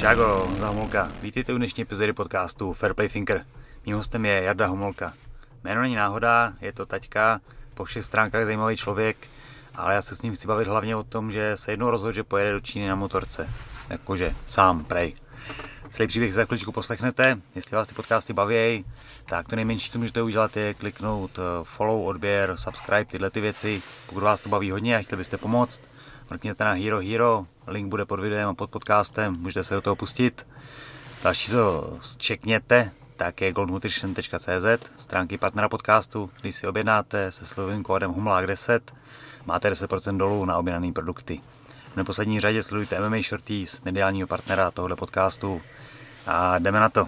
Čágo, Homolka. Vítejte u dnešní epizody podcastu Fairplay Thinker. Mým hostem je Jarda Homolka. Jméno není náhoda, je to taťka, po všech stránkách zajímavý člověk, ale já se s ním chci bavit hlavně o tom, že se jednou rozhodl, že pojede do Číny na motorce. Jakože sám, prej. Celý příběh za chviličku poslechnete. Jestli vás ty podcasty baví, tak to nejmenší, co můžete udělat, je kliknout eh, follow, odběr, subscribe, tyhle ty věci. Pokud vás to baví hodně a chtěli byste pomoct, mrkněte na Hero Hero, link bude pod videem a pod podcastem, můžete se do toho pustit. Další, co čekněte, tak je goldnutrition.cz, stránky partnera podcastu. Když si objednáte se slovým kódem HUMLAK10, máte 10% dolů na objednané produkty. V neposlední řadě sledujte MMA Shorties, mediálního partnera tohoto podcastu. A jdeme na to.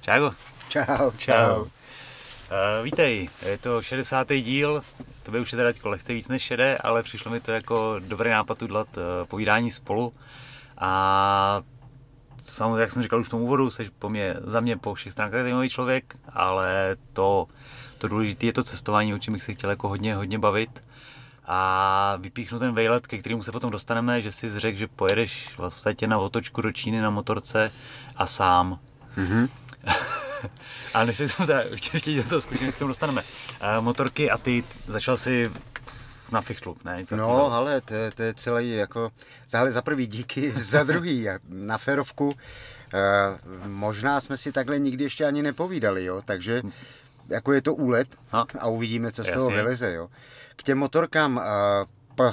Čau. Čau. Čau. Uh, vítej, je to 60. díl, to by už je teda lehce víc než šedé, ale přišlo mi to jako dobrý nápad udělat uh, povídání spolu. A samozřejmě, jak jsem říkal už v tom úvodu, jsi po mě, za mě po všech stránkách zajímavý člověk, ale to, to důležité je to cestování, o čem bych se chtěl jako hodně, hodně bavit. A vypíchnu ten vejlet, ke kterému se potom dostaneme, že si řekl, že pojedeš vlastně na otočku do Číny na motorce a sám. Mm-hmm. Ale než se k tomu teda, ještě, ještě do toho zkusím, se tomu dostaneme. Uh, motorky a ty začal si na fichtlu, ne? Něco no, ale to, to je celý jako, za, za prvý díky, za druhý na ferovku. Uh, možná jsme si takhle nikdy ještě ani nepovídali, jo, takže jako je to úlet ha? a uvidíme, co z toho vyleze, jo. K těm motorkám, uh, p, uh,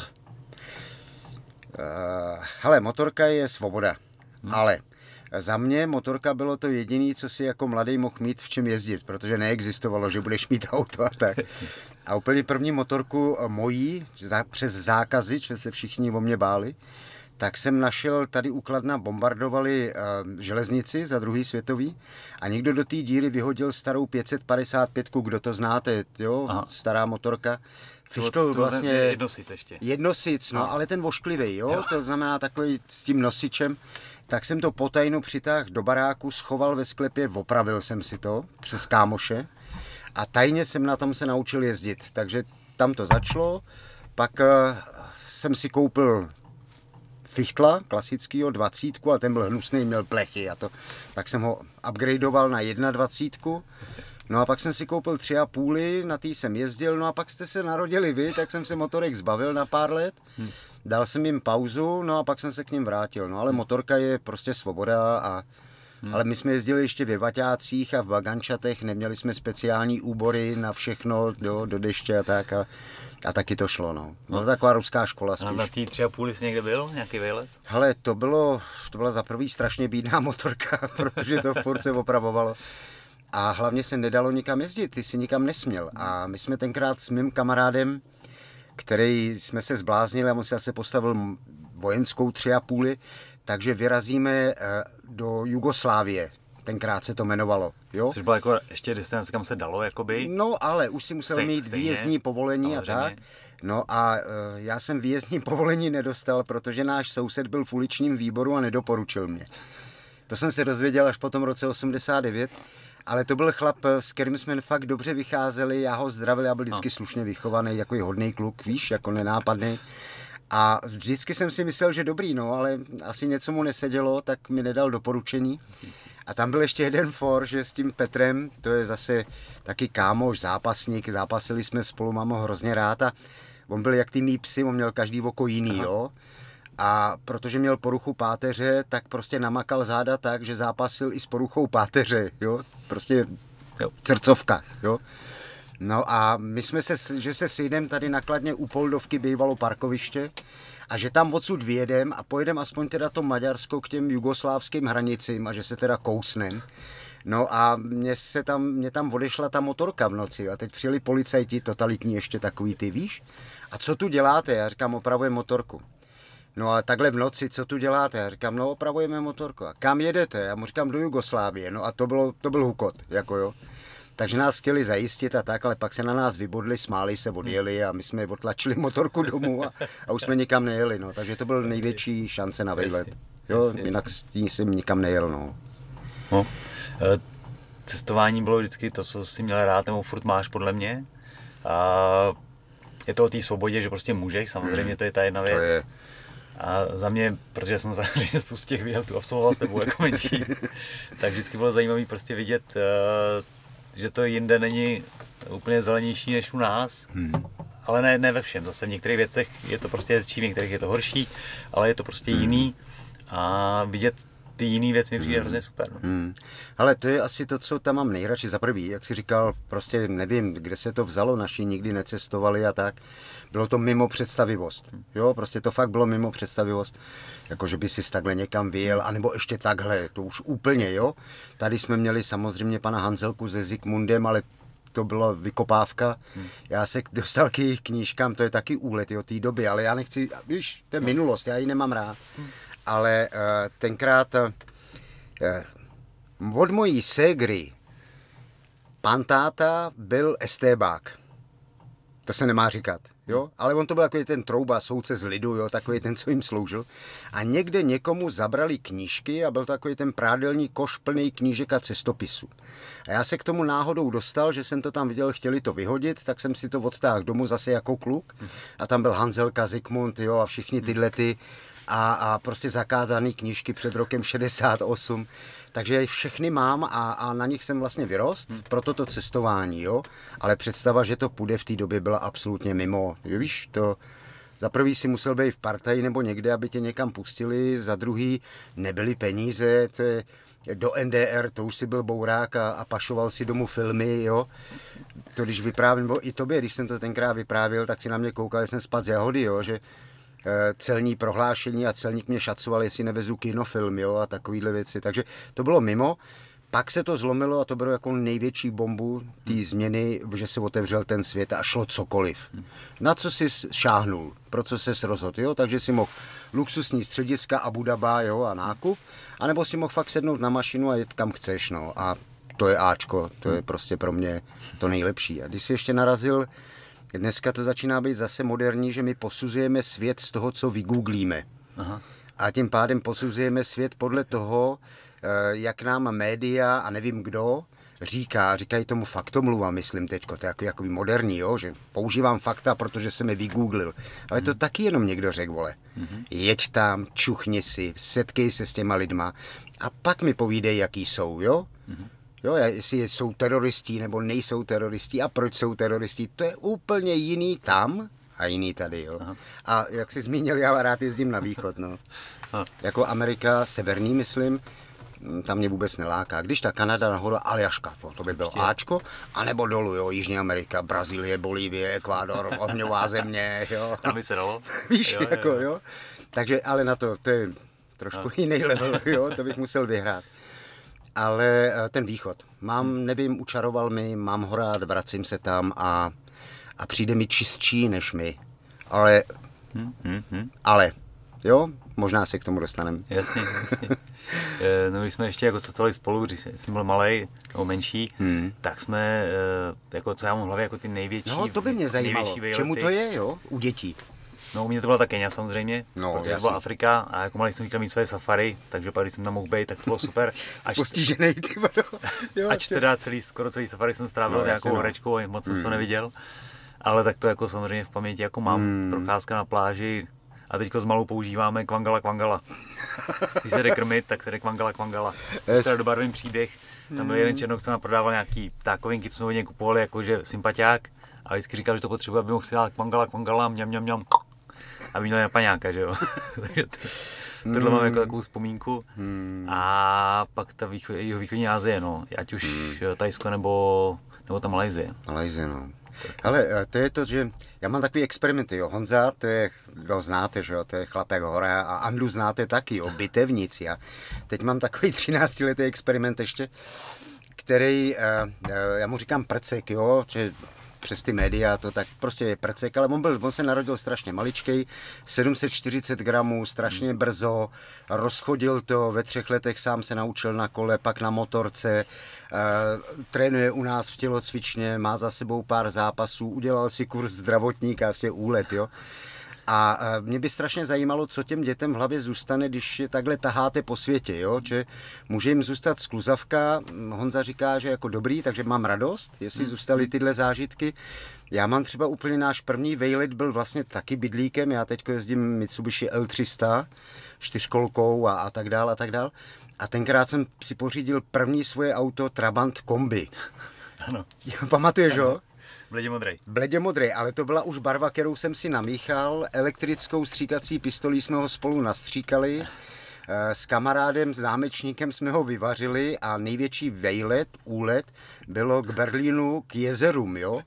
hele, motorka je svoboda, hmm. ale za mě motorka bylo to jediné, co si jako mladý mohl mít v čem jezdit, protože neexistovalo, že budeš mít auto a tak. A úplně první motorku mojí, přes zákazy, že se všichni o mě báli, tak jsem našel, tady u Kladna bombardovali uh, železnici za druhý světový a někdo do té díry vyhodil starou 555, kdo to znáte, jo, Aha. stará motorka. Fichtl vlastně... Jednosic ještě. Jednosic, no, Aha. ale ten vošklivý, jo? jo, to znamená takový s tím nosičem tak jsem to potajnu přitáhl do baráku, schoval ve sklepě, opravil jsem si to přes kámoše a tajně jsem na tom se naučil jezdit. Takže tam to začalo, pak uh, jsem si koupil Fichtla klasického, dvacítku, a ten byl hnusný, měl plechy a to. Tak jsem ho upgradeoval na 21. No a pak jsem si koupil tři a půly, na tý jsem jezdil, no a pak jste se narodili vy, tak jsem se motorek zbavil na pár let. Hmm. Dal jsem jim pauzu, no a pak jsem se k ním vrátil. No ale hmm. motorka je prostě svoboda a Hmm. Ale my jsme jezdili ještě ve Vaťácích a v Bagančatech, neměli jsme speciální úbory na všechno, do, do deště a tak. A, a taky to šlo, no. Byla no. taková ruská škola spíš. A na té tři a půl jsi někde byl, nějaký vejlet? Hele, to bylo, to byla za prvý strašně bídná motorka, protože to furt se opravovalo. A hlavně se nedalo nikam jezdit, ty si nikam nesměl. A my jsme tenkrát s mým kamarádem, který jsme se zbláznili a on se zase postavil vojenskou tři a půly, takže vyrazíme eh, do Jugoslávie. Tenkrát se to jmenovalo. Jo? Což bylo jako ještě distance, kam se dalo, jakoby? No, ale už si musel Stej, mít stejně, výjezdní povolení samozřejmě. a tak. No a uh, já jsem výjezdní povolení nedostal, protože náš soused byl v uličním výboru a nedoporučil mě. To jsem se dozvěděl až po tom roce 89 ale to byl chlap, s kterým jsme fakt dobře vycházeli, já ho zdravil, já byl vždycky no. slušně vychovaný, jako i hodný kluk, víš, jako nenápadný. A vždycky jsem si myslel, že dobrý, no, ale asi něco mu nesedělo, tak mi nedal doporučení. A tam byl ještě jeden for, že s tím Petrem, to je zase taky kámoš, zápasník, zápasili jsme spolu, mám ho hrozně rád a on byl jak ty mý psy, on měl každý oko jiný, Aha. jo. A protože měl poruchu páteře, tak prostě namakal záda tak, že zápasil i s poruchou páteře, jo. Prostě jo. srdcovka, jo. No a my jsme se, že se sejdeme tady nakladně u Poldovky bývalo parkoviště a že tam odsud vyjedem a pojedem aspoň teda to Maďarsko k těm jugoslávským hranicím a že se teda kousnem. No a mě, se tam, mě tam odešla ta motorka v noci a teď přijeli policajti, totalitní ještě takový, ty víš? A co tu děláte? Já říkám, opravuje motorku. No a takhle v noci, co tu děláte? Já říkám, no opravujeme motorku. A kam jedete? Já mu říkám, do Jugoslávie. No a to, bylo, to byl hukot, jako jo. Takže nás chtěli zajistit a tak, ale pak se na nás vybodli, smáli se, odjeli a my jsme otlačili motorku domů a, a už jsme nikam nejeli, no. Takže to byl největší šance na výlet. Jo, jinak s tím jsem nikam nejel, no. no. E, cestování bylo vždycky to, co jsi měl rád, nebo furt máš podle mě. A je to o té svobodě, že prostě můžeš, samozřejmě hmm. to je ta jedna věc. To je, A za mě, protože jsem samozřejmě spoustu těch tu absolvoval s tebou jako menší, tak vždycky bylo zajímavé prostě vidět, eh, že to jinde není úplně zelenější než u nás. Hmm. Ale ne, ne ve všem. Zase v některých věcech je to prostě hezčí, v některých je to horší, ale je to prostě hmm. jiný. A vidět ty jiný věci mi přijde hmm. hrozně super. No. Hmm. Ale to je asi to, co tam mám nejradši za prvý. Jak jsi říkal, prostě nevím, kde se to vzalo, naši nikdy necestovali a tak. Bylo to mimo představivost. Hmm. Jo, prostě to fakt bylo mimo představivost. Jako, že by si takhle někam vyjel, anebo ještě takhle, to už úplně, jo. Tady jsme měli samozřejmě pana Hanzelku se Zikmundem, ale to bylo vykopávka. Hmm. Já se dostal k jejich knížkám, to je taky úlet o té doby, ale já nechci, víš, to je minulost, já ji nemám rád. Hmm ale uh, tenkrát uh, od mojí ségry pan táta byl estébák. To se nemá říkat, jo? Ale on to byl takový ten trouba, soudce z lidu, jo? Takový ten, co jim sloužil. A někde někomu zabrali knížky a byl takový ten prádelní koš plný knížek a cestopisů. A já se k tomu náhodou dostal, že jsem to tam viděl, chtěli to vyhodit, tak jsem si to odtáhl domů zase jako kluk. A tam byl Hanzelka, Zikmund, jo? A všichni tyhle ty a, a prostě zakázané knížky před rokem 68. Takže všechny mám a, a na nich jsem vlastně vyrost, hmm. pro toto cestování, jo. Ale představa, že to půjde v té době, byla absolutně mimo. Víš, to, za prvý si musel být v partaji nebo někde, aby tě někam pustili, za druhý nebyly peníze, to je, do NDR, to už si byl bourák a, a pašoval si domů filmy, jo. To když vyprávím, nebo i tobě, když jsem to tenkrát vyprávěl, tak si na mě koukal, že jsem spad z jahody, jo, že celní prohlášení a celník mě šacoval, jestli nevezu kinofilm jo, a takovéhle věci. Takže to bylo mimo. Pak se to zlomilo a to bylo jako největší bombu té hmm. změny, že se otevřel ten svět a šlo cokoliv. Na co jsi šáhnul, pro co se rozhodl, jo? takže si mohl luxusní střediska Abu Daba, jo, a nákup, anebo si mohl fakt sednout na mašinu a jet kam chceš, no. A to je Ačko, to je hmm. prostě pro mě to nejlepší. A když si ještě narazil Dneska to začíná být zase moderní, že my posuzujeme svět z toho, co vygooglíme. Aha. A tím pádem posuzujeme svět podle toho, eh, jak nám média a nevím kdo říká, říkají tomu faktomluva, myslím teď, to je jako, jako moderní, jo, že používám fakta, protože jsem je vygooglil. Ale to hmm. taky jenom někdo řekl, vole. Hmm. Jeď tam, čuchni si, setkej se s těma lidma a pak mi povídej, jaký jsou, jo. Hmm. Jo, jestli jsou teroristi nebo nejsou teroristi a proč jsou teroristi, to je úplně jiný tam a jiný tady. Jo. Aha. A jak jsi zmínil, já rád jezdím na východ. No. Jako Amerika, severní myslím, mm, tam mě vůbec neláká. Když ta Kanada nahoru, Aljaška, to, to by bylo Ačko, anebo dolů, jo, Jižní Amerika, Brazílie, Bolívie, Ekvádor, ohňová země, jo. Tam by se dalo. Víš, jo, jako, jo. jo. Takže, ale na to, to je trošku no. jiný level, jo, to bych musel vyhrát ale eh, ten východ. Mám, nevím, učaroval mi, mám ho rád, vracím se tam a, a přijde mi čistší než my. Ale, hmm, hmm, hmm. ale, jo, možná se k tomu dostaneme. Jasně, jasně. Eh, no, když jsme ještě jako cestovali spolu, když jsem byl malý nebo menší, hmm. tak jsme, eh, jako co já mám v hlavě, jako ty největší No, to by mě zajímalo, čemu to je, jo, u dětí. No u mě to byla ta Kenia samozřejmě, no, protože to byla Afrika a jako malý jsem chtěl mít své safari, takže pak když jsem tam mohl být, tak to bylo super. Až, Postižený, ty jo, Ač teda celý, skoro celý safari jsem strávil no, s nějakou no. horečkou a moc jsem mm. to neviděl. Ale tak to jako samozřejmě v paměti jako mám, mm. procházka na pláži, a teďko s malou používáme kvangala kvangala. Když se jde krmit, tak se jde kvangala kvangala. Yes. To je dobarvým příběh. Tam byl jeden hmm. černok, co nám prodával nějaký ptákovinky, co jsme od něj kupovali, jakože sympatiák. A vždycky říkal, že to potřebuje, aby mohl si dát kvangala kvangala, mňam, mňam, mňam aby měli na paňáka, že jo. Takže to, tohle mm. mám jako takovou vzpomínku. Mm. A pak ta východ, jeho východní Asie, no. Ať už mm. Tajsko nebo, nebo ta Malajzie. Malajzie, no. Ale eh, to je to, že já mám takový experimenty, jo. Honza, to je, kdo znáte, že jo, to je chlapek hora a Andu znáte taky, o bitevnici. A teď mám takový 13 letý experiment ještě, který, uh, já mu říkám prcek, jo, že přes ty média, to tak prostě je prcek, ale on, byl, on se narodil strašně maličkej, 740 gramů, strašně hmm. brzo, rozchodil to, ve třech letech sám se naučil na kole, pak na motorce, Uh, trénuje u nás v tělocvičně, má za sebou pár zápasů, udělal si kurz zdravotníka, vlastně úlet, jo. A mě by strašně zajímalo, co těm dětem v hlavě zůstane, když je takhle taháte po světě, jo? že může jim zůstat skluzavka. Honza říká, že jako dobrý, takže mám radost, jestli hmm. zůstaly tyhle zážitky. Já mám třeba úplně náš první vejlet byl vlastně taky bydlíkem, já teď jezdím Mitsubishi L300, čtyřkolkou a, a tak dál a tak dál. A tenkrát jsem si pořídil první svoje auto Trabant kombi. Ano. Pamatuješ ho? Bledě modrý. Bledě modrý, ale to byla už barva, kterou jsem si namíchal. Elektrickou stříkací pistolí jsme ho spolu nastříkali. Eh, s kamarádem, s zámečníkem jsme ho vyvařili a největší vejlet, úlet bylo k Berlínu, k jezerům, jo.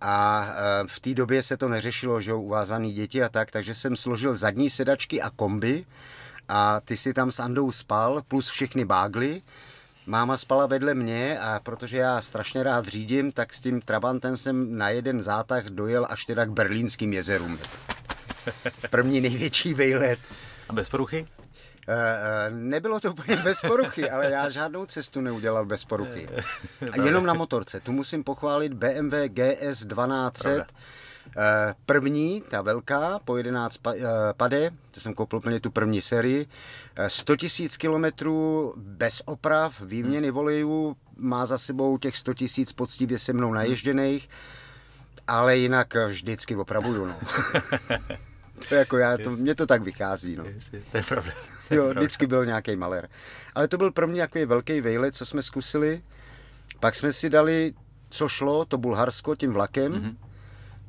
A eh, v té době se to neřešilo, že uvázaný děti a tak, takže jsem složil zadní sedačky a kombi a ty si tam s Andou spal, plus všechny bágly. Máma spala vedle mě a protože já strašně rád řídím, tak s tím Trabantem jsem na jeden zátah dojel až teda k berlínským jezerům. První největší vejlet. A bez poruchy? Eh, eh, nebylo to úplně bez poruchy, ale já žádnou cestu neudělal bez poruchy. A jenom na motorce. Tu musím pochválit BMW GS 1200. První, ta velká, po 11 eh, pade, to jsem koupil úplně tu první sérii, 100 000 kilometrů bez oprav, výměny hmm. volejů, má za sebou těch 100 000 poctivě se mnou naježděných, ale jinak vždycky opravuju. No. to jako já, to, mně to tak vychází. No. to je pravda. jo, vždycky byl nějaký malér. Ale to byl pro mě takový velký vejlet, co jsme zkusili. Pak jsme si dali, co šlo, to Bulharsko tím vlakem. Mm-hmm.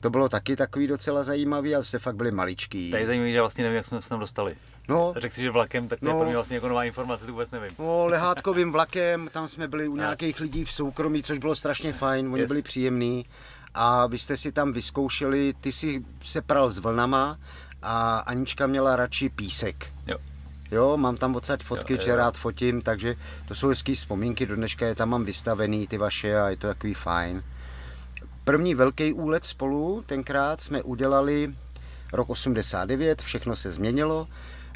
To bylo taky takový docela zajímavý, ale se fakt byli maličký. To je zajímavý, že vlastně nevím, jak jsme se tam dostali. No, Řekl si, že vlakem, tak to no, je pro mě vlastně jako nová informace, to vůbec nevím. No, lehátkovým vlakem, tam jsme byli u nějakých lidí v soukromí, což bylo strašně fajn, oni yes. byli příjemní. A vy jste si tam vyzkoušeli, ty si se pral s vlnama a Anička měla radši písek. Jo. Jo, mám tam odsaď fotky, jo, jo. že rád fotím, takže to jsou hezký vzpomínky, do dneška je tam mám vystavený ty vaše a je to takový fajn. První velký úlet spolu, tenkrát jsme udělali rok 89, všechno se změnilo.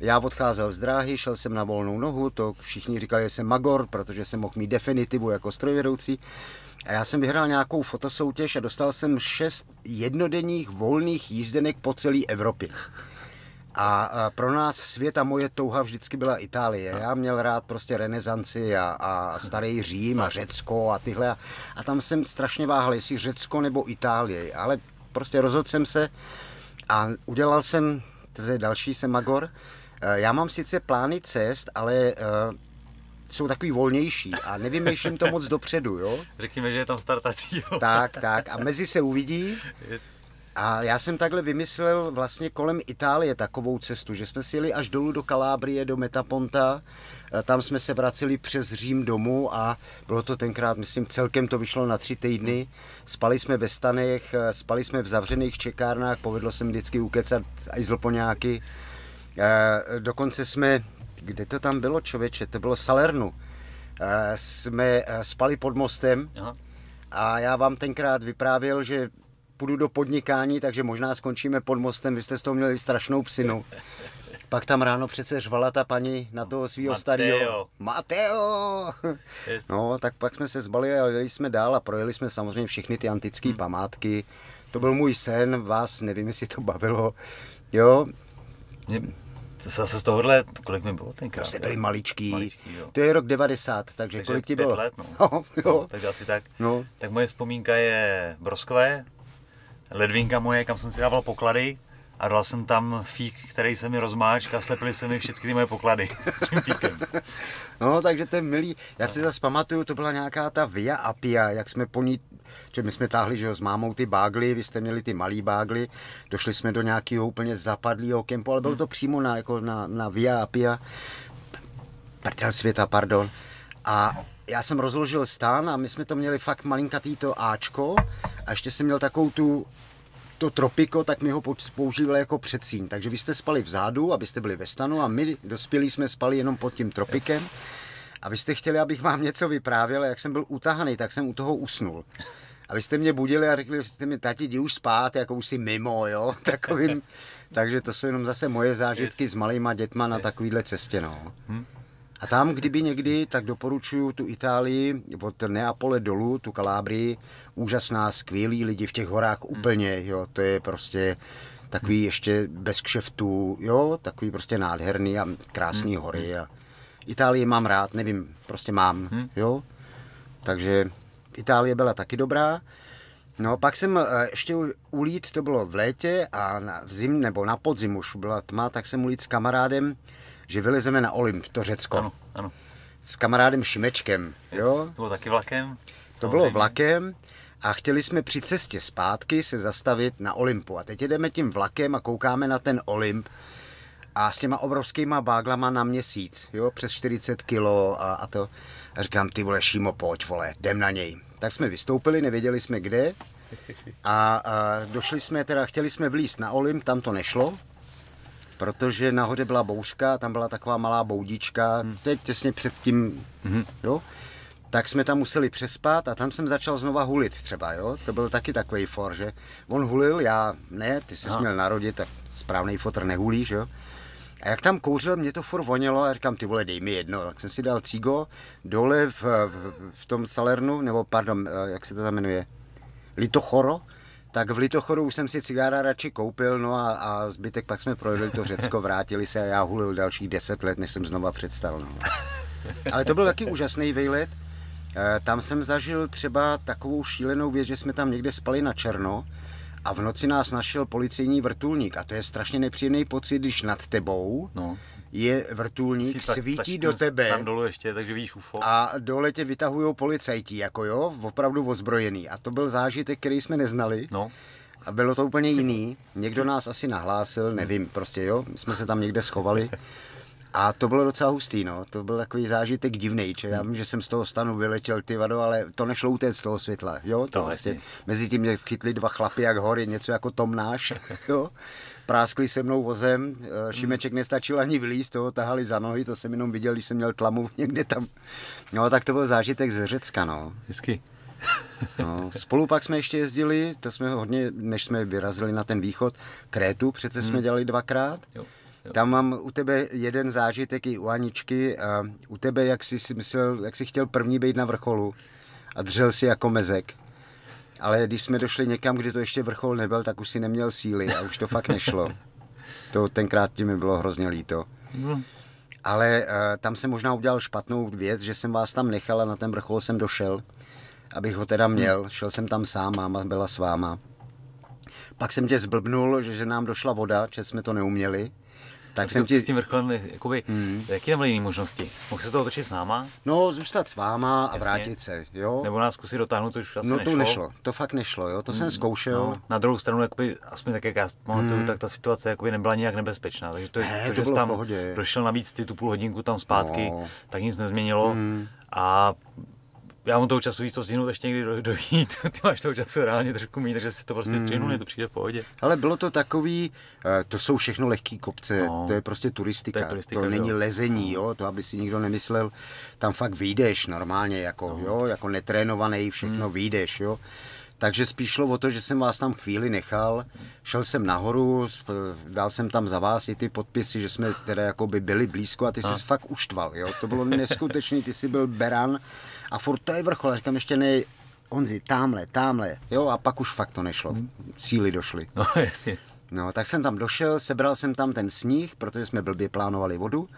Já odcházel z dráhy, šel jsem na volnou nohu, to všichni říkali, že jsem magor, protože jsem mohl mít definitivu jako strojvedoucí. A já jsem vyhrál nějakou fotosoutěž a dostal jsem šest jednodenních volných jízdenek po celé Evropě. A pro nás svět a moje touha vždycky byla Itálie. Já měl rád prostě renesanci a, a starý Řím a Řecko a tyhle. A tam jsem strašně váhal, jestli Řecko nebo Itálie. Ale prostě rozhodl jsem se a udělal jsem, to je další semagor, e, já mám sice plány cest, ale e, jsou takový volnější a nevymýšlím to moc dopředu, jo? Řekněme, že je tam startací. Tak, tak. A mezi se uvidí. Yes. A já jsem takhle vymyslel vlastně kolem Itálie takovou cestu, že jsme si jeli až dolů do Kalábrie, do Metaponta, tam jsme se vraceli přes Řím domů a bylo to tenkrát, myslím, celkem to vyšlo na tři týdny. Spali jsme ve stanech, spali jsme v zavřených čekárnách, povedlo se mi vždycky ukecat i zlpoňáky. Dokonce jsme, kde to tam bylo člověče, to bylo Salernu. Jsme spali pod mostem Aha. a já vám tenkrát vyprávěl, že půjdu do podnikání, takže možná skončíme pod mostem, vy jste z toho měli strašnou psinu. Pak tam ráno přece řvala ta paní na toho svého starého. Mateo! Yes. No, tak pak jsme se zbali a jeli jsme dál a projeli jsme samozřejmě všechny ty antické hmm. památky. To byl můj sen, vás nevím, jestli to bavilo. Jo. Mě, zase z tohohle, kolik mi bylo tenkrát? To jste byli maličký. maličký jo. To je rok 90, takže, takže kolik ti bylo? let, no. no, jo. no tak asi tak. No. Tak moje vzpomínka je Broskové, ledvinka moje, kam jsem si dával poklady a dal jsem tam fík, který se mi rozmáčk a slepili se mi všechny ty moje poklady tím fíkem. No, takže to je milý. Já si zase pamatuju, to byla nějaká ta Via Appia, jak jsme po ní, že my jsme táhli že jo, s mámou ty bágly, vy jste měli ty malý bágly, došli jsme do nějakého úplně zapadlého kempu, ale bylo to přímo na, jako na, na Via Appia, prdel světa, pardon. A já jsem rozložil stán a my jsme to měli fakt malinkatý to Ačko a ještě jsem měl takovou tu to tropiko, tak my ho používali jako předsín. Takže vy jste spali vzadu, abyste byli ve stanu a my dospělí jsme spali jenom pod tím tropikem. A vy jste chtěli, abych vám něco vyprávěl, jak jsem byl utahaný, tak jsem u toho usnul. A vy jste mě budili a řekli jste mi, tati, jdi už spát, jako už si mimo, jo, takovým. Takže to jsou jenom zase moje zážitky yes. s malýma dětma na yes. takovýhle cestě, no. Hm? A tam, kdyby někdy, tak doporučuju tu Itálii od Neapole dolů, tu Kalábrii. Úžasná, skvělí lidi v těch horách úplně, jo, to je prostě Takový ještě bez kšeftů, jo, takový prostě nádherný a krásný hmm. hory. A Itálii mám rád, nevím, prostě mám, hmm. jo. Takže Itálie byla taky dobrá. No, pak jsem eh, ještě ulít, to bylo v létě a na, v zim, nebo na podzim už byla tma, tak jsem ulít s kamarádem, že vylezeme na Olymp, to Řecko. Ano, ano. S kamarádem Šimečkem, jo. To bylo taky vlakem? To bylo vlakem a chtěli jsme při cestě zpátky se zastavit na Olympu. A teď jdeme tím vlakem a koukáme na ten Olymp a s těma obrovskýma báglama na měsíc, jo, přes 40 kilo a, a to. A říkám, ty vole, Šímo, pojď, vole, jdem na něj. Tak jsme vystoupili, nevěděli jsme kde a, a došli jsme, teda chtěli jsme vlíst na Olymp, tam to nešlo, protože nahoře byla bouřka, tam byla taková malá boudička, hmm. teď těsně před tím, hmm. jo tak jsme tam museli přespat a tam jsem začal znova hulit třeba, jo. To byl taky takový for, že on hulil, já ne, ty jsi měl narodit, tak správný fotr nehulíš, jo. A jak tam kouřil, mě to furt vonělo a říkám, ty vole, dej mi jedno. Tak jsem si dal cigo dole v, v, v tom Salernu, nebo pardon, eh, jak se to tam jmenuje, Litochoro, tak v Litochoru už jsem si cigára radši koupil, no a, a zbytek pak jsme projeli to Řecko, vrátili se a já hulil dalších deset let, než jsem znova představil. No. Ale to byl taky úžasný vejlet. Eh, tam jsem zažil třeba takovou šílenou věc, že jsme tam někde spali na černo a v noci nás našel policejní vrtulník a to je strašně nepříjemný pocit, když nad tebou no. Je vrtulník, tak, svítí do tebe. Tam dolu ještě, takže víš UFO. A dole tě vytahují policajti, jako jo, opravdu ozbrojený. A to byl zážitek, který jsme neznali. No. A bylo to úplně jiný. Někdo nás asi nahlásil, nevím, prostě jo, my jsme se tam někde schovali. A to bylo docela hustý, no. To byl takový zážitek divný, že já vím, že jsem z toho stanu vyletěl ty vado, ale to nešlo utéct z toho světla, jo. To, to vlastně, mezi tím mě chytli dva chlapy jak hory, něco jako Tom náš, jo. Práskli se mnou vozem, eh, Šimeček nestačil ani vylíst, toho tahali za nohy, to jsem jenom viděl, když jsem měl tlamu někde tam. No tak to byl zážitek ze Řecka, no. Hezky. No, spolu pak jsme ještě jezdili, to jsme hodně, než jsme vyrazili na ten východ, Krétu přece jsme hmm. dělali dvakrát. Jo. Tam mám u tebe jeden zážitek i u Aničky. A u tebe, jak jsi si myslel, jak jsi chtěl první být na vrcholu a držel si jako mezek. Ale když jsme došli někam, kde to ještě vrchol nebyl, tak už si neměl síly a už to fakt nešlo. To tenkrát ti mi bylo hrozně líto. No. Ale uh, tam jsem možná udělal špatnou věc, že jsem vás tam nechal a na ten vrchol jsem došel, abych ho teda měl. Šel jsem tam sám, máma byla s váma. Pak jsem tě zblbnul, že, že nám došla voda, že jsme to neuměli tak jsem ti... S tím vrcholem, jakoby, hmm. jaký tam byly jiné možnosti? Mohl se to otočit s náma? No, zůstat s váma a Jasně. vrátit se, jo. Nebo nás zkusit dotáhnout, to už asi No to nešlo. nešlo, to fakt nešlo, jo, to hmm. jsem zkoušel. No, na druhou stranu, jakoby, aspoň tak, jak já pamatuju, hmm. tak ta situace jakoby nebyla nijak nebezpečná, takže to, ne, to, to že tam pohodě. došel navíc ty tu půl hodinku tam zpátky, no. tak nic nezměnilo. Hmm. A já mám toho času víc to stihnout ještě někdy dojít. Ty máš toho času reálně trošku mít, takže si to prostě mm. střihnu, to přijde v pohodě. Ale bylo to takový, eh, to jsou všechno lehké kopce, no, to je prostě turistika, to, je turistika, to není jo. lezení, jo, to aby si nikdo nemyslel, tam fakt vyjdeš normálně, jako, no. jo, jako netrénovaný, všechno mm. vyjdeš, jo. Takže spíš šlo o to, že jsem vás tam chvíli nechal, šel jsem nahoru, dal jsem tam za vás i ty podpisy, že jsme teda jako by byli blízko a ty jsi fakt uštval, jo. To bylo neskutečný, ty jsi byl beran a furt to je vrchol, říkám ještě ne, Honzi, tamhle, tamhle, jo, a pak už fakt to nešlo, hmm. síly došly. No, jasně. No, tak jsem tam došel, sebral jsem tam ten sníh, protože jsme blbě plánovali vodu.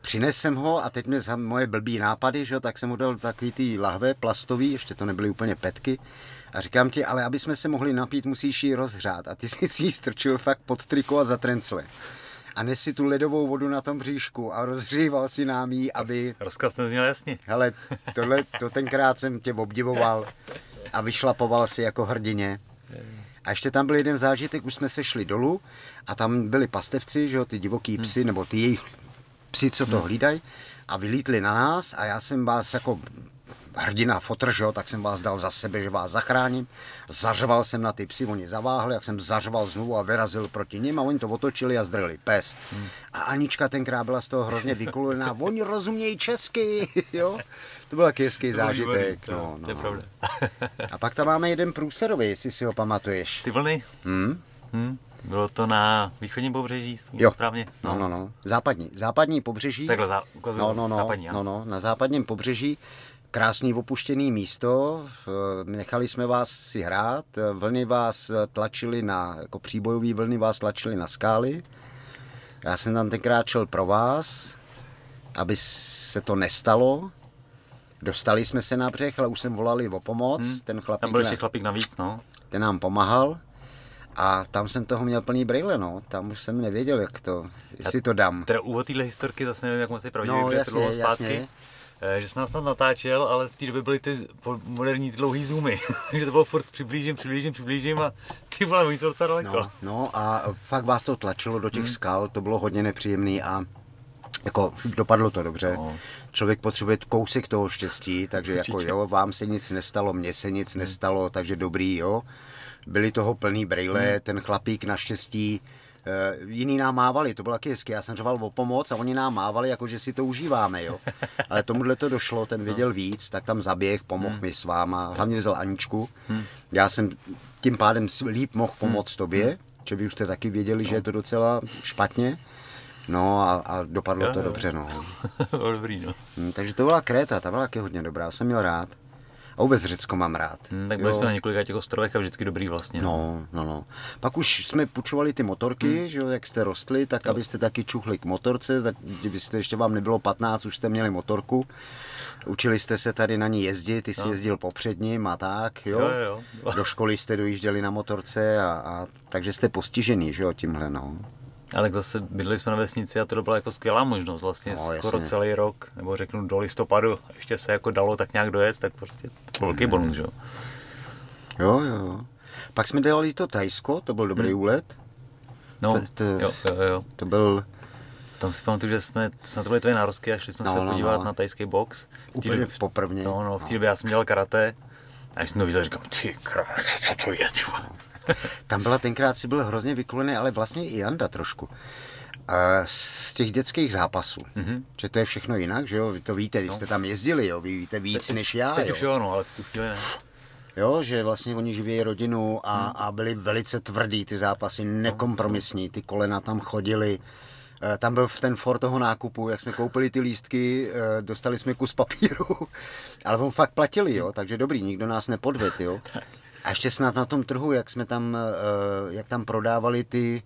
Přines jsem ho a teď mě za moje blbý nápady, že, tak jsem mu dal takový ty lahve plastový, ještě to nebyly úplně petky. A říkám ti, ale aby jsme se mohli napít, musíš ji rozhřát. A ty si ji strčil fakt pod triko a za trencle a nesi tu ledovou vodu na tom bříšku a rozhříval si nám ji, aby... Rozkaz nezněl jasně. Hele, tohle, to tenkrát jsem tě obdivoval a vyšlapoval si jako hrdině. A ještě tam byl jeden zážitek, už jsme se šli dolů a tam byli pastevci, že jo, ty divoký psy, hmm. nebo ty jejich psy, co to hmm. hlídají a vylítli na nás a já jsem vás jako hrdina fotr, že jo, tak jsem vás dal za sebe, že vás zachráním. Zařval jsem na ty psy, oni zaváhli, jak jsem zařval znovu a vyrazil proti nim a oni to otočili a zdrli pes. Hmm. A Anička tenkrát byla z toho hrozně vykulená, oni rozumějí česky, jo. To byl taky hezký zážitek. No, no. To je pravda. a pak tam máme jeden průserový, jestli si ho pamatuješ. Ty vlny? Hmm? Hmm. Bylo to na východním pobřeží, jo. správně? No. no, no, no. Západní. Západní pobřeží. Takhle zá, no, no, no, západní, no, no, na západním pobřeží krásný opuštěný místo, nechali jsme vás si hrát, vlny vás tlačily na, jako příbojový vlny vás tlačily na skály. Já jsem tam tenkrát šel pro vás, aby se to nestalo. Dostali jsme se na břeh, ale už jsem volali o pomoc. Hmm. Ten chlapík, tam byl ještě chlapík navíc, no. Ten nám pomáhal. A tam jsem toho měl plný brýle, no. Tam už jsem nevěděl, jak to, jestli to dám. Teda úvod téhle historky zase nevím, jak moc je pravdivý, no, jasně, to zpátky. Jasně. Eh, že jsem nás snad natáčel, ale v té době byly ty moderní dlouhý zoomy. že to bylo furt přiblížím, přiblížím, přiblížím a ty vole, oni jsou docela daleko. No, no a fakt vás to tlačilo do těch hmm. skal, to bylo hodně nepříjemný a jako dopadlo to dobře. No. Člověk potřebuje kousek toho štěstí, takže jako Určitě. jako jo, vám se nic nestalo, mně se nic hmm. nestalo, takže dobrý, jo. Byli toho plný brejle, hmm. ten chlapík naštěstí Uh, jiný nám mávali, to bylo taky hezky. Já jsem řval o pomoc a oni nám mávali, jako že si to užíváme, jo. Ale tomuhle to došlo, ten věděl no. víc, tak tam zaběh, pomohl hmm. mi s váma, hlavně vzal Aničku. Hmm. Já jsem tím pádem líp mohl pomoct hmm. tobě, hmm. že vy už jste taky věděli, no. že je to docela špatně. No a, a dopadlo jo, to jo. dobře, no. Dobrý, no. Hmm, takže to byla Kréta, ta byla taky hodně dobrá, jsem měl rád. A vůbec Řecko mám rád. Hmm, tak byli jo. jsme na několika těch ostrovech a vždycky dobrý vlastně. No, no, no. Pak už jsme půjčovali ty motorky, hmm. že jo, jak jste rostli, tak jo. abyste taky čuchli k motorce, kdybyste ještě vám nebylo 15, už jste měli motorku. Učili jste se tady na ní jezdit, ty jsi no. jezdil popředním a tak, jo? jo, jo. Do školy jste dojížděli na motorce a, a takže jste postižený, že jo, tímhle, no. A tak zase bydleli jsme na vesnici a to byla jako skvělá možnost vlastně no, skoro jasně. celý rok, nebo řeknu do listopadu, ještě se jako dalo tak nějak dojet, tak prostě to byl velký bonus, jo. Jo, jo. Pak jsme dělali to Tajsko, to byl dobrý hmm. úlet. No, to, to, jo, jo, jo. To byl... Tam si pamatuju, že jsme, na to byly tvoje nározky a šli jsme no, se no, podívat no. na tajský box. Úplně poprvně. No, no, v té době já jsem dělal karate. A když jsem to viděl, říkám, ty krás, co to je, ty Tam byla tenkrát si byl hrozně vykulený, ale vlastně i Janda trošku. Z těch dětských zápasů, mm-hmm. že to je všechno jinak, že jo, vy to víte, když no. jste tam jezdili, jo, vy víte víc teď, než já, teď jo. už jo, no, ale v tu chvíli ne. Jo, že vlastně oni živí rodinu a, hmm. a byli velice tvrdí ty zápasy, nekompromisní, ty kolena tam chodili. Eh, tam byl ten for toho nákupu, jak jsme koupili ty lístky, eh, dostali jsme kus papíru, ale on fakt platili, jo, takže dobrý, nikdo nás nepodvedl, jo. A ještě snad na tom trhu, jak jsme tam, eh, jak tam prodávali ty,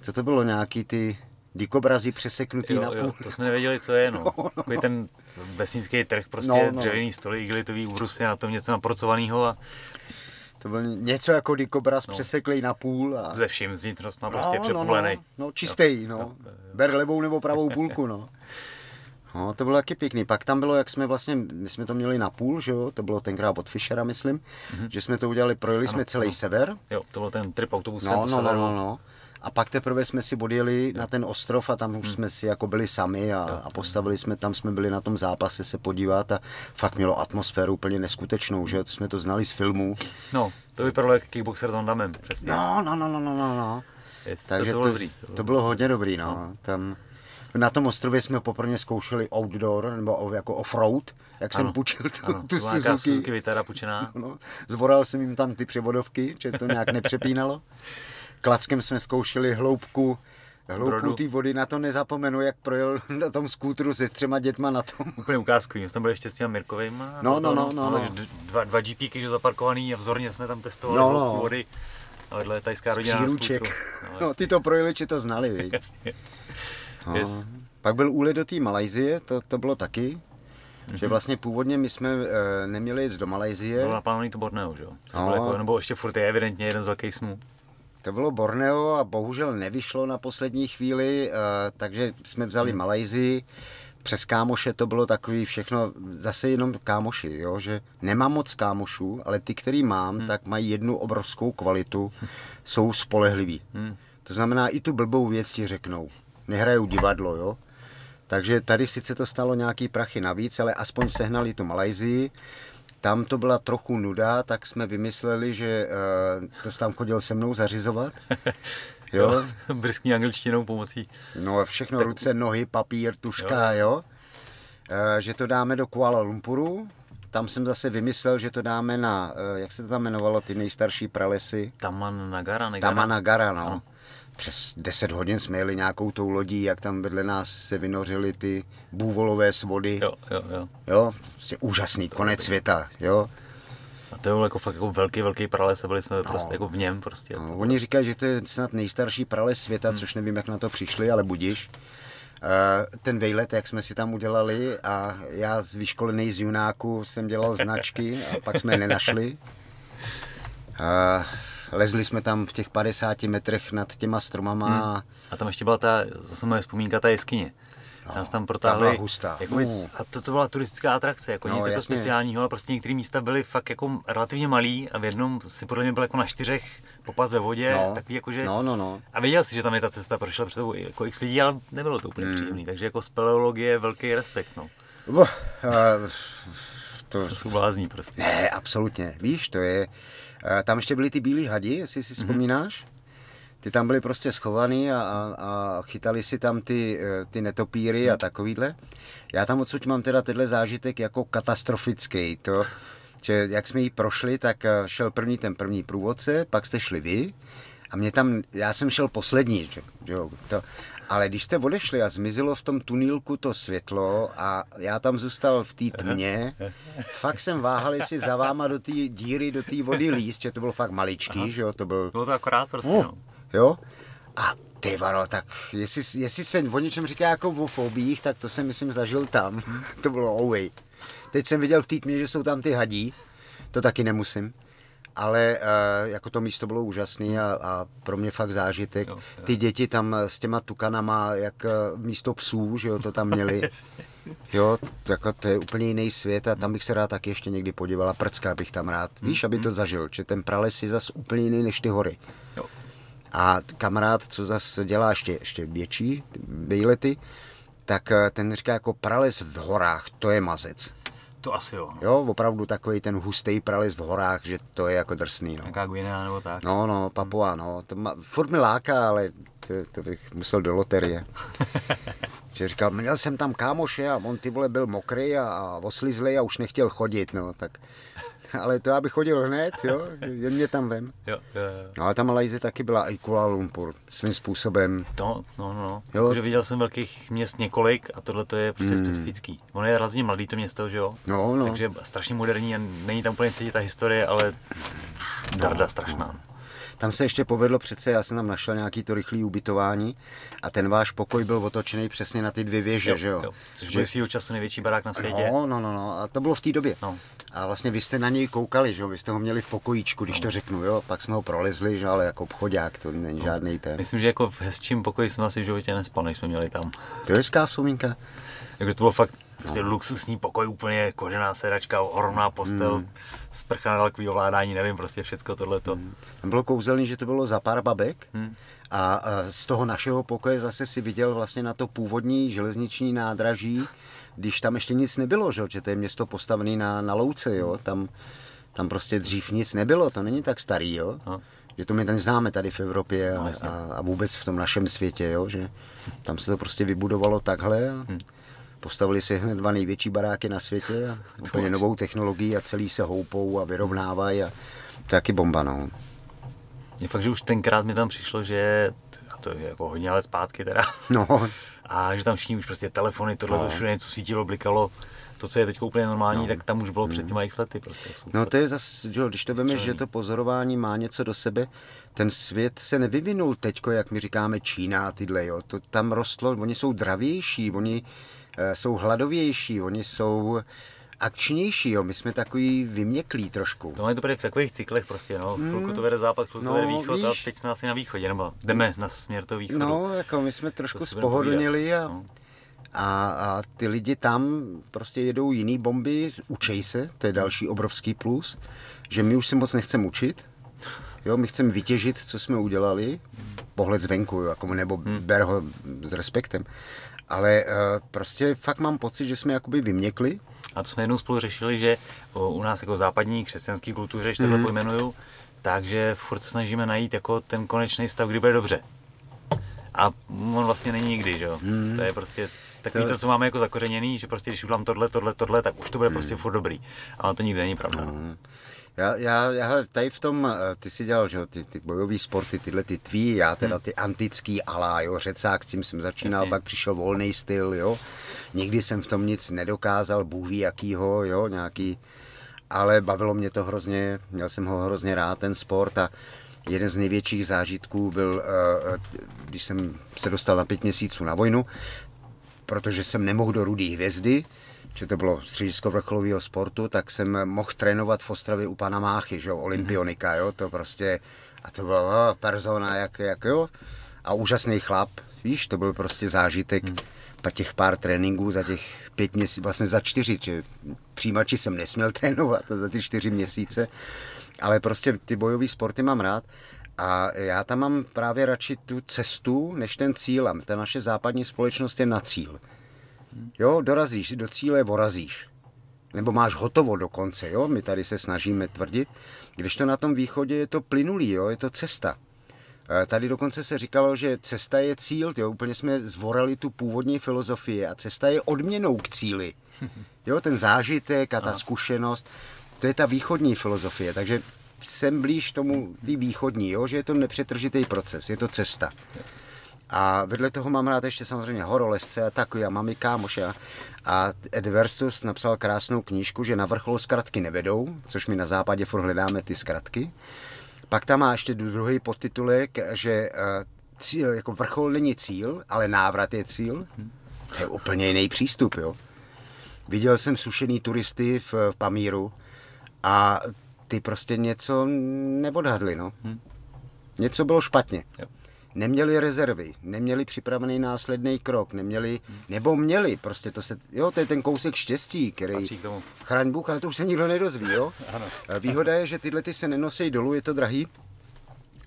co to bylo, nějaký ty dikobrazy přeseknutý jo, na půl. Jo, to jsme nevěděli, co je, no. no, no. Ten vesnický trh, prostě no, no. dřevěný stoly, igelitový úbrusy na tom něco napracovaného a to byl něco jako dikobraz no. přeseklej na půl. A... Ze vším, z vnitřnostma prostě no, přepulený. No, no, no, čistý, no. no. Ber levou nebo pravou půlku, no. No, to bylo taky pěkný. Pak tam bylo, jak jsme vlastně, my jsme to měli na půl, že jo, to bylo tenkrát od Fischera, myslím, mm-hmm. že jsme to udělali, projeli ano, jsme celý ano. sever. Jo, to byl ten trip autobusem no, no, no, no, no. A pak teprve jsme si odjeli jo. na ten ostrov a tam už hmm. jsme si jako byli sami a, a postavili jsme, tam jsme byli na tom zápase se podívat a fakt mělo atmosféru úplně neskutečnou, že to jsme to znali z filmů. No, to vypadalo jako kickboxer s Ondamem, přesně. No, no, no, no, no, no. no. Yes, Takže to, to, bylo dobrý, to, bylo... to bylo hodně dobrý, no. no. Tam, na tom ostrově jsme poprvé zkoušeli outdoor, nebo jako offroad, jak ano, jsem půjčil tu, ano, tu Suzuki. Suzuki Vitara půjčená. No, zvoral jsem jim tam ty převodovky, že to nějak nepřepínalo. Klackem jsme zkoušeli hloubku Hloubku té vody, na to nezapomenu, jak projel na tom skútru se třema dětma na tom. Úplně ukázkový, jsme byli ještě s těma Mirkovými. No, no, no, no, no. Dva, dva GPky, že zaparkovaný a vzorně jsme tam testovali no, no. vody. A vedle je tajská rodina No, no, ty to projeliči to znali? Jasně. Yes. Pak byl úlet do té Malajzie, to, to bylo taky. Mm-hmm. Že vlastně původně my jsme e, neměli jít do Malajzie. Bylo naplánovaný to Borneo, že jo? No. Jako, nebo ještě furt je evidentně jeden z velkých snů. To bylo Borneo a bohužel nevyšlo na poslední chvíli, e, takže jsme vzali mm. Malajzii. Přes kámoše to bylo takový všechno, zase jenom kámoši, jo? že nemám moc kámošů, ale ty, který mám, mm. tak mají jednu obrovskou kvalitu, jsou spolehliví. Mm. To znamená, i tu blbou věc ti řeknou nehrajou divadlo, jo. Takže tady sice to stalo nějaký prachy navíc, ale aspoň sehnali tu Malajzii. Tam to byla trochu nuda, tak jsme vymysleli, že uh, to tam chodil se mnou zařizovat. Jo, jo briskní angličtinou pomocí. No všechno, tak... ruce, nohy, papír, tuška, jo. jo. Uh, že to dáme do Kuala Lumpuru, tam jsem zase vymyslel, že to dáme na, uh, jak se to tam jmenovalo, ty nejstarší pralesy? Tamanagara, Tamanagara, no. Ano přes 10 hodin jsme jeli nějakou tou lodí, jak tam vedle nás se vynořily ty bůvolové svody. Jo, jo, jo. Jo, prostě úžasný, konec světa, jo. A to je jako fakt jako velký, velký prales a byli jsme no. prostě jako v něm prostě. No, oni říkají, že to je snad nejstarší prales světa, hmm. což nevím, jak na to přišli, ale budíš. Uh, ten vejlet, jak jsme si tam udělali a já z vyškolený z Junáku jsem dělal značky a pak jsme je nenašli. Uh, lezli jsme tam v těch 50 metrech nad těma stromama. Hmm. A tam ještě byla ta, zase moje vzpomínka, ta jeskyně. No, nás tam protáhli. Ta byla hustá. Jako, uh. A to, to byla turistická atrakce, jako no, nic jako speciálního, ale prostě některé místa byly fakt jako relativně malý a v jednom si podle mě byl jako na čtyřech popas ve vodě, no. takový jako, že... No, no, no. A věděl si, že tam je ta cesta, prošla před tou jako x lidí, ale nebylo to úplně hmm. příjemný, takže jako speleologie velký respekt, no. Uh, uh, to... to jsou blázní prostě. Ne, absolutně. Víš, to je... Uh, tam ještě byly ty bílé hadi, jestli si mm-hmm. vzpomínáš ty tam byli prostě schovaný a, a, a chytali si tam ty, eh, ty netopíry a takovýhle. Já tam odsud mám teda tenhle zážitek jako katastrofický. To, že jak jsme ji prošli, tak eh, šel první ten první průvodce, pak jste šli vy a mě tam, já jsem šel poslední, že, jo, to, ale když jste odešli a zmizelo v tom tunílku to světlo a já tam zůstal v té tmě, fakt jsem váhal, jestli za váma do té díry, do té vody líst, že to bylo fakt maličký, Aha. že jo, to byl... Bylo to akorát prostě, uh, no jo. A ty varo, tak jestli, jestli se o něčem říká jako o fobích, tak to jsem myslím zažil tam. to bylo away. Teď jsem viděl v té tmě, že jsou tam ty hadí, to taky nemusím. Ale uh, jako to místo bylo úžasné a, a pro mě fakt zážitek. Jo, ty děti tam s těma tukanama, jak uh, místo psů, že jo, to tam měli. jo, to, jako, to je úplně jiný svět a tam bych se rád taky ještě někdy podíval a prcka bych tam rád. Víš, aby to zažil, že ten prales je zas úplně jiný než ty hory. Jo. A kamarád, co zase dělá ještě, ještě větší výlety, tak eh, ten říká jako prales v horách, to je mazec. To asi jo. Jo, opravdu takový ten hustý prales v horách, že to je jako drsný. No. Jaká Guinea nebo tak. No, no, Papua, no. To má, furt mi láká, ale to, to bych musel do loterie. že říkal, měl jsem tam kámoše a on ty vole byl mokrý a, a oslizlej a už nechtěl chodit, no, tak ale to já bych chodil hned, jo, jen mě tam vem. Jo, jo, jo. No ale ta Malajze taky byla i Kuala Lumpur, svým způsobem. To, no, no, no. Jo. Takže viděl jsem velkých měst několik a tohle to je prostě mm. specifický. Ono je relativně mladý to město, že jo? No, no. Takže strašně moderní a není tam úplně cítit ta historie, ale darda no, strašná. No. Tam se ještě povedlo přece, já jsem tam našel nějaký to rychlý ubytování a ten váš pokoj byl otočený přesně na ty dvě věže, jo, že jo? jo. Což byl svýho času největší barák na světě. No, no, no, no. a to bylo v té době. No. A vlastně vy jste na něj koukali, že jo? Vy jste ho měli v pokojíčku, když no. to řeknu, jo? Pak jsme ho prolezli, že ale jako obchodák, to není no. žádný ten. Myslím, že jako v hezčím pokoji jsme asi v životě nespal, než jsme měli tam. To je hezká vzpomínka. Jako to bylo fakt prostě no. luxusní pokoj, úplně kožená sedačka, ohromná postel, mm. sprcha na dálkový ovládání, nevím, prostě všecko tohleto. Mm. Tam bylo kouzelný, že to bylo za pár babek mm. a, a z toho našeho pokoje zase si viděl vlastně na to původní železniční nádraží, když tam ještě nic nebylo, že, že to je město postavené na, na louce, jo, tam, tam prostě dřív nic nebylo, to není tak starý, jo. No. Že to my neznáme tady v Evropě a, no, a, a vůbec v tom našem světě, jo, že tam se to prostě vybudovalo takhle a hmm. Postavili si hned dva největší baráky na světě a úplně novou technologií a celý se houpou a vyrovnávají a to taky bomba, no. Je fakt, že už tenkrát mi tam přišlo, že a to je jako hodně let zpátky teda. No. A že tam všichni už prostě telefony, tohle no. všude něco svítilo, blikalo. To, co je teď úplně normální, no. tak tam už bylo před těma x lety. Prostě, no to je zase, že, když to vemeš, že to pozorování má něco do sebe, ten svět se nevyvinul teďko, jak my říkáme Čína tyhle, jo. To tam rostlo, oni jsou dravější, oni jsou hladovější, oni jsou akčnější, jo. My jsme takový vyměklí trošku. To je to v takových cyklech prostě, no. Mm. Chvilku to vede západ, chvilku no, to vede východ víš, a teď jsme asi na východě, nebo jdeme na směr toho východu. No, jako my jsme trošku spohodlnili a, no. a, a, ty lidi tam prostě jedou jiný bomby, učej se, to je další obrovský plus, že my už se moc nechceme učit, Jo, my chceme vytěžit, co jsme udělali, pohled zvenku, jako, nebo hmm. ber ho s respektem. Ale uh, prostě fakt mám pocit, že jsme jakoby vyměkli a to jsme jednou spolu řešili, že u nás jako západní křesťanské kultuře, když takhle mm. pojmenuju, takže furt se snažíme najít jako ten konečný stav, kdy bude dobře. A on vlastně není nikdy, že jo? Mm. To je prostě Tak to... to, co máme jako zakořeněný, že prostě když udělám tohle, tohle, tohle, tak už to bude hmm. prostě furt dobrý. Ale to nikdy není pravda. Hmm. Já, já, já tady v tom, eh, ty si dělal, že ty, ty bojové sporty, tyhle ty tvý, já teda hmm. ty antický alá, jo, řecák, s tím jsem začínal, Jasně. pak přišel volný styl, jo. Nikdy jsem v tom nic nedokázal, Bůh ví jakýho, jo, nějaký, ale bavilo mě to hrozně, měl jsem ho hrozně rád, ten sport a jeden z největších zážitků byl, eh, eh, když jsem se dostal na pět měsíců na vojnu, protože jsem nemohl do Rudý hvězdy, že to bylo středisko vrcholového sportu, tak jsem mohl trénovat v Ostravě u pana Máchy, že jo, olympionika, jo, to prostě, a to byla persona, jak, jak jo, a úžasný chlap, víš, to byl prostě zážitek, hmm. pa těch pár tréninků za těch pět měsíců, vlastně za čtyři, že přijímači jsem nesměl trénovat za ty čtyři měsíce, ale prostě ty bojové sporty mám rád a já tam mám právě radši tu cestu, než ten cíl. A ta naše západní společnost je na cíl. Jo, dorazíš, do cíle vorazíš. Nebo máš hotovo dokonce, jo? My tady se snažíme tvrdit. Když to na tom východě je to plynulý, jo? Je to cesta. Tady dokonce se říkalo, že cesta je cíl, jo? úplně jsme zvorali tu původní filozofii a cesta je odměnou k cíli. Jo, ten zážitek a ta zkušenost, to je ta východní filozofie, takže jsem blíž tomu tý východní, jo? že je to nepřetržitý proces, je to cesta. A vedle toho mám rád ještě samozřejmě horolezce a takový, a mám i kámoše. A Ed Verstus napsal krásnou knížku, že na vrchol zkratky nevedou, což my na západě furt hledáme ty zkratky. Pak tam má ještě druhý podtitulek, že eh, cíl, jako vrchol není cíl, ale návrat je cíl. To je úplně jiný přístup, jo. Viděl jsem sušený turisty v, v Pamíru a ty prostě něco neodhadli, no. Něco bylo špatně. Jo neměli rezervy, neměli připravený následný krok, neměli, nebo měli, prostě to se, jo, to je ten kousek štěstí, který, chraň Bůh, ale to už se nikdo nedozví, jo. ano. Výhoda je, že tyhle ty se nenosí dolů, je to drahý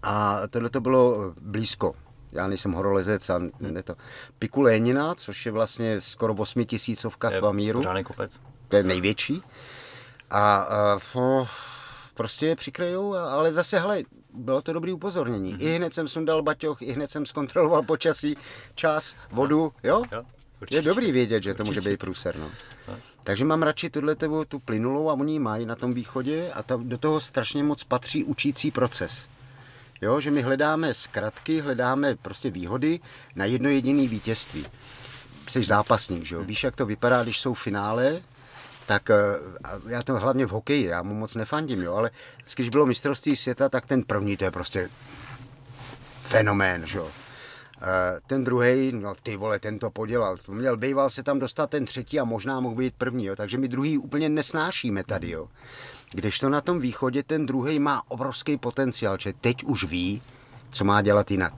a tohle to bylo blízko. Já nejsem horolezec a ne to. Piku Lénina, což je vlastně skoro 8 tisícovka v Pamíru. kopec. To je největší. A, a prostě je přikryjou, ale zase, hele, bylo to dobrý upozornění. Mm-hmm. I hned jsem sundal baťoch, i hned jsem zkontroloval počasí, čas, vodu, jo? jo je dobrý vědět, že určitě. to může být průser, no. no. Takže mám radši tuhle tebu, tu plynulou a oni mají na tom východě a ta, do toho strašně moc patří učící proces. Jo, že my hledáme zkratky, hledáme prostě výhody na jedno jediné vítězství. Jsi zápasník, že jo? Mhm. Víš, jak to vypadá, když jsou finále, tak eh, já to hlavně v hokeji, já mu moc nefandím, jo, ale když bylo mistrovství světa, tak ten první to je prostě fenomén, že jo. Eh, ten druhý, no ty vole, ten to podělal. Měl, býval se tam dostat ten třetí a možná mohl být první, jo. takže my druhý úplně nesnášíme tady. Jo. Když to na tom východě ten druhý má obrovský potenciál, že teď už ví, co má dělat jinak.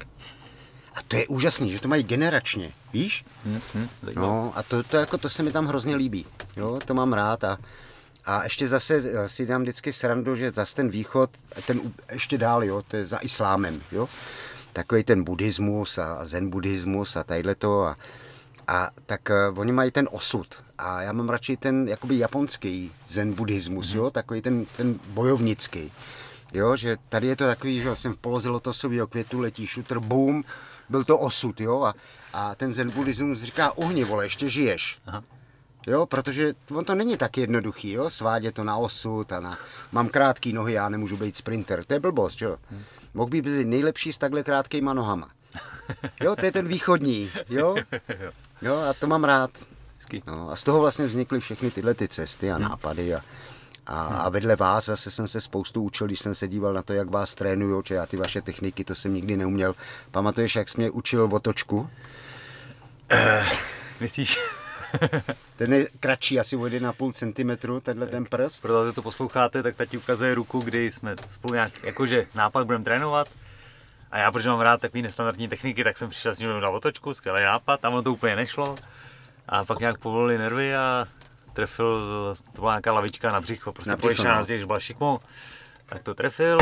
A to je úžasný, že to mají generačně, víš? Hmm, hmm, no a to, to, jako, to se mi tam hrozně líbí. Jo, to mám rád a, a ještě zase si dám vždycky srandu, že zase ten východ, ten ještě dál, jo, to je za islámem, jo. Takový ten buddhismus a zen buddhismus a tadyhle to a, a tak uh, oni mají ten osud. A já mám radši ten jakoby japonský zen buddhismus, mm-hmm. jo, takový ten, ten bojovnický. Jo, že tady je to takový, že jsem v poloze lotosového květu, letí šutr, boom, byl to osud, jo, a, a ten zen buddhismus říká, uhni, vole, ještě žiješ. Aha. Jo, protože on to není tak jednoduchý, jo, svádět to na osud a na, mám krátký nohy, já nemůžu být sprinter, to je blbost, jo. Hmm. Mohl by být nejlepší s takhle krátkýma nohama. Jo, to je ten východní, jo. Jo, a to mám rád. No, a z toho vlastně vznikly všechny tyhle ty cesty a nápady a, a, a vedle vás zase jsem se spoustu učil, když jsem se díval na to, jak vás trénuju, že já ty vaše techniky, to jsem nikdy neuměl. Pamatuješ, jak jsi mě učil otočku? Uh, myslíš? ten je kratší, asi o 1,5 cm, tenhle ten prst. Protože to posloucháte, tak tati ukazuje ruku, kdy jsme spolu nějak, jakože nápad budeme trénovat. A já, protože mám rád takový nestandardní techniky, tak jsem přišel s ním na otočku, skvělý nápad, tam to úplně nešlo. A pak nějak povolili nervy a trefil, to byla nějaká lavička na břicho, prostě na břicho, nás, když byl šikmo, tak to trefil,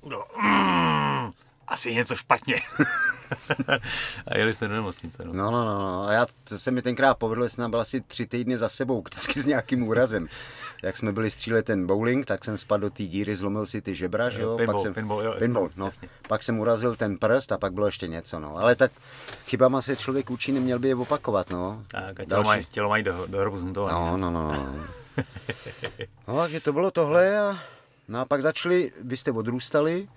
udělal, mm, asi něco špatně. a jeli jsme do nemocnice. No, no, no. no. no. A já, to se mi tenkrát povedlo, že jsem byl asi tři týdny za sebou, vždycky s nějakým úrazem. Jak jsme byli střílet ten bowling, tak jsem spadl do té díry, zlomil si ty žebra, že jo? Pinball, pak jsem, pinball, jo, pinball, no. Jasně. Pak jsem urazil ten prst a pak bylo ještě něco, no. Ale tak chybama se člověk učí, neměl by je opakovat, no. Tak, a tělo, mají, tělo mají do, do hrobu zmontované. No, no, no. no. no takže to bylo tohle a, no a pak začali, vy jste odrůstali,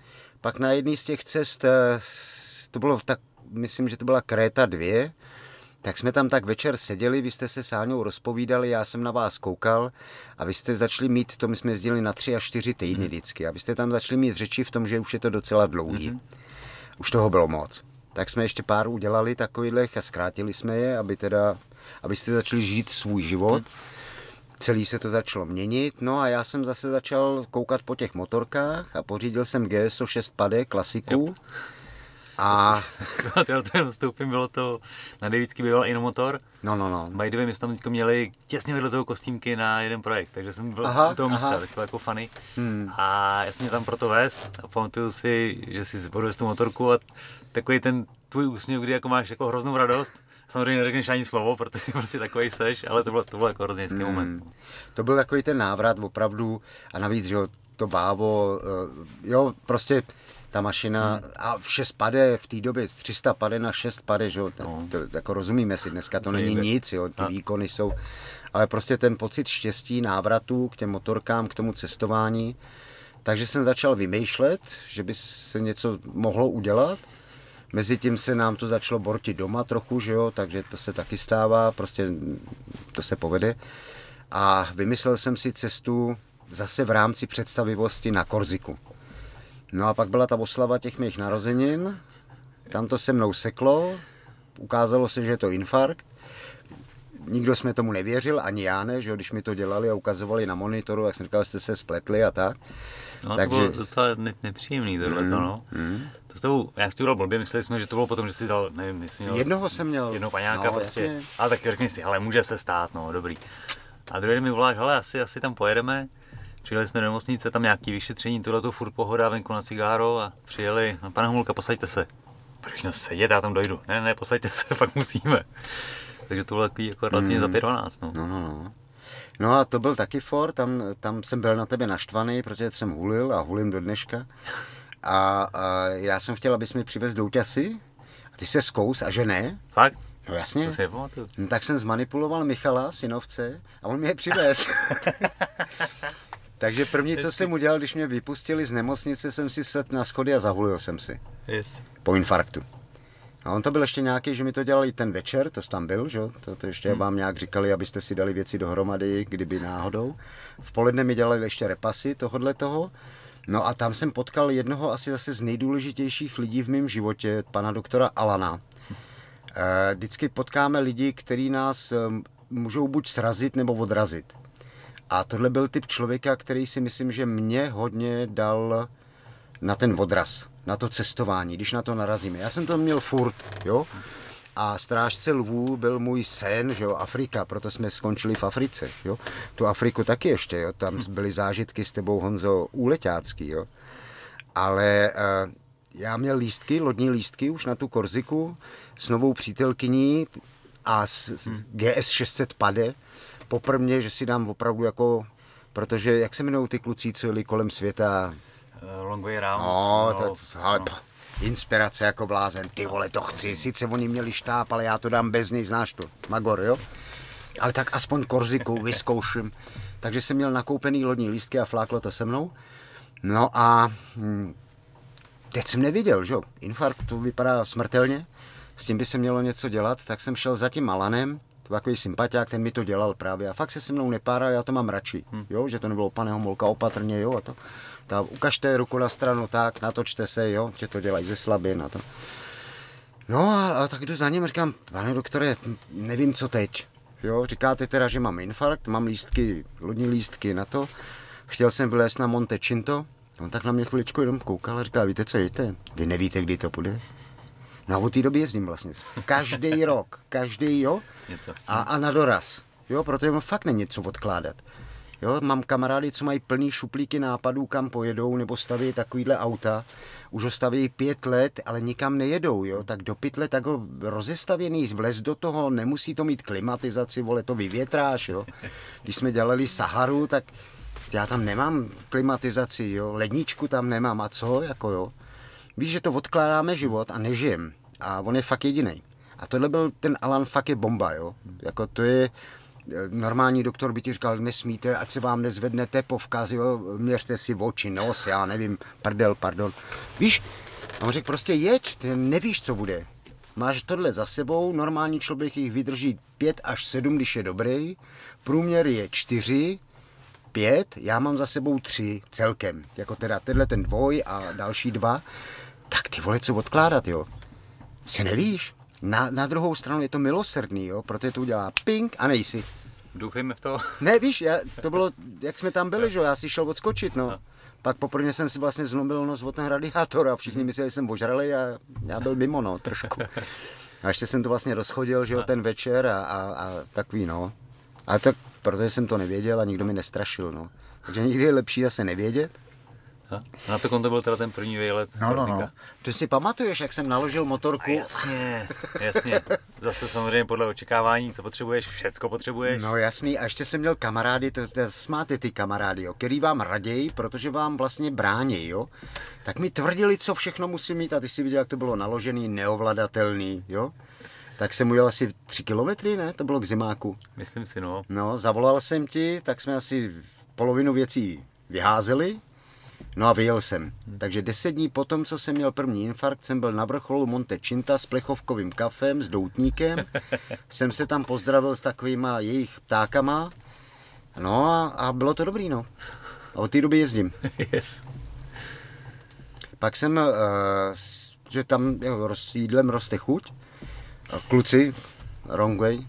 pak na jedné z těch cest, eh, to bylo tak, myslím, že to byla Kréta 2, tak jsme tam tak večer seděli, vy jste se s Áňou rozpovídali, já jsem na vás koukal a vy jste začali mít, to my jsme jezdili na tři a čtyři týdny mm. vždycky, a vy jste tam začali mít řeči v tom, že už je to docela dlouhý. Mm. Už toho bylo moc. Tak jsme ještě pár udělali takových a zkrátili jsme je, aby teda, abyste začali žít svůj život. Mm. Celý se to začalo měnit, no a já jsem zase začal koukat po těch motorkách a pořídil jsem GSO 6 pade klasiku. Yep a... Já to jenom vstoupím, bylo to, na Davidský býval Inomotor. No, no, no. By the way, my jsme tam teďko měli těsně vedle toho kostýmky na jeden projekt, takže jsem byl aha, u toho místa, tak to jako funny. Hmm. A já jsem mě tam proto vez a pamatuju si, že si zbuduješ tu motorku a takový ten tvůj úsměv, kdy jako máš jako hroznou radost, samozřejmě neřekneš ani slovo, protože prostě takový seš, ale to bylo, to bylo jako hrozně hezký hmm. moment. To byl takový ten návrat opravdu a navíc, že to bávo, eh, jo, prostě ta mašina hmm. a 6 pade v té době, z 300 pade na 6 pade, že jo, no. to, to, jako rozumíme si, dneska to není nic, jo, ty výkony jsou, ale prostě ten pocit štěstí, návratu k těm motorkám, k tomu cestování, takže jsem začal vymýšlet, že by se něco mohlo udělat. Mezitím se nám to začalo bortit doma trochu, že jo, takže to se taky stává, prostě to se povede. A vymyslel jsem si cestu zase v rámci představivosti na Korziku. No a pak byla ta oslava těch mých narozenin, tam to se mnou seklo, ukázalo se, že je to infarkt. Nikdo jsme tomu nevěřil, ani já ne, že když mi to dělali a ukazovali na monitoru, jak jsem říkal, jste se spletli a tak. No, Takže... to bylo docela ne- nepříjemný tohle, mm, no. Mm. To s tebou, jak jsi to udělal blbě, mysleli jsme, že to bylo potom, že jsi dal, nevím, jestli měl... Jednoho jsem měl. Jednoho paňáka no, prostě. Jasně. Ale tak řekni si, ale může se stát, no, dobrý. A druhý mi voláš, hele, asi, asi tam pojedeme. Přijeli jsme do nemocnice, tam nějaký vyšetření, tohle to furt pohoda venku na cigáro a přijeli, no, pane Humulka, posaďte se. Proč no sedět, já tam dojdu. Ne, ne, posaďte se, pak musíme. Takže to bylo takový jako relativně mm. za 12, no. no. No, no, no. a to byl taky for, tam, tam jsem byl na tebe naštvaný, protože jsem hulil a hulím do dneška. A, a já jsem chtěl, abys mi přivez douťasy a ty se zkous a že ne. Fakt? No jasně. To si nepamatuju. No, tak jsem zmanipuloval Michala, synovce, a on mi je přivez. Takže první, co jsem udělal, když mě vypustili z nemocnice, jsem si set na schody a zahulil jsem si. Yes. Po infarktu. A on to byl ještě nějaký, že mi to dělali ten večer, to tam byl, že? To, to ještě hmm. vám nějak říkali, abyste si dali věci dohromady, kdyby náhodou. V poledne mi dělali ještě repasy tohodle toho. No a tam jsem potkal jednoho asi zase z nejdůležitějších lidí v mém životě, pana doktora Alana. E, vždycky potkáme lidi, kteří nás eh, můžou buď srazit nebo odrazit. A tohle byl typ člověka, který si myslím, že mě hodně dal na ten odraz, na to cestování, když na to narazíme. Já jsem to měl furt, jo. A strážce lvů byl můj sen, že jo, Afrika, proto jsme skončili v Africe, jo. Tu Afriku taky ještě, jo, tam byly zážitky s tebou, Honzo, úleťácký, jo. Ale uh, já měl lístky, lodní lístky už na tu Korziku s novou přítelkyní a s, s GS 600 pade, poprmě, že si dám opravdu jako, protože jak se jmenují ty kluci, co jeli kolem světa? Uh, long way round. No, to, to, ale no. inspirace jako blázen, ty vole, to chci. Sice oni měli štáb, ale já to dám bez něj, znáš to, Magor, jo? Ale tak aspoň Korziku vyzkouším. Takže jsem měl nakoupený lodní lístky a fláklo to se mnou. No a hm, teď jsem neviděl, že jo, infarkt to vypadá smrtelně, s tím by se mělo něco dělat, tak jsem šel za tím Malanem, to byl takový sympatiák, ten mi to dělal právě a fakt se se mnou nepáral, já to mám radši, hmm. jo, že to nebylo pane Homolka opatrně, jo, a to, ta, ukažte ruku na stranu tak, natočte se, jo, že to dělají ze slabin a to. No a, a tak jdu za ním říkám, pane doktore, nevím co teď, jo, říkáte teda, že mám infarkt, mám lístky, lodní lístky na to, chtěl jsem vylézt na Monte Cinto, on tak na mě chviličku jenom koukal a říká, víte co jdete, vy nevíte, kdy to bude? No a od té doby jezdím vlastně. Každý rok, každý, jo. Něco. A, a na doraz. Jo, protože fakt není co odkládat. Jo, mám kamarády, co mají plný šuplíky nápadů, kam pojedou, nebo staví takovýhle auta. Už ho staví pět let, ale nikam nejedou, jo. Tak do pět let tak ho rozestavěný, vlez do toho, nemusí to mít klimatizaci, vole, to vyvětráš, jo. Když jsme dělali Saharu, tak já tam nemám klimatizaci, jo. Ledničku tam nemám a co, jako jo. Víš, že to odkládáme život a nežijem. A on je fakt jediný. A tohle byl ten Alan fakt je bomba, jo. Jako to je, normální doktor by ti říkal, nesmíte, ať se vám nezvedne tepovka, měřte si oči, nos, já nevím, prdel, pardon. Víš, on řekl prostě jeď, ty nevíš, co bude. Máš tohle za sebou, normální člověk jich vydrží 5 až 7, když je dobrý, průměr je 4, 5, já mám za sebou 3 celkem, jako teda tenhle ten dvoj a další dva, tak ty vole, co odkládat, jo. Si nevíš? Na, na druhou stranu je to milosrdný, jo, protože to udělá ping a nejsi. Doufejme v to. Ne, víš, já, to bylo, jak jsme tam byli, že já si šel odskočit, no. Pak poprvé jsem si vlastně zlomil nos od ten radiátor a všichni mysleli, že jsem ožralý a já byl mimo, no, trošku. A ještě jsem to vlastně rozchodil, že jo, ten večer a, a, a takový, no. Ale tak, protože jsem to nevěděl a nikdo mi nestrašil, no. Takže někdy je lepší zase nevědět, na to konto byl teda ten první výlet. No, no, no. Ty si pamatuješ, jak jsem naložil motorku? A jasně, jasně. Zase samozřejmě podle očekávání, co potřebuješ, všecko potřebuješ. No jasný, a ještě jsem měl kamarády, to, to máte ty kamarády, jo, který vám raději, protože vám vlastně brání, jo. Tak mi tvrdili, co všechno musím mít a ty si viděl, jak to bylo naložený, neovladatelný, jo. Tak jsem ujel asi tři kilometry, ne? To bylo k zimáku. Myslím si, no. No, zavolal jsem ti, tak jsme asi polovinu věcí vyházeli, No a vyjel jsem. Takže deset dní potom, co jsem měl první infarkt, jsem byl na vrcholu Monte Cinta s plechovkovým kafem, s doutníkem. jsem se tam pozdravil s takovýma jejich ptákama. No a, a bylo to dobrý, no. A od té doby jezdím. Yes. Pak jsem, uh, že tam jo, roz, jídlem roste chuť. Kluci, wrong way.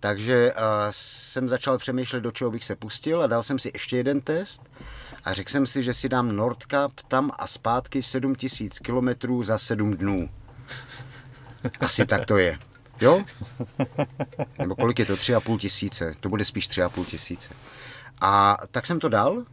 Takže uh, jsem začal přemýšlet, do čeho bych se pustil a dal jsem si ještě jeden test a řekl jsem si, že si dám Nordcup tam a zpátky 7000 km za 7 dnů. Asi tak to je. Jo? Nebo kolik je to? 3,5 tisíce. To bude spíš 3,5 tisíce. A tak jsem to dal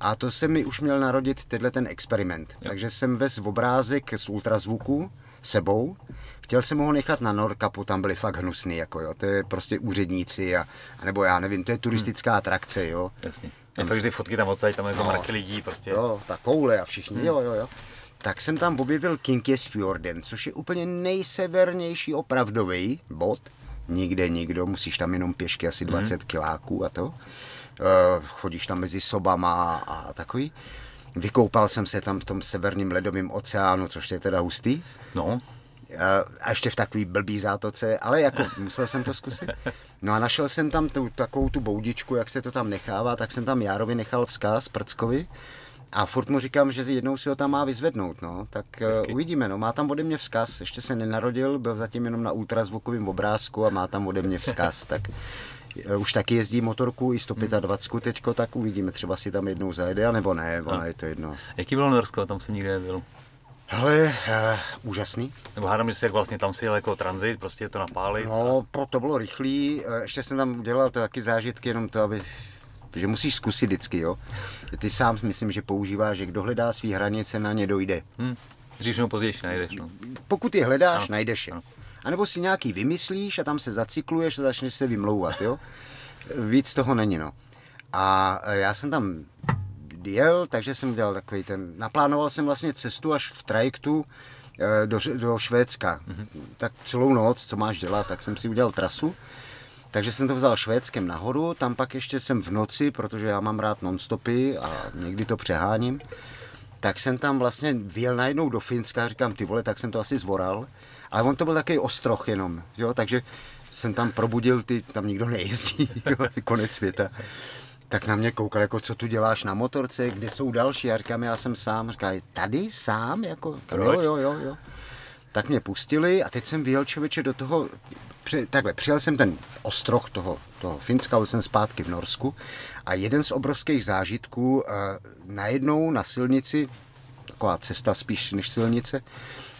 a to se mi už měl narodit tenhle ten experiment. Jo. Takže jsem vez obrázek z ultrazvuku sebou. Chtěl jsem ho nechat na Norkapu, tam byli fakt hnusný, jako jo. To je prostě úředníci a, nebo já nevím, to je turistická hmm. atrakce, jo. Jasně. Tam ty fotky tam odsaď, tam jako no, mraky lidí prostě. Jo, ta koule a všichni, hmm. jo, jo, jo. Tak jsem tam objevil Kinkjesfjorden, což je úplně nejsevernější opravdový bod. Nikde nikdo, musíš tam jenom pěšky asi 20 hmm. kiláků a to. Uh, chodíš tam mezi sobama a takový. Vykoupal jsem se tam v tom severním ledovém oceánu, což je teda hustý. No. A ještě v takový blbý zátoce, ale jako musel jsem to zkusit. No a našel jsem tam tu, takovou tu boudičku, jak se to tam nechává, tak jsem tam Járovi nechal vzkaz Prckovi. A furt mu říkám, že jednou si ho tam má vyzvednout, no. Tak uh, uvidíme, no. Má tam ode mě vzkaz, ještě se nenarodil, byl zatím jenom na ultrazvukovém obrázku a má tam ode mě vzkaz, tak uh, už taky jezdí motorku i 125 hmm. teďko, tak uvidíme, třeba si tam jednou zajede, nebo ne, ono je to jedno. Jaký bylo Norsko, tam jsem nikdy nebyl. Ale uh, úžasný. Nebo hádám, jak vlastně tam si jel jako tranzit, prostě to napálit. No, a... to bylo rychlý, eh, ještě jsem tam udělal to taky zážitky, jenom to, aby že musíš zkusit vždycky, jo. Ty sám myslím, že používáš, že kdo hledá svý hranice, na ně dojde. Hmm. Dřív nebo později najdeš, no. Pokud je hledáš, ano. najdeš je. A nebo si nějaký vymyslíš a tam se zacykluješ a začneš se vymlouvat, jo. Víc toho není, no. A eh, já jsem tam jel, takže jsem udělal takový ten, naplánoval jsem vlastně cestu až v trajektu eh, do, do Švédska. Mm-hmm. Tak celou noc, co máš dělat, tak jsem si udělal trasu. Takže jsem to vzal švédskem nahoru, tam pak ještě jsem v noci, protože já mám rád nonstopy a někdy to přeháním, tak jsem tam vlastně vyjel najednou do Finska a říkám, ty vole, tak jsem to asi zvoral. Ale on to byl takový ostroch jenom, jo, takže jsem tam probudil, ty, tam nikdo nejezdí, jo, konec světa tak na mě koukal, jako co tu děláš na motorce, kde jsou další. Já říkám, já jsem sám. Říká, tady sám? Jako, jo, jo, jo, jo. Tak mě pustili a teď jsem vyjel člověče do toho, při, takhle, přijel jsem ten ostroh toho, toho Finska, byl jsem zpátky v Norsku a jeden z obrovských zážitků, uh, najednou na silnici, taková cesta spíš než silnice,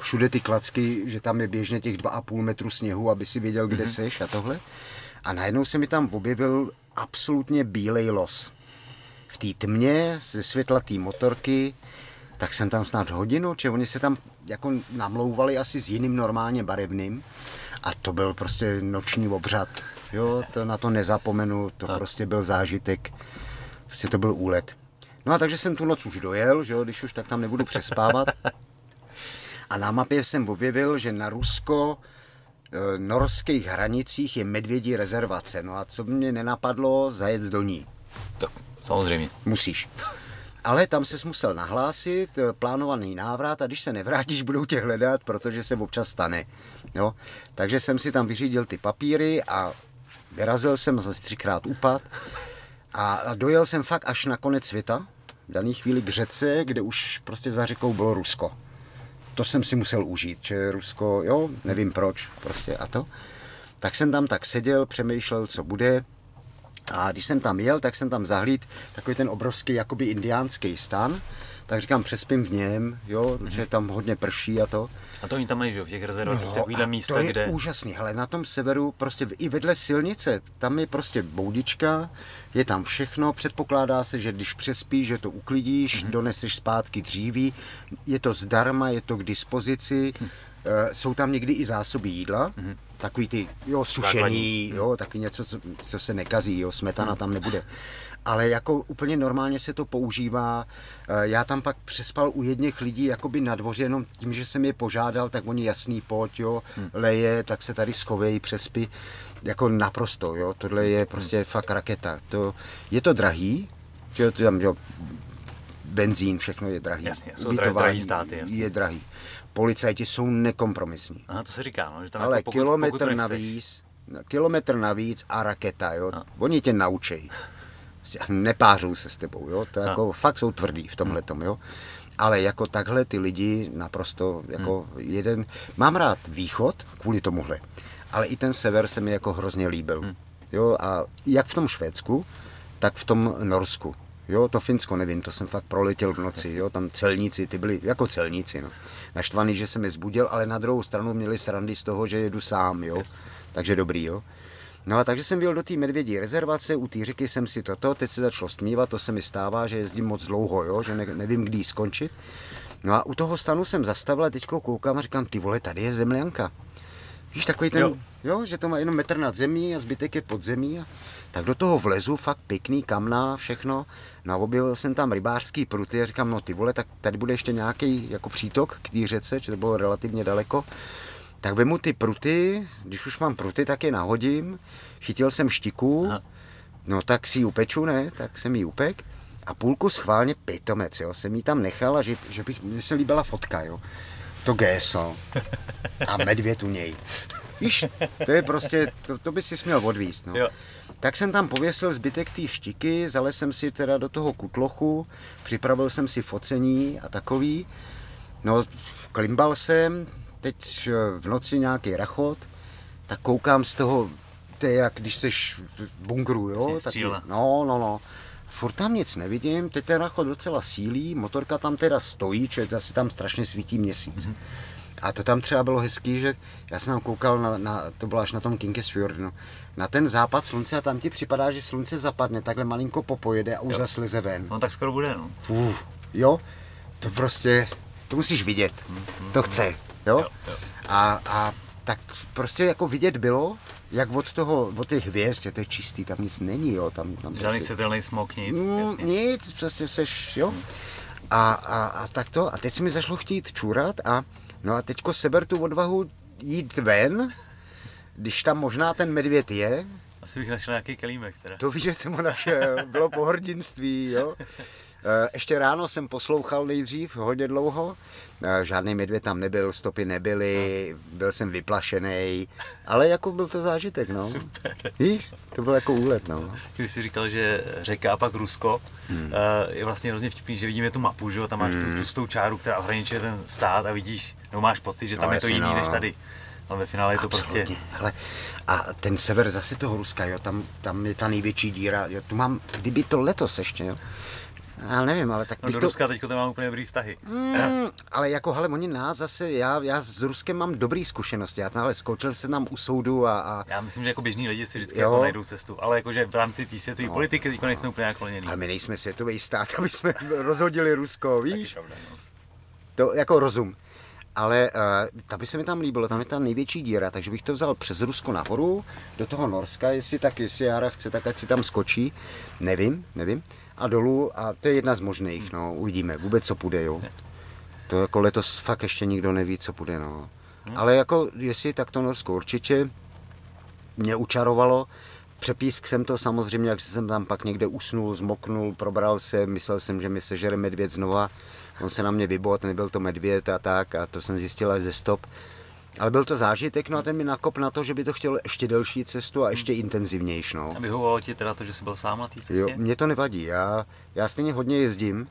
všude ty klacky, že tam je běžně těch 2,5 metru sněhu, aby si věděl, kde mm-hmm. seš a tohle. A najednou se mi tam objevil absolutně bílej los. V té tmě ze světla té motorky, tak jsem tam snad hodinu, či oni se tam jako namlouvali asi s jiným normálně barevným. A to byl prostě noční obřad. Jo, to na to nezapomenu, to tak. prostě byl zážitek. Prostě to byl úlet. No a takže jsem tu noc už dojel, že jo, když už tak tam nebudu přespávat. A na mapě jsem objevil, že na Rusko norských hranicích je medvědí rezervace. No a co mě nenapadlo, zajet do ní. Tak, samozřejmě. Musíš. Ale tam se musel nahlásit, e, plánovaný návrat a když se nevrátíš, budou tě hledat, protože se občas stane. Jo? Takže jsem si tam vyřídil ty papíry a vyrazil jsem zase třikrát upad a dojel jsem fakt až na konec světa, v daný chvíli k řece, kde už prostě za řekou bylo Rusko. To jsem si musel užít, že Rusko, jo, nevím proč, prostě a to. Tak jsem tam tak seděl, přemýšlel, co bude. A když jsem tam jel, tak jsem tam zahlíd takový ten obrovský jakoby indiánský stan tak říkám, přespím v něm, jo, mm-hmm. že tam hodně prší a to. A to oni tam mají, že v těch rezervacích, no, takovýhle místa, to je kde... úžasný, ale na tom severu, prostě i vedle silnice, tam je prostě boudička, je tam všechno, předpokládá se, že když přespíš, že to uklidíš, mm-hmm. doneseš zpátky dříví, je to zdarma, je to k dispozici, hm. Uh, jsou tam někdy i zásoby jídla, mm-hmm. takový ty, jo, sušení, jo, taky něco, co, co se nekazí, jo, smetana mm. tam nebude ale jako úplně normálně se to používá. Eh, já tam pak přespal u jedných lidí jakoby na dvoře, jenom tím, že jsem je požádal, tak oni jasný pojď, jo, hmm. leje, tak se tady schovějí, přespí. Jako naprosto, jo, tohle je prostě hmm. fakt raketa. To, je to drahý, jo, to tam, jo, benzín, všechno je drahý. Jasně, jsou drahý státy, jasně. Je drahý. Policajti jsou nekompromisní. Aha, to se říká, no, že tam Ale jako pokud, kilometr pokud navíc, kilometr navíc a raketa, jo. No. Oni tě naučejí nepářou se s tebou, jo, to jako fakt jsou tvrdý v tomhle tom, jo. Ale jako takhle ty lidi naprosto jako hmm. jeden, mám rád východ kvůli tomuhle, ale i ten sever se mi jako hrozně líbil, hmm. jo, a jak v tom Švédsku, tak v tom Norsku. Jo, to Finsko nevím, to jsem fakt proletěl v noci, jo, tam celníci, ty byli jako celníci, no. Naštvaný, že jsem je zbudil, ale na druhou stranu měli srandy z toho, že jedu sám, jo. Yes. Takže dobrý, jo. No a takže jsem byl do té medvědí rezervace, u té řeky jsem si toto, teď se začalo stmívat, to se mi stává, že jezdím moc dlouho, jo, že ne, nevím, kdy skončit. No a u toho stanu jsem zastavil a teď koukám a říkám, ty vole, tady je zemlянka. Víš, takový ten, jo. jo. že to má jenom metr nad zemí a zbytek je pod zemí. A, tak do toho vlezu, fakt pěkný, kamna, všechno. No a objevil jsem tam rybářský pruty a říkám, no ty vole, tak tady bude ještě nějaký jako přítok k té řece, že to bylo relativně daleko tak vemu ty pruty, když už mám pruty, tak je nahodím, chytil jsem štiku, Aha. no tak si ji upeču, ne, tak jsem ji upek a půlku schválně pitomec, jo, jsem ji tam nechal a že, že bych, mně se líbila fotka, jo, to géso a medvěd u něj. Víš, to je prostě, to, to by si směl odvíst, no. Jo. Tak jsem tam pověsil zbytek té štiky, zalez jsem si teda do toho kutlochu, připravil jsem si focení a takový. No, klimbal jsem, teď v noci nějaký rachot, tak koukám z toho, to je jak když jsi v bunkru, jo? Tak, no, no, no. Furt tam nic nevidím, teď ten rachot docela sílí, motorka tam teda stojí, čili asi tam strašně svítí měsíc. Mm-hmm. A to tam třeba bylo hezký, že já jsem tam koukal, na, na to bylo až na tom Kinkesfjordu, no, na ten západ slunce a tam ti připadá, že slunce zapadne, takhle malinko popojede a už jo. zase leze ven. No tak skoro bude, no. Uf, jo, to prostě, to musíš vidět, mm-hmm. to chce. Jo? Jo, jo. A, a tak prostě jako vidět bylo, jak od toho, od těch hvězd, je to je čistý, tam nic není, jo, tam, tam Žádný prostě, světelný smok, nic. Mm, nic, prostě seš, jo. A, a, a tak to, a teď se mi zašlo chtít čurat a no a teďko seber tu odvahu jít ven, když tam možná ten medvěd je. Asi bych našel nějaký kelímek teda. To víš, že jsem ho našel, bylo pohrdinství, jo. Eh, ještě ráno jsem poslouchal nejdřív, hodně dlouho. Eh, žádný medvěd tam nebyl, stopy nebyly, byl jsem vyplašený, ale jako byl to zážitek, no. Super. Víš, to byl jako úlet, no. Když jsi říkal, že řeka a pak Rusko, hmm. Eh, je vlastně hrozně vtipný, že vidíme tu mapu, že tam máš hmm. tu tustou čáru, která ohraničuje ten stát a vidíš, nebo máš pocit, že tam no, je to jiný no. než tady. Ale ve finále je to prostě... Hele, a ten sever zase toho Ruska, jo, tam, tam je ta největší díra, jo, tu mám, kdyby to letos ještě, jo, Já nevím, ale tak... No do Ruska to... teďko to mám úplně dobrý vztahy. Mm, ale jako, hele, oni nás zase, já, já s Ruskem mám dobrý zkušenosti, já tam, ale skočil se tam u soudu a, a... Já myslím, že jako běžní lidi si vždycky jako najdou cestu, ale jakože v rámci té světové no. politiky teďko nejsme úplně naklonění. Ale my nejsme světový stát, aby jsme rozhodili Rusko, víš? Pravda, no. To jako rozum. Ale uh, ta by se mi tam líbilo, tam je ta největší díra, takže bych to vzal přes Rusko nahoru, do toho Norska, jestli tak, jestli Jara chce, tak ať si tam skočí, nevím, nevím, a dolů, a to je jedna z možných, no, uvidíme, vůbec co půjde, jo. To jako letos fakt ještě nikdo neví, co půjde, no. Ale jako, jestli tak to Norsko určitě mě učarovalo, Přepísk jsem to samozřejmě, jak jsem tam pak někde usnul, zmoknul, probral se, myslel jsem, že mi sežere medvěd znova, on se na mě vybot, nebyl to medvěd a tak a to jsem zjistil ze stop. Ale byl to zážitek, no a ten mi nakop na to, že by to chtěl ještě delší cestu a ještě intenzivnější. No. A vyhovovalo ti teda to, že jsi byl sám na té cestě? Jo, mě to nevadí, já, já stejně hodně jezdím,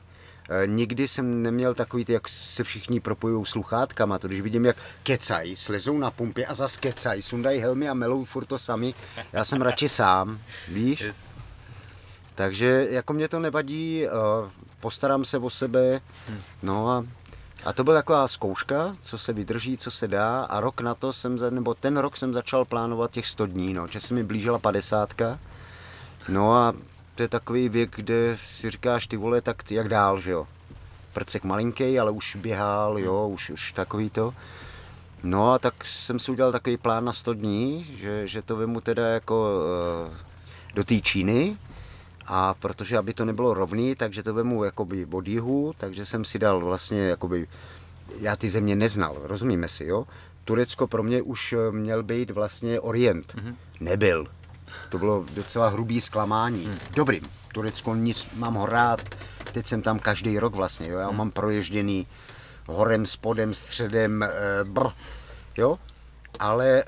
e, nikdy jsem neměl takový, ty, jak se všichni propojují sluchátkama, to když vidím, jak kecají, slezou na pumpě a zase kecají, sundají helmy a melou furt to sami. Já jsem radši sám, víš? Yes. Takže jako mě to nevadí, e, postarám se o sebe, hm. no a a to byla taková zkouška, co se vydrží, co se dá a rok na to jsem, nebo ten rok jsem začal plánovat těch 100 dní, no, že se mi blížila padesátka. No a to je takový věk, kde si říkáš, ty vole, tak jak dál, že jo. Prcek malinký, ale už běhal, jo, už, už takový to. No a tak jsem si udělal takový plán na 100 dní, že, že to vemu teda jako uh, do té Číny, a protože aby to nebylo rovný, takže to vemu jakoby od jihu, takže jsem si dal vlastně jakoby, já ty země neznal, rozumíme si, jo? Turecko pro mě už eh, měl být vlastně Orient. Mm-hmm. Nebyl. To bylo docela hrubý zklamání. Mm. Dobrý, Turecko nic, mám ho rád, teď jsem tam každý rok vlastně, jo? já mm. mám proježděný horem, spodem, středem, e, brr, jo? Ale e,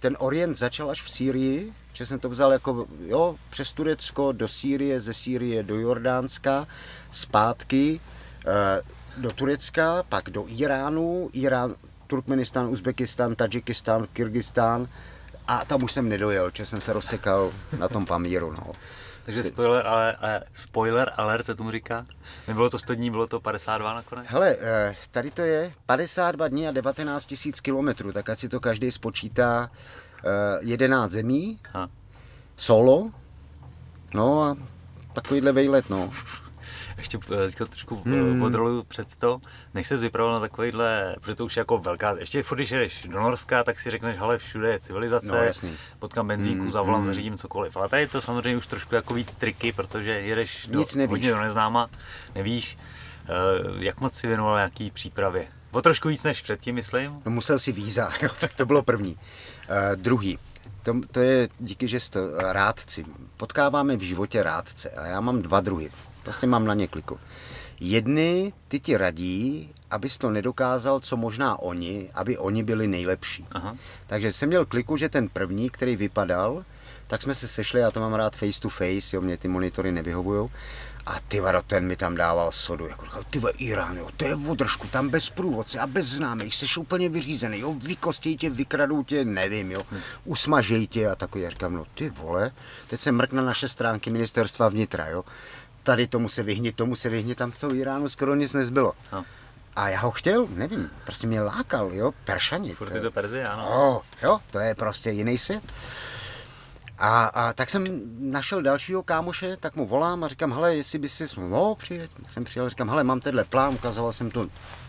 ten Orient začal až v Sýrii, že jsem to vzal jako jo, přes Turecko do Sýrie, ze Sýrie do Jordánska, zpátky e, do Turecka, pak do Iránu, Irán, Turkmenistán, Uzbekistán, Tadžikistán, Kyrgyzstán a tam už jsem nedojel, že jsem se rozsekal na tom Pamíru. No. Takže spoiler, ale, ale, spoiler alert se tomu říká. Nebylo to 100 dní, bylo to 52 nakonec? Hele, eh, tady to je 52 dní a 19 tisíc kilometrů, tak ať si to každý spočítá, 11 eh, zemí, ha. solo, no a takovýhle vejlet, no. Ještě eh, teďka trošku eh, hmm. podroluju před to, než se vypravil na takovýhle, protože to už je jako velká, ještě furt, když jdeš do Norska, tak si řekneš, hele, všude je civilizace, no, potkám benzínku, hmm. zavolám, hmm. zařídím cokoliv. Ale tady je to samozřejmě už trošku jako víc triky, protože jedeš do, Nic nevíš. hodně do neznáma, nevíš, jak moc si věnoval nějaký přípravě. O trošku víc než předtím, myslím. No musel si víza, jo, tak to bylo první. Uh, druhý, to, to je díky, že jste rádci. Potkáváme v životě rádce a já mám dva druhy. Vlastně mám na ně kliku. Jedny ty ti radí, abys to nedokázal, co možná oni, aby oni byli nejlepší. Aha. Takže jsem měl kliku, že ten první, který vypadal, tak jsme se sešli, já to mám rád face to face, jo, mě ty monitory nevyhovují. A ty vado, ten mi tam dával sodu, jako říkal, ty Irán, jo, to je vodržku, tam bez průvodce a bez známých, jsi úplně vyřízený, jo, vykostěj tě, vykradou tě, nevím, jo, usmažej tě a takový, já říkám, no ty vole, teď se mrk na naše stránky ministerstva vnitra, jo, tady tomu se vyhnit, tomu se vyhnit, tam v toho Iránu skoro nic nezbylo. No. A já ho chtěl, nevím, prostě mě lákal, jo, peršanik. Furt je to Perzi, ano. Oh, jo, to je prostě jiný svět. A, a tak jsem našel dalšího kámoše, tak mu volám a říkám, hele, jestli by si, no přijet, jsem přijel, říkám, hele, mám tenhle plán, ukazoval jsem to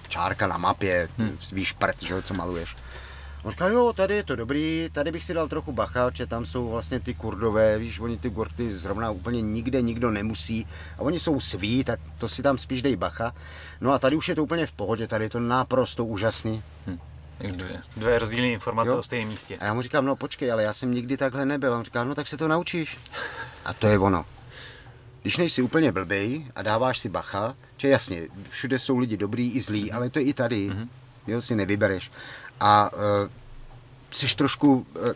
čárka na mapě, hmm. víš prd, že, co maluješ. On říkal, jo, tady je to dobrý, tady bych si dal trochu bacha, že tam jsou vlastně ty kurdové, víš, oni ty gurty zrovna úplně nikde nikdo nemusí a oni jsou sví, tak to si tam spíš dej bacha. No a tady už je to úplně v pohodě, tady je to naprosto úžasný. Hmm. Dvě, dvě rozdílné informace jo? o stejném místě. A já mu říkám, no počkej, ale já jsem nikdy takhle nebyl. A on říká, no tak se to naučíš. A to je ono. Když nejsi úplně blbej a dáváš si bacha, že jasně, všude jsou lidi dobrý i zlí, ale to je i tady, mm-hmm. jo, si nevybereš. A uh, jsi trošku uh,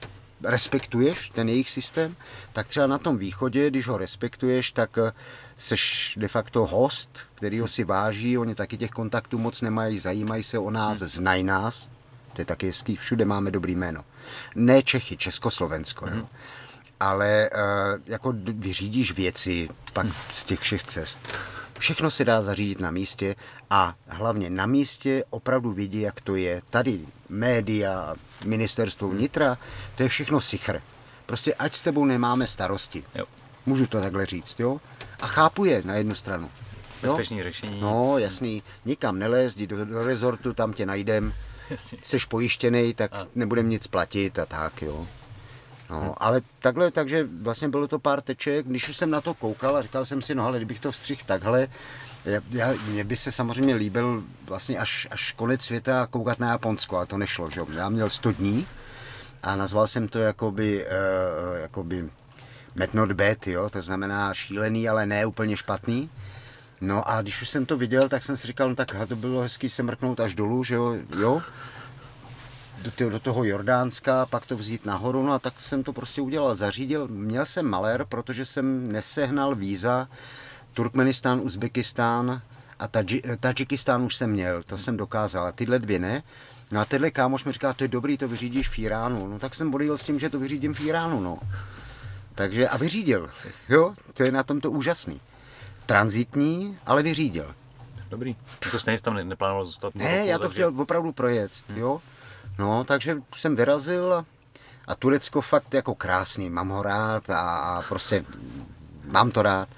respektuješ ten jejich systém, tak třeba na tom východě, když ho respektuješ, tak uh, seš de facto host, který ho si váží, oni taky těch kontaktů moc nemají, zajímají se o nás, hmm. znají nás, to je taky hezký, všude máme dobrý jméno. Ne Čechy, Československo, mm. jo. ale uh, jako vyřídíš věci pak mm. z těch všech cest. Všechno se dá zařídit na místě a hlavně na místě opravdu vidí, jak to je. Tady média, ministerstvo vnitra, to je všechno sichr. Prostě ať s tebou nemáme starosti. Jo. Můžu to takhle říct, jo? A chápu je na jednu stranu. Bezpečný řešení. No, jasný. Nikam nelez, jdi do, do rezortu, tam tě najdem. Jsi pojištěný, tak a. nebudem nic platit a tak, jo. No, hm. ale takhle, takže vlastně bylo to pár teček, když už jsem na to koukal a říkal jsem si, no ale kdybych to vstřihl takhle, já, já, mně by se samozřejmě líbil vlastně až, až konec světa koukat na Japonsko, ale to nešlo, že Já měl 100 dní a nazval jsem to jakoby, uh, jakoby Met not bad, jo? to znamená šílený, ale ne úplně špatný. No a když už jsem to viděl, tak jsem si říkal, no tak to bylo hezký se mrknout až dolů, že jo, jo? Do, do toho Jordánska, pak to vzít nahoru, no a tak jsem to prostě udělal, zařídil. Měl jsem malér, protože jsem nesehnal víza Turkmenistán, Uzbekistán a Tadžikistán už jsem měl, to jsem dokázal, a tyhle dvě ne. No a tenhle kámoš mi říká, to je dobrý, to vyřídíš v Iránu. No tak jsem bodil s tím, že to vyřídím v Iránu, no. Takže a vyřídil. Jo, to je na tom to úžasný. Transitní, ale vyřídil. Dobrý. To stejně tam neplánoval zůstat? Ne, já to takže... chtěl opravdu projet, hmm. jo. No, takže jsem vyrazil a, a Turecko fakt jako krásný, mám ho rád a, a prostě mám to rád.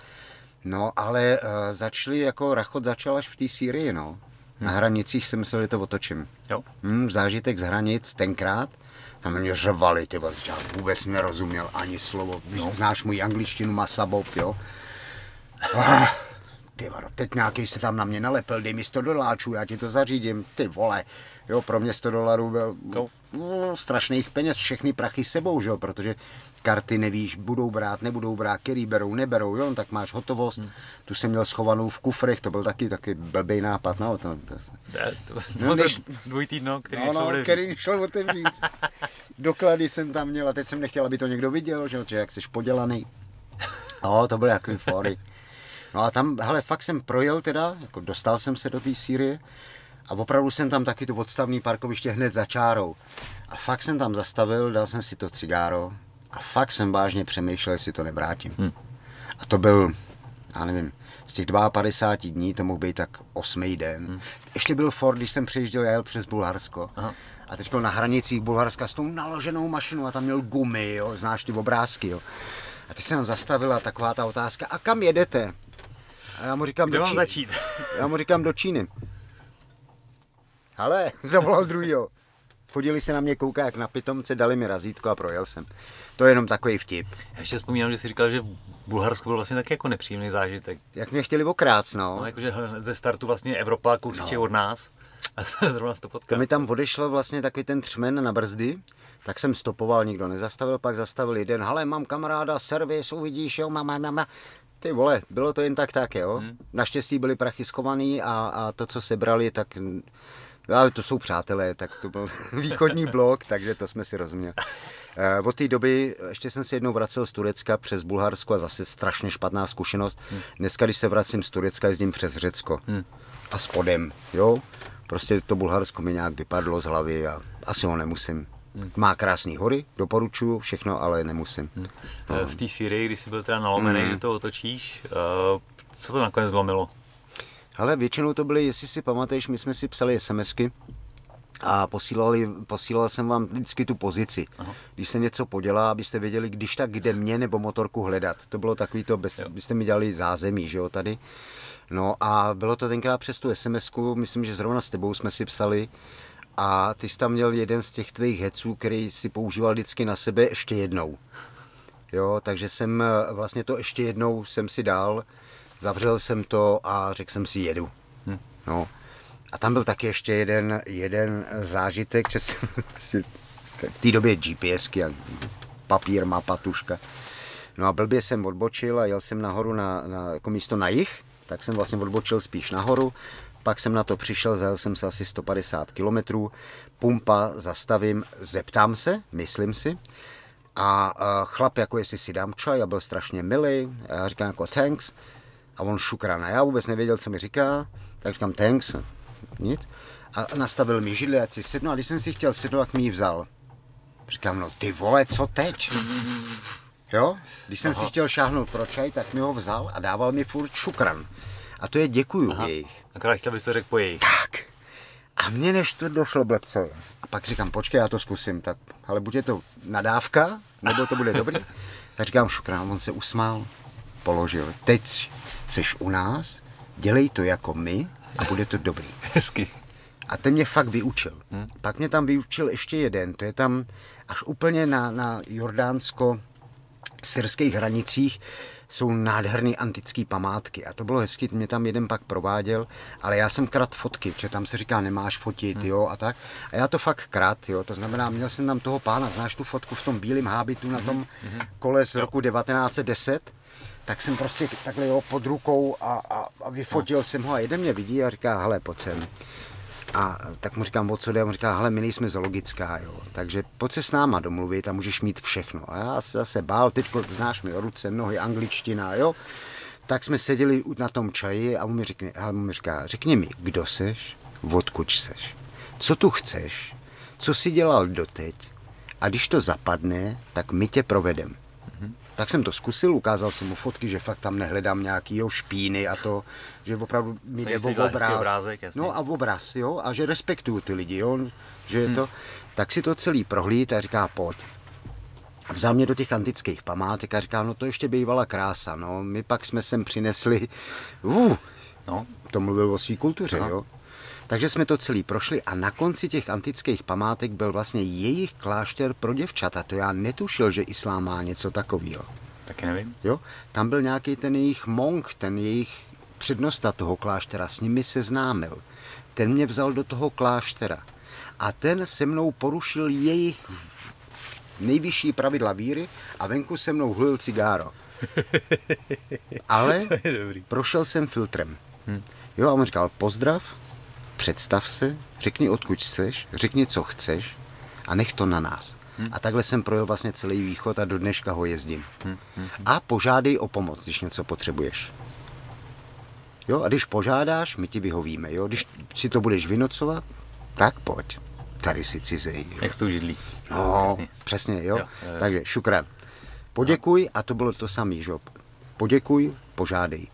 No, ale uh, začali jako rachot začal až v té Sýrii, no. Hmm. Na hranicích jsem myslel, že to otočím. Jo. Hmm, zážitek z hranic tenkrát a mě řvali, ty já vůbec nerozuměl ani slovo. No. Znáš můj angličtinu Masabob, jo? Ah, ty varo, teď nějaký se tam na mě nalepil, dej mi 100 doláčů, já ti to zařídím, ty vole. Jo, pro mě 100 dolarů byl no. no, strašných peněz, všechny prachy sebou, že jo, protože karty nevíš, budou brát, nebudou brát, který berou, neberou, jo, no, tak máš hotovost. Hmm. Tu jsem měl schovanou v kufrech, to byl taky taky blbý nápad, no. To, to, no, to dvojitý dno, který no, no, který šel otevřít. Doklady jsem tam měl a teď jsem nechtěl, aby to někdo viděl, že, že jak jsi podělaný. No, to byly jaký fory. No a tam, hele, fakt jsem projel teda, jako dostal jsem se do té Sýrie a opravdu jsem tam taky to odstavný parkoviště hned za čárou. A fakt jsem tam zastavil, dal jsem si to cigáro, a fakt jsem vážně přemýšlel, jestli to nevrátím. Hmm. A to byl, já nevím, z těch 52 dní to mohl být tak osmý den. Hmm. Ještě byl Ford, když jsem přejižděl, jel přes Bulharsko. Aha. A teď byl na hranicích Bulharska s tou naloženou mašinou a tam měl gumy, jo, znáš ty obrázky, jo. A ty jsem zastavila taková ta otázka, a kam jedete? A já mu říkám Kde do Číny. začít? Já mu říkám do Číny. Ale zavolal druhýho. Chodili se na mě koukat jak na pitomce, dali mi razítko a projel jsem. To je jenom takový vtip. Já ještě vzpomínám, že jsi říkal, že Bulharsko byl vlastně taky jako nepříjemný zážitek. Jak mě chtěli okrát, no. no jakože ze startu vlastně Evropa kousíče no. od nás. A zrovna to potkal. To mi tam odešlo vlastně takový ten třmen na brzdy, tak jsem stopoval, nikdo nezastavil, pak zastavil jeden, ale mám kamaráda, servis, uvidíš, jo, mama, mama. Ty vole, bylo to jen tak tak, jo. Hmm. Naštěstí byly prachy schovaný a, a to, co sebrali, tak ale to jsou přátelé, tak to byl východní blok, takže to jsme si rozuměli. Eh, od té doby ještě jsem se jednou vracel z Turecka přes Bulharsko a zase strašně špatná zkušenost. Hmm. Dneska, když se vracím z Turecka, jezdím přes Řecko hmm. a spodem, jo. Prostě to Bulharsko mi nějak vypadlo z hlavy a asi ho nemusím. Hmm. Má krásné hory, doporučuju všechno, ale nemusím. Hmm. No. V té Syrii, když jsi byl teda nalomený, hmm. to otočíš, uh, co to nakonec zlomilo? Ale většinou to byly, jestli si pamatuješ, my jsme si psali SMSky a posílali, posílal jsem vám vždycky tu pozici. Aha. Když se něco podělá, abyste věděli, když tak, kde mě nebo motorku hledat. To bylo takový to, bez, byste mi dělali zázemí, že jo, tady. No a bylo to tenkrát přes tu sms myslím, že zrovna s tebou jsme si psali a ty jsi tam měl jeden z těch tvých heců, který si používal vždycky na sebe ještě jednou. Jo, takže jsem vlastně to ještě jednou jsem si dal, zavřel jsem to a řekl jsem si jedu. Hm. No. A tam byl taky ještě jeden, jeden zážitek, že jsem v té době GPSky a papír, mapa, tuška. No a blbě jsem odbočil a jel jsem nahoru na, na jako místo na jich, tak jsem vlastně odbočil spíš nahoru, pak jsem na to přišel, zajel jsem se asi 150 kilometrů, pumpa, zastavím, zeptám se, myslím si, a, a chlap, jako jestli si dám čaj, a byl strašně milý, já říkám jako thanks, a on šukrana. Já vůbec nevěděl, co mi říká, tak říkám thanks, nic. A nastavil mi židli, ať si sednu, a když jsem si chtěl sednout, tak mi ji vzal. Říkám, no ty vole, co teď? Jo? Když jsem Aha. si chtěl šáhnout pro čaj, tak mi ho vzal a dával mi furt šukran. A to je děkuju Aha. jejich. Akorát chtěl bys to řekl po jejich. Tak. A mně než to došlo blbce. A pak říkám, počkej, já to zkusím. Tak, ale buď je to nadávka, nebo to bude dobrý. Tak říkám, šukrám, on se usmál, položil. Teď jsi u nás, dělej to jako my a bude to dobrý. Hezky. A ten mě fakt vyučil. Hmm. Pak mě tam vyučil ještě jeden, to je tam až úplně na, na jordánsko-syrských hranicích jsou nádherné antické památky. A to bylo hezky, mě tam jeden pak prováděl, ale já jsem krat fotky, protože tam se říká, nemáš fotit, hmm. jo, a tak. A já to fakt krat, jo, to znamená, měl jsem tam toho pána, znáš tu fotku v tom bílém hábitu na tom hmm. kole z roku 1910? tak jsem prostě takhle jo, pod rukou a, a, a vyfotil no. jsem ho a jeden mě vidí a říká, hele, pojď sem. A tak mu říkám, o co jde? A on říká, hele, my nejsme zoologická, jo. Takže pojď se s náma domluvit a můžeš mít všechno. A já se zase bál, teď znáš mi ruce, nohy, angličtina, jo. Tak jsme seděli na tom čaji a on mi, řekne, ale on mi říká, řekni mi, kdo seš, odkud seš, co tu chceš, co jsi dělal doteď a když to zapadne, tak my tě provedem. Tak jsem to zkusil, ukázal jsem mu fotky, že fakt tam nehledám nějaký jo, špíny a to, že opravdu mi jde o obraz. Obrázek, jasný. no a obraz, jo, a že respektuju ty lidi, jo, že je hmm. to, tak si to celý prohlíd a říká, pojď. Vzal mě do těch antických památek a říká, no to ještě bývala krása, no, my pak jsme sem přinesli, uh, no. to mluvil o své kultuře, Aha. jo. Takže jsme to celý prošli a na konci těch antických památek byl vlastně jejich klášter pro děvčata. To já netušil, že islám má něco takového. Taky nevím. Jo? Tam byl nějaký ten jejich monk, ten jejich přednosta toho kláštera, s nimi se známil. Ten mě vzal do toho kláštera. A ten se mnou porušil jejich nejvyšší pravidla víry a venku se mnou hlil cigáro. Ale prošel jsem filtrem. Hm. Jo, a on říkal, pozdrav, představ se, řekni odkud chceš, řekni co chceš a nech to na nás. Hmm. A takhle jsem projel vlastně celý východ a do dneška ho jezdím. Hmm. Hmm. A požádej o pomoc, když něco potřebuješ. Jo, a když požádáš, my ti vyhovíme. Jo? Když si to budeš vynocovat, tak pojď. Tady si cizej. Jo? Jak to židlí. No, přesně, přesně jo? Jo, jo. Takže šukran. Poděkuj a to bylo to samý, že? Poděkuj, požádej.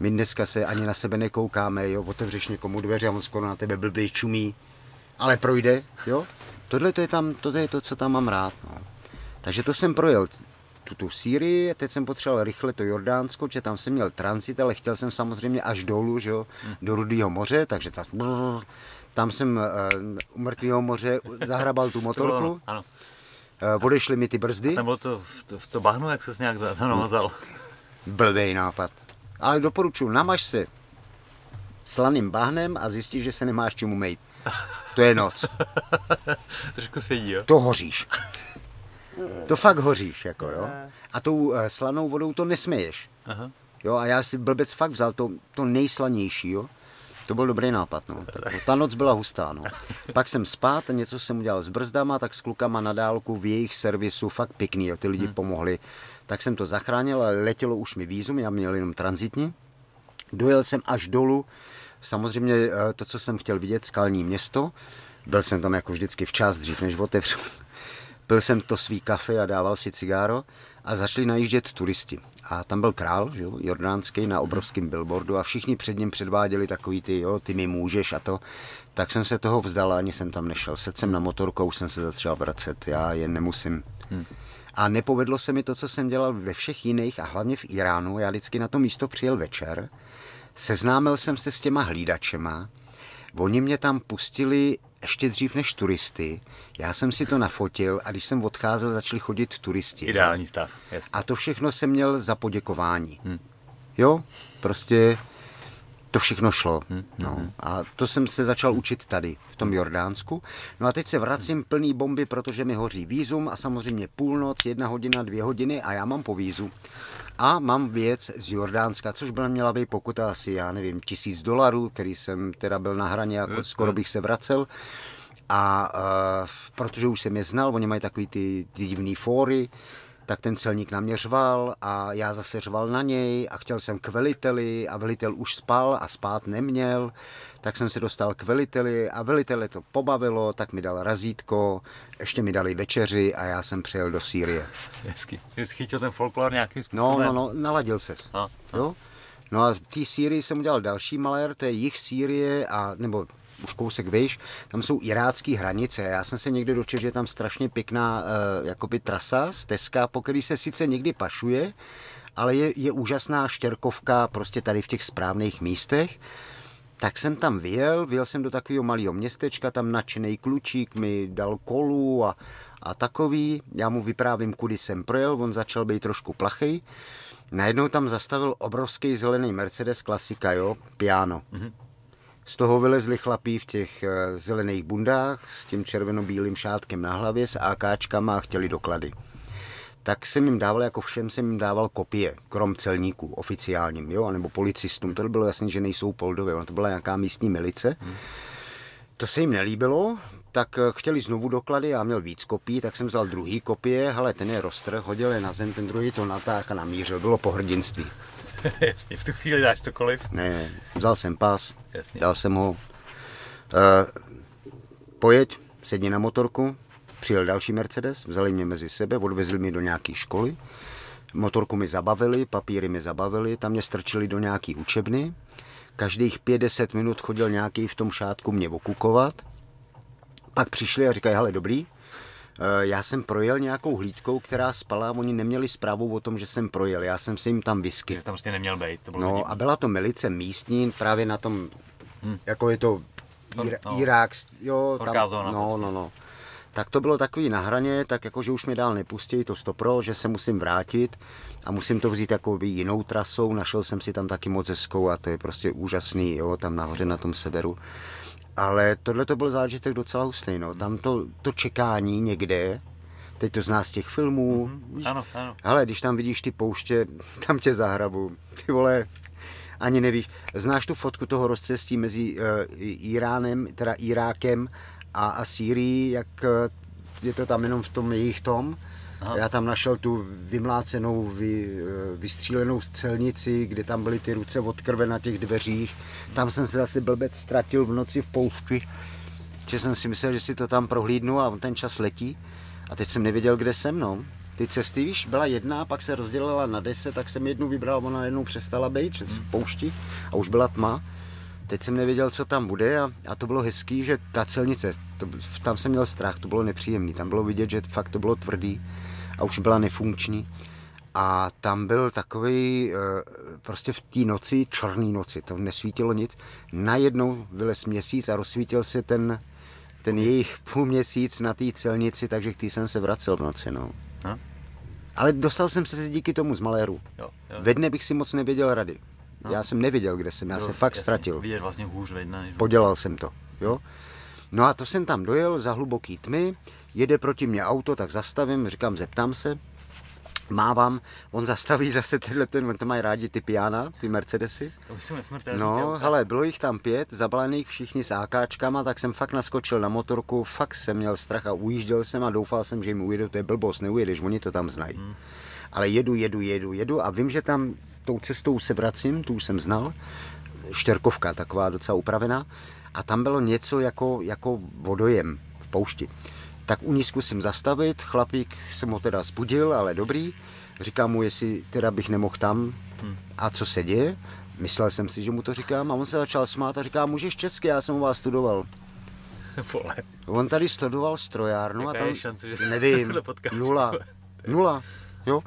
My dneska se ani na sebe nekoukáme, jo, otevřeš někomu dveře a on skoro na tebe blbý čumí, ale projde, jo. Tohle to je, tam, tohle je to, co tam mám rád, no. Takže to jsem projel tu, Sýrii, teď jsem potřeboval rychle to Jordánsko, že tam jsem měl transit, ale chtěl jsem samozřejmě až dolů, že jo, hmm. do Rudého moře, takže ta, brr, tam jsem uh, u Mrtvého moře zahrabal tu motorku. Ano. Uh, odešly mi ty brzdy. A tam bylo to, to, to bahno, jak se nějak namazal. Blbej nápad. Ale doporučuji, namaž se slaným bahnem a zjistíš, že se nemáš čemu mít. To je noc. Trošku sedí, jo? To hoříš. To fakt hoříš, jako jo. A tou uh, slanou vodou to nesměješ. Aha. Jo, a já si blbec fakt vzal to, to nejslanější, jo. To byl dobrý nápad, no. Tak, no, ta noc byla hustá, no. Pak jsem spát, něco jsem udělal s brzdama, tak s klukama na dálku v jejich servisu, fakt pěkný, jo. Ty lidi hmm. pomohli tak jsem to zachránil, ale letělo už mi výzum, já měl jenom transitní. Dojel jsem až dolů, samozřejmě eh, to, co jsem chtěl vidět, skalní město. Byl jsem tam jako vždycky včas, dřív než otevřu. Pil jsem to svý kafe a dával si cigáro a začali najíždět turisti. A tam byl král, že jo, jordánský, na obrovském billboardu a všichni před ním předváděli takový ty, jo, ty mi můžeš a to. Tak jsem se toho vzdal ani jsem tam nešel. Sedl jsem na motorkou, jsem se začal vracet, já jen nemusím. Hmm. A nepovedlo se mi to, co jsem dělal ve všech jiných a hlavně v Iránu. Já vždycky na to místo přijel večer, seznámil jsem se s těma hlídačema, oni mě tam pustili ještě dřív než turisty. Já jsem si to nafotil a když jsem odcházel, začali chodit turisti. Ideální stav, jasně. A to všechno jsem měl za poděkování. Hmm. Jo, prostě to všechno šlo. Hmm, no. Hmm. A to jsem se začal učit tady, v tom Jordánsku. No a teď se vracím plný bomby, protože mi hoří výzum a samozřejmě půlnoc, jedna hodina, dvě hodiny a já mám po vízu. A mám věc z Jordánska, což byla měla být pokuta asi, já nevím, tisíc dolarů, který jsem teda byl na hraně, jako skoro bych se vracel. A uh, protože už jsem je znal, oni mají takový ty, ty divný fóry, tak ten celník na mě řval a já zase řval na něj a chtěl jsem k veliteli a velitel už spal a spát neměl, tak jsem se dostal k veliteli a velitele to pobavilo, tak mi dal razítko, ještě mi dali večeři a já jsem přijel do Sýrie. Hezky. Jsi chytil ten folklor nějakým způsobem? No, no, no, naladil ses. A, a. Jo? No a v té Sýrii jsem udělal další malér, to je jich Sýrie a nebo už kousek výš, tam jsou irácké hranice. Já jsem se někdy dočetl, že je tam strašně pěkná uh, jakoby trasa, stezka, po který se sice někdy pašuje, ale je, je úžasná štěrkovka prostě tady v těch správných místech. Tak jsem tam vyjel, vyjel jsem do takového malého městečka, tam nadšený klučík mi dal kolu a, a takový. Já mu vyprávím, kudy jsem projel, on začal být trošku plachej. Najednou tam zastavil obrovský zelený Mercedes klasika, jo, piano. Mm-hmm. Z toho vylezli chlapí v těch eh, zelených bundách s tím červenobílým šátkem na hlavě s AKčkama a chtěli doklady. Tak jsem jim dával, jako všem jsem jim dával kopie, krom celníků oficiálním, jo, nebo policistům. To bylo jasné, že nejsou poldové, ono to byla nějaká místní milice. Hmm. To se jim nelíbilo, tak eh, chtěli znovu doklady, já měl víc kopií, tak jsem vzal druhý kopie, ale ten je rostr, hodil je na zem, ten druhý to natáhl a namířil, bylo pohrdinství. Jasně, v tu chvíli dáš cokoliv. Ne, vzal jsem pas, Jasně. dal jsem ho. Uh, pojeď, sedni na motorku, přijel další Mercedes, vzali mě mezi sebe, odvezli mě do nějaké školy, motorku mi zabavili, papíry mi zabavili, tam mě strčili do nějaký učebny, každých 50 minut chodil nějaký v tom šátku mě okukovat, pak přišli a říkají, hele dobrý, já jsem projel nějakou hlídkou, která spala, oni neměli zprávu o tom, že jsem projel, já jsem si jim tam whisky. Že tam prostě neměl být. To bylo no a byla to milice místní, právě na tom, hmm. jako je to Ír, no. Irák, jo, tam, zóna, no, prostě. no, no. Tak to bylo takový na hraně, tak jako, že už mě dál nepustí, to stopro, že se musím vrátit a musím to vzít jako jinou trasou, našel jsem si tam taky moc hezkou a to je prostě úžasný, jo, tam nahoře na tom severu. Ale tohle to byl zážitek docela hustý. No. Tam to, to čekání někde, teď to zná z těch filmů. Mm-hmm. Víš, ano, ano. Ale když tam vidíš ty pouště, tam tě zahrabu. Ty vole, ani nevíš. Znáš tu fotku toho rozcestí mezi uh, Iránem, teda Irákem a, a Sýrií, jak uh, je to tam jenom v tom jejich tom? Aha. Já tam našel tu vymlácenou, vy, eh, vystřílenou celnici, kde tam byly ty ruce od krve na těch dveřích. Tam jsem se zase blbec ztratil v noci v poušti, že jsem si myslel, že si to tam prohlídnu a ten čas letí. A teď jsem nevěděl, kde jsem, no. Ty cesty, víš, byla jedna, pak se rozdělila na deset, tak jsem jednu vybral, ona jednou přestala být, že v poušti a už byla tma. Teď jsem nevěděl, co tam bude a, a to bylo hezký, že ta celnice, to, tam jsem měl strach, to bylo nepříjemný, tam bylo vidět, že fakt to bylo tvrdý a už byla nefunkční. A tam byl takový, eh, prostě v té noci, černý noci, to nesvítilo nic, najednou vylez měsíc a rozsvítil se ten, ten jejich půl měsíc na té celnici, takže k tý jsem se vracel v noci. No. Ha? Ale dostal jsem se díky tomu z maléru. Jo, jo. Ve dne bych si moc nevěděl rady. No. Já jsem nevěděl, kde jsem, já jo, jsem fakt jasný, ztratil. Vidět vlastně hůř ve dne, Podělal jsem to, jo. No a to jsem tam dojel za hluboký tmy, jede proti mě auto, tak zastavím, říkám, zeptám se, mávám, on zastaví zase tyhle, ten, on to mají rádi ty piana, ty Mercedesy. To už jsou nesmrtelný. No, hele, bylo jich tam pět, zabalených všichni s AKčkama, tak jsem fakt naskočil na motorku, fakt jsem měl strach a ujížděl jsem a doufal jsem, že jim ujedu, to je blbost, neujedeš, oni to tam znají. Hmm. Ale jedu, jedu, jedu, jedu a vím, že tam tou cestou se vracím, tu už jsem znal, štěrkovka taková docela upravená a tam bylo něco jako, jako vodojem v poušti. Tak u ní zkusím zastavit, chlapík jsem ho teda zbudil, ale dobrý. Říkám mu, jestli teda bych nemohl tam hmm. a co se děje. Myslel jsem si, že mu to říkám a on se začal smát a říká, můžeš česky, já jsem u vás studoval. Vole. On tady studoval strojárnu Jaká a tam, šance, že nevím, nula, nula, jo.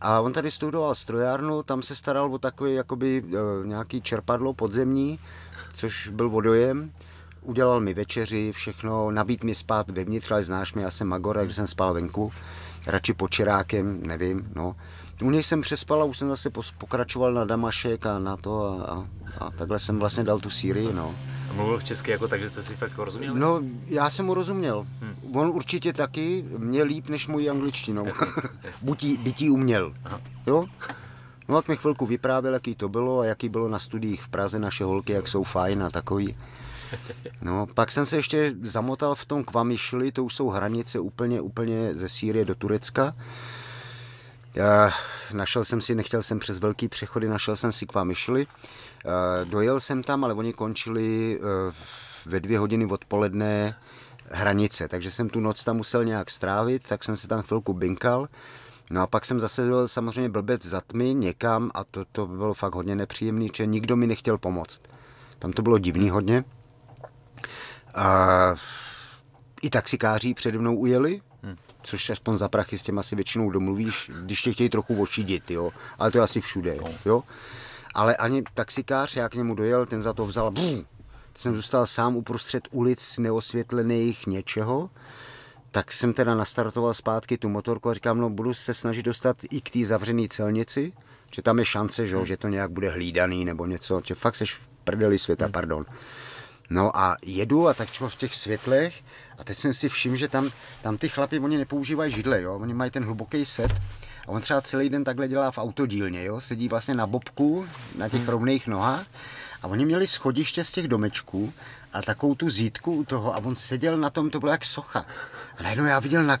A on tady studoval strojárnu, tam se staral o takový jakoby e, nějaký čerpadlo podzemní, což byl vodojem. Udělal mi večeři, všechno, nabít mi spát vevnitř, ale znáš mě, já jsem magor, takže jsem spal venku, radši čirákem, nevím, no. U něj jsem přespal a už jsem zase pokračoval na Damašek a na to a, a, a takhle jsem vlastně dal tu Sýrii, no. A mluvil v česky jako tak, že jste si fakt rozuměli? No, já jsem mu rozuměl. Hmm. On určitě taky mě líp než můj angličtinou. Bytí, bytí uměl. Aha. Jo? No tak mi chvilku vyprávěl, jaký to bylo a jaký bylo na studiích v Praze naše holky, jak jsou fajn a takový. No, pak jsem se ještě zamotal v tom Kvamišli, to už jsou hranice úplně, úplně ze Sýrie do Turecka. Já našel jsem si, nechtěl jsem přes velký přechody, našel jsem si Kvamišli. Dojel jsem tam, ale oni končili e, ve dvě hodiny odpoledne hranice, takže jsem tu noc tam musel nějak strávit, tak jsem se tam chvilku binkal No a pak jsem zase byl samozřejmě blbec za tmy někam a to, to bylo fakt hodně nepříjemný, že nikdo mi nechtěl pomoct. Tam to bylo divný hodně. A I taxikáři přede mnou ujeli, hmm. což aspoň za prachy s těma si většinou domluvíš, když tě chtějí trochu ošidit, jo. Ale to je asi všude, no. jo. Ale ani taxikář, já k němu dojel, ten za to vzal, bum, jsem zůstal sám uprostřed ulic neosvětlených něčeho, tak jsem teda nastartoval zpátky tu motorku a říkám, no budu se snažit dostat i k té zavřené celnici, že tam je šance, že, že to nějak bude hlídaný nebo něco, že fakt seš v prdeli světa, hmm. pardon. No a jedu a tak v těch světlech a teď jsem si všiml, že tam, tam ty chlapi, oni nepoužívají židle, jo? oni mají ten hluboký set a on třeba celý den takhle dělá v autodílně, jo? sedí vlastně na bobku, na těch hmm. rovných nohách a oni měli schodiště z těch domečků a takovou tu zítku u toho a on seděl na tom, to bylo jak socha. A najednou já viděl na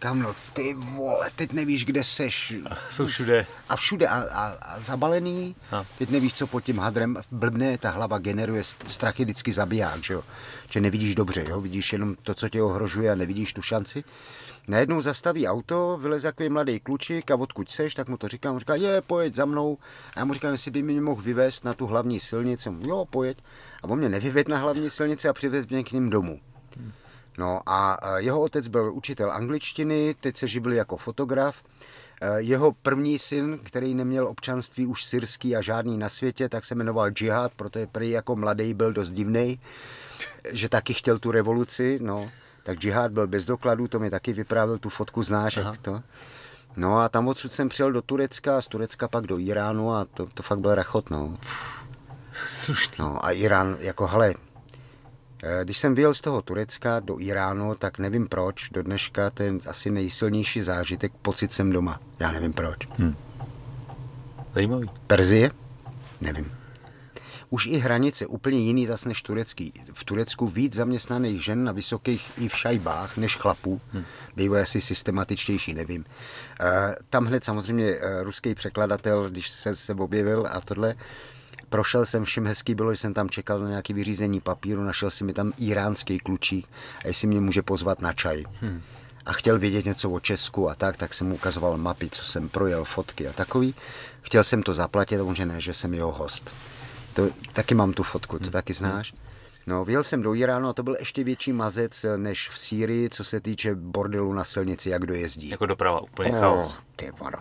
Kamno, ty vole, teď nevíš, kde seš. Jsou všude. A všude a, a, a zabalený, a. teď nevíš, co pod tím hadrem, blbne, ta hlava generuje strach je vždycky zabiják, že jo. Že nevidíš dobře, jo, vidíš jenom to, co tě ohrožuje a nevidíš tu šanci. Najednou zastaví auto, vyleze takový mladý klučík a odkud seš, tak mu to říkám, on říká, je, pojď za mnou. A já mu říkám, jestli by mě mohl vyvést na tu hlavní silnici. Jo, pojď. A on mě nevyved na hlavní silnici a přived mě k ním domů. No a jeho otec byl učitel angličtiny, teď se živil jako fotograf. E, jeho první syn, který neměl občanství už syrský a žádný na světě, tak se jmenoval Džihad, protože prý jako mladý byl dost divný, že taky chtěl tu revoluci, no tak džihad byl bez dokladů, to mi taky vyprávěl, tu fotku znáš, jak to. No a tam odsud jsem přijel do Turecka, z Turecka pak do Iránu a to, to fakt byl rachot, no. No a Irán, jako hele, eh, když jsem vyjel z toho Turecka do Iránu, tak nevím proč, do dneška to je asi nejsilnější zážitek, pocit jsem doma. Já nevím proč. Hmm. Zajímavý. Perzie? Nevím už i hranice úplně jiný zas než turecký. V Turecku víc zaměstnaných žen na vysokých i v šajbách než chlapů. Hmm. Bývají asi systematičtější, nevím. E, tam hned samozřejmě e, ruský překladatel, když se, se objevil a tohle, prošel jsem, všem hezký bylo, že jsem tam čekal na nějaké vyřízení papíru, našel si mi tam iránský klučík a jestli mě může pozvat na čaj. Hmm a chtěl vědět něco o Česku a tak, tak jsem mu ukazoval mapy, co jsem projel, fotky a takový. Chtěl jsem to zaplatit, on že ne, že jsem jeho host. To, taky mám tu fotku, to hmm. taky znáš? No, vyjel jsem do Iránu a to byl ještě větší mazec než v Sýrii, co se týče bordelu na silnici, jak dojezdí. Jako doprava, úplně oh, chaos. Ty vado.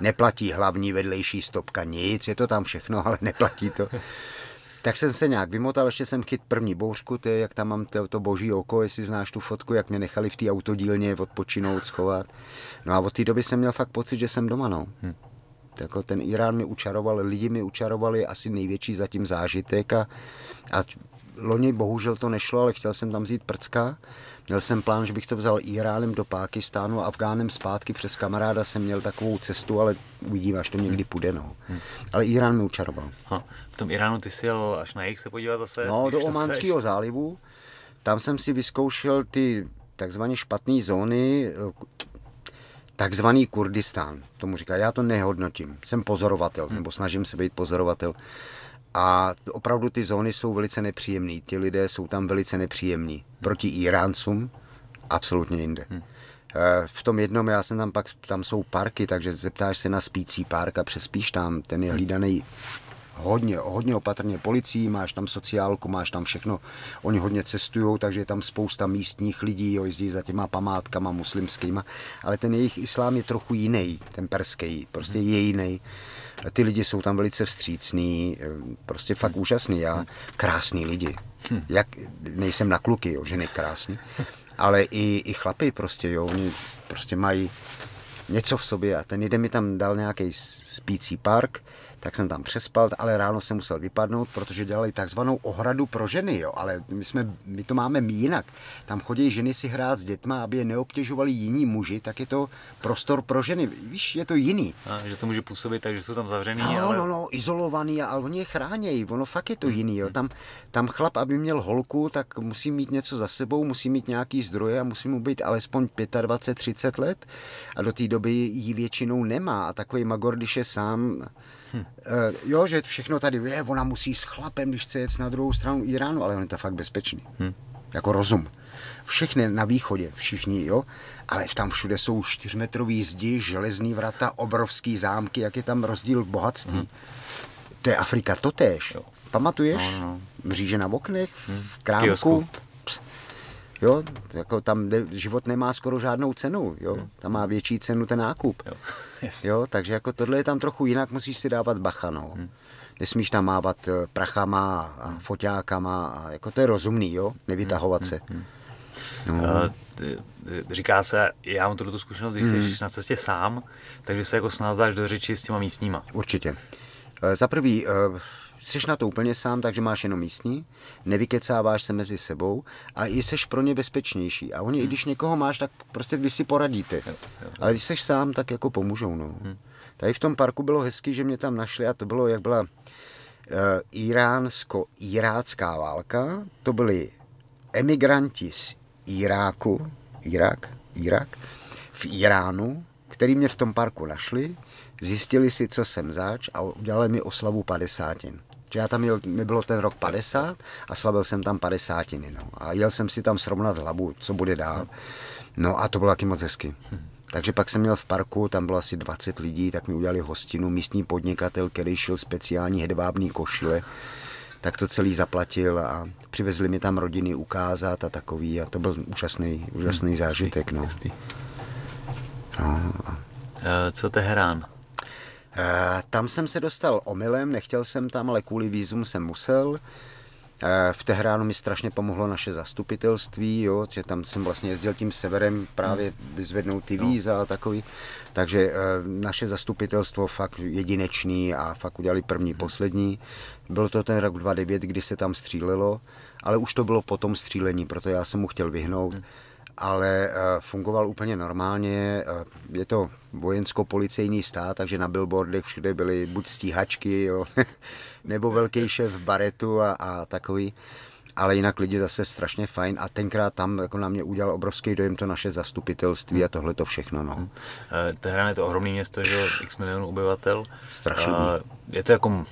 Neplatí hlavní vedlejší stopka, nic, je to tam všechno, ale neplatí to. tak jsem se nějak vymotal, ještě jsem chyt první bouřku, to je, jak tam mám to, to boží oko, jestli znáš tu fotku, jak mě nechali v té autodílně odpočinout, schovat. No a od té doby jsem měl fakt pocit, že jsem doma, no. Hmm jako ten Irán mi učaroval, lidi mi učarovali asi největší zatím zážitek a, a loni bohužel to nešlo, ale chtěl jsem tam vzít prcka. Měl jsem plán, že bych to vzal Iránem do Pákistánu a Afgánem zpátky přes kamaráda jsem měl takovou cestu, ale uvidím, až to někdy půjde. No. Hmm. Ale Irán mi učaroval. Ha, v tom Iránu ty si jel až na jich se podívat zase? No, do Ománského zálivu. Tam jsem si vyzkoušel ty takzvané špatné zóny, takzvaný Kurdistán. Tomu říká, já to nehodnotím, jsem pozorovatel, hmm. nebo snažím se být pozorovatel. A opravdu ty zóny jsou velice nepříjemné. Ti lidé jsou tam velice nepříjemní. Proti Iráncům absolutně jinde. Hmm. V tom jednom, já jsem tam pak, tam jsou parky, takže zeptáš se na spící park a přespíš tam, ten je hlídaný hodně, hodně opatrně policií, máš tam sociálku, máš tam všechno. Oni hodně cestují, takže je tam spousta místních lidí, jo, jezdí za těma památkama muslimskýma, ale ten jejich islám je trochu jiný, ten perský, prostě je jiný. Ty lidi jsou tam velice vstřícní, eh, prostě fakt úžasný. Já, krásný lidi. Hm. Jak, nejsem na kluky, jo, ženy krásný, ale i, i chlapy prostě, jo, oni prostě mají něco v sobě a ten jeden mi tam dal nějaký spící park, tak jsem tam přespal, ale ráno jsem musel vypadnout, protože dělali takzvanou ohradu pro ženy, jo. ale my, jsme, my to máme jinak. Tam chodí ženy si hrát s dětma, aby je neobtěžovali jiní muži, tak je to prostor pro ženy. Víš, je to jiný. A, že to může působit tak, že jsou tam zavřený. No, ale... no, no, izolovaný, ale oni je chránějí, ono fakt je to jiný. Jo. Tam, tam chlap, aby měl holku, tak musí mít něco za sebou, musí mít nějaký zdroje a musí mu být alespoň 25-30 let a do té doby ji většinou nemá. A takový Magor, když je sám, Hm. jo, že všechno tady je, ona musí s chlapem, když chce jet na druhou stranu Iránu, ale on je to fakt bezpečný. Hm. Jako rozum. Všechny na východě, všichni, jo. Ale tam všude jsou čtyřmetrový zdi, železný vrata, obrovský zámky, jak je tam rozdíl v bohatství. Hmm. To je Afrika totéž. Jo. Pamatuješ? No, no. Mříže na oknech, v hmm. krámku. Jo, jako tam život nemá skoro žádnou cenu, jo. Hmm. Tam má větší cenu ten nákup. Jo, jo takže jako tohle je tam trochu jinak, musíš si dávat bacha, no. Hmm. Nesmíš tam mávat eh, prachama a foťákama, a jako to je rozumný, jo, nevytahovat se. Hmm. No. Uh, říká se, já mám tuto zkušenost, když hmm. jsi na cestě sám, takže se jako s nás dáš do řeči s těma místníma. Určitě. Uh, za prvý, jsi na to úplně sám, takže máš jenom místní, nevykecáváš se mezi sebou a i jsi pro ně bezpečnější. A oni, hmm. i když někoho máš, tak prostě vy si poradíte. Jo, jo, jo. Ale když jsi sám, tak jako pomůžou. No. Hmm. Tady v tom parku bylo hezky, že mě tam našli a to bylo, jak byla uh, iránsko-irácká válka. To byli emigranti z Iráku, Irák, Irák, v Iránu, který mě v tom parku našli, zjistili si, co jsem zač a udělali mi oslavu padesátin. Že já tam jel, mi bylo ten rok 50 a slavil jsem tam padesátiny. No. A jel jsem si tam srovnat hlavu, co bude dál. No a to bylo taky moc hezky. Takže pak jsem měl v parku, tam bylo asi 20 lidí, tak mi udělali hostinu, místní podnikatel, který šil speciální hedvábný košile, tak to celý zaplatil a přivezli mi tam rodiny ukázat a takový a to byl úžasný, úžasný zážitek. No. No. Eh, co Teherán? Tam jsem se dostal omylem, nechtěl jsem tam, ale kvůli výzum jsem musel. V Tehránu mi strašně pomohlo naše zastupitelství, jo, že tam jsem vlastně jezdil tím severem právě hmm. vyzvednout ty no. víza a takový. Takže eh, naše zastupitelstvo fakt jedinečný a fakt udělali první, hmm. poslední. Byl to ten rok 2009, kdy se tam střílelo, ale už to bylo po tom střílení, proto já jsem mu chtěl vyhnout. Ale fungoval úplně normálně. Je to vojensko-policejní stát, takže na billboardech všude byly buď stíhačky, jo, nebo velký šéf baretu a, a takový. Ale jinak lidi zase strašně fajn a tenkrát tam jako na mě udělal obrovský dojem to naše zastupitelství a tohle to všechno. No. Eh, Teherán je to ohromné město, že x milionů obyvatel. Strašný. Je to jako,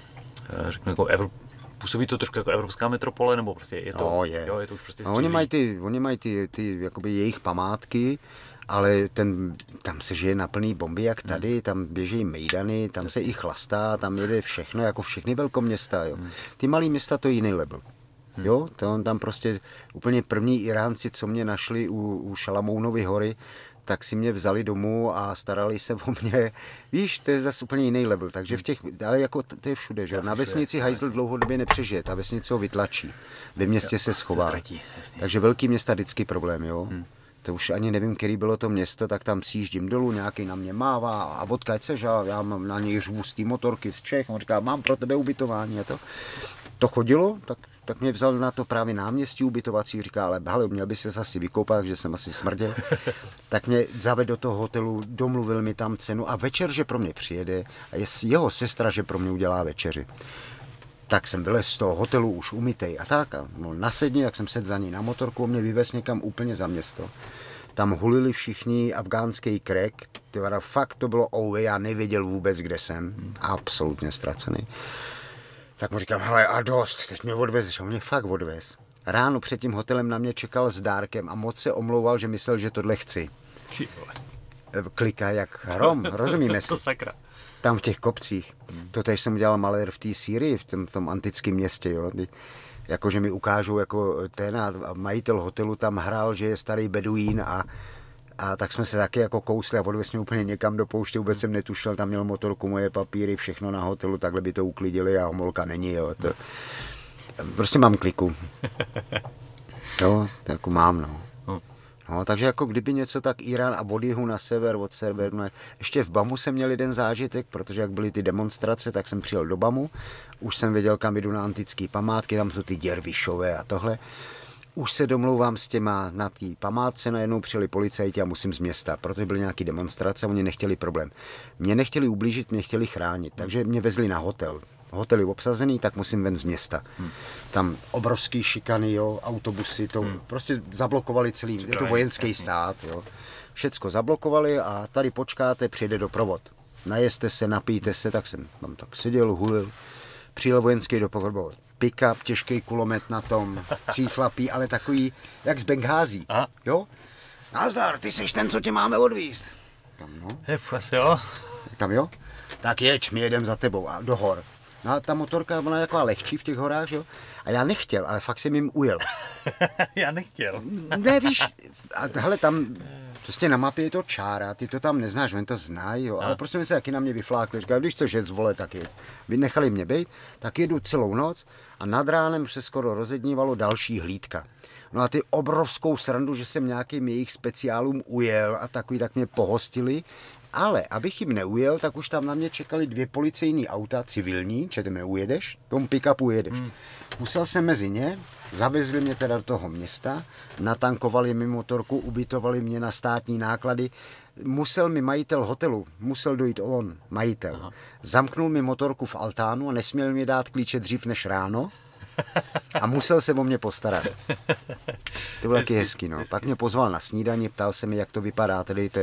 eh, řeknu, jako Evro, působí to trošku jako evropská metropole, nebo prostě je to, no, je. Jo, je to už prostě no, oni mají ty, oni mají ty, ty jakoby jejich památky, ale ten, tam se žije na plný bomby, jak hmm. tady, tam běží mejdany, tam se i chlastá, tam jede všechno, jako všechny velkoměsta, jo. Hmm. Ty malý města to je jiný level. Hmm. Jo, to on tam prostě úplně první Iránci, co mě našli u, u Šalamounovy hory, tak si mě vzali domů a starali se o mě. Víš, to je zase úplně jiný level, takže v těch, ale jako to je všude, že? Na vesnici hajzl dlouhodobě nepřežije, ta vesnice ho vytlačí, ve městě se schová. Takže velký města vždycky problém, jo. Hmm to už ani nevím, který bylo to město, tak tam přijíždím dolů, nějaký na mě mává a odkaď se, že já mám na něj řvu z té motorky z Čech, on říká, mám pro tebe ubytování a to. To chodilo, tak, tak mě vzal na to právě náměstí ubytovací, říká, ale hele, měl by se asi vykoupat, že jsem asi smrděl. tak mě zavedl do toho hotelu, domluvil mi tam cenu a večer, že pro mě přijede a je jeho sestra, že pro mě udělá večeři tak jsem vylez z toho hotelu už umytej a tak. A no, nasedni, jak jsem sedl za ní na motorku, mě vyvez někam úplně za město. Tam hulili všichni afgánský krek, tyvara, fakt to bylo ouve, já nevěděl vůbec, kde jsem, hmm. absolutně ztracený. Tak mu říkám, hele a dost, teď mě odvezeš, a mě fakt odvez. Ráno před tím hotelem na mě čekal s dárkem a moc se omlouval, že myslel, že tohle chci. Kliká jak hrom, rozumíme si. to sakra tam v těch kopcích. Hmm. To tež jsem udělal malér v té Sýrii, v tom, tom antickém městě, jo. Jakože mi ukážou, jako ten a majitel hotelu tam hrál, že je starý beduín a, a tak jsme se taky jako kousli a odvezli jsme úplně někam do pouště, vůbec jsem netušil, tam měl motorku, moje papíry, všechno na hotelu, takhle by to uklidili a homolka není, jo. To, prostě mám kliku. Jo, tak jako mám, no. No, takže jako kdyby něco tak Irán a od jihu na sever, od severu. No, ještě v Bamu jsem měl jeden zážitek, protože jak byly ty demonstrace, tak jsem přijel do Bamu. Už jsem věděl, kam jdu na antické památky, tam jsou ty děrvišové a tohle. Už se domlouvám s těma na té památce, najednou přijeli policajti a musím z města, protože byly nějaké demonstrace, oni nechtěli problém. Mě nechtěli ublížit, mě chtěli chránit, takže mě vezli na hotel hotely obsazený, tak musím ven z města. Hmm. Tam obrovský šikany, jo, autobusy, to hmm. prostě zablokovali celý, je to vojenský jasný. stát, jo. Všecko zablokovali a tady počkáte, přijde doprovod. Najeste se, napijte se, tak jsem tam tak seděl, hulil. Přijel vojenský doprovod. Pick-up, těžký kulomet na tom, tří chlapí, ale takový, jak z Benghází, jo? Nazdar, ty seš ten, co tě máme odvíst. Kam no? Je, jo. Kam jo? Tak jeď, my jedem za tebou a do hor. No a ta motorka, ona je taková lehčí v těch horách, jo? A já nechtěl, ale fakt jsem jim ujel. já nechtěl. ne, víš, a hele, tam prostě na mapě je to čára, ty to tam neznáš, on to zná, jo, ale prostě mi se taky na mě vyflákli, říkali, když chceš jet zvole, tak je. Vynechali mě být, tak jedu celou noc a nad ránem už se skoro rozednívalo další hlídka. No a ty obrovskou srandu, že jsem nějakým jejich speciálům ujel a takový, tak mě pohostili. Ale abych jim neujel, tak už tam na mě čekali dvě policejní auta, civilní, četeme, ujedeš, tomu pick-upu ujedeš. Hmm. Musel jsem mezi ně, zavezli mě teda do toho města, natankovali mi motorku, ubytovali mě na státní náklady, musel mi majitel hotelu, musel dojít on, majitel, Aha. zamknul mi motorku v altánu a nesměl mi dát klíče dřív než ráno, a musel se o mě postarat. To bylo taky hezký, no. Pak mě pozval na snídaní, ptal se mi, jak to vypadá, tedy to,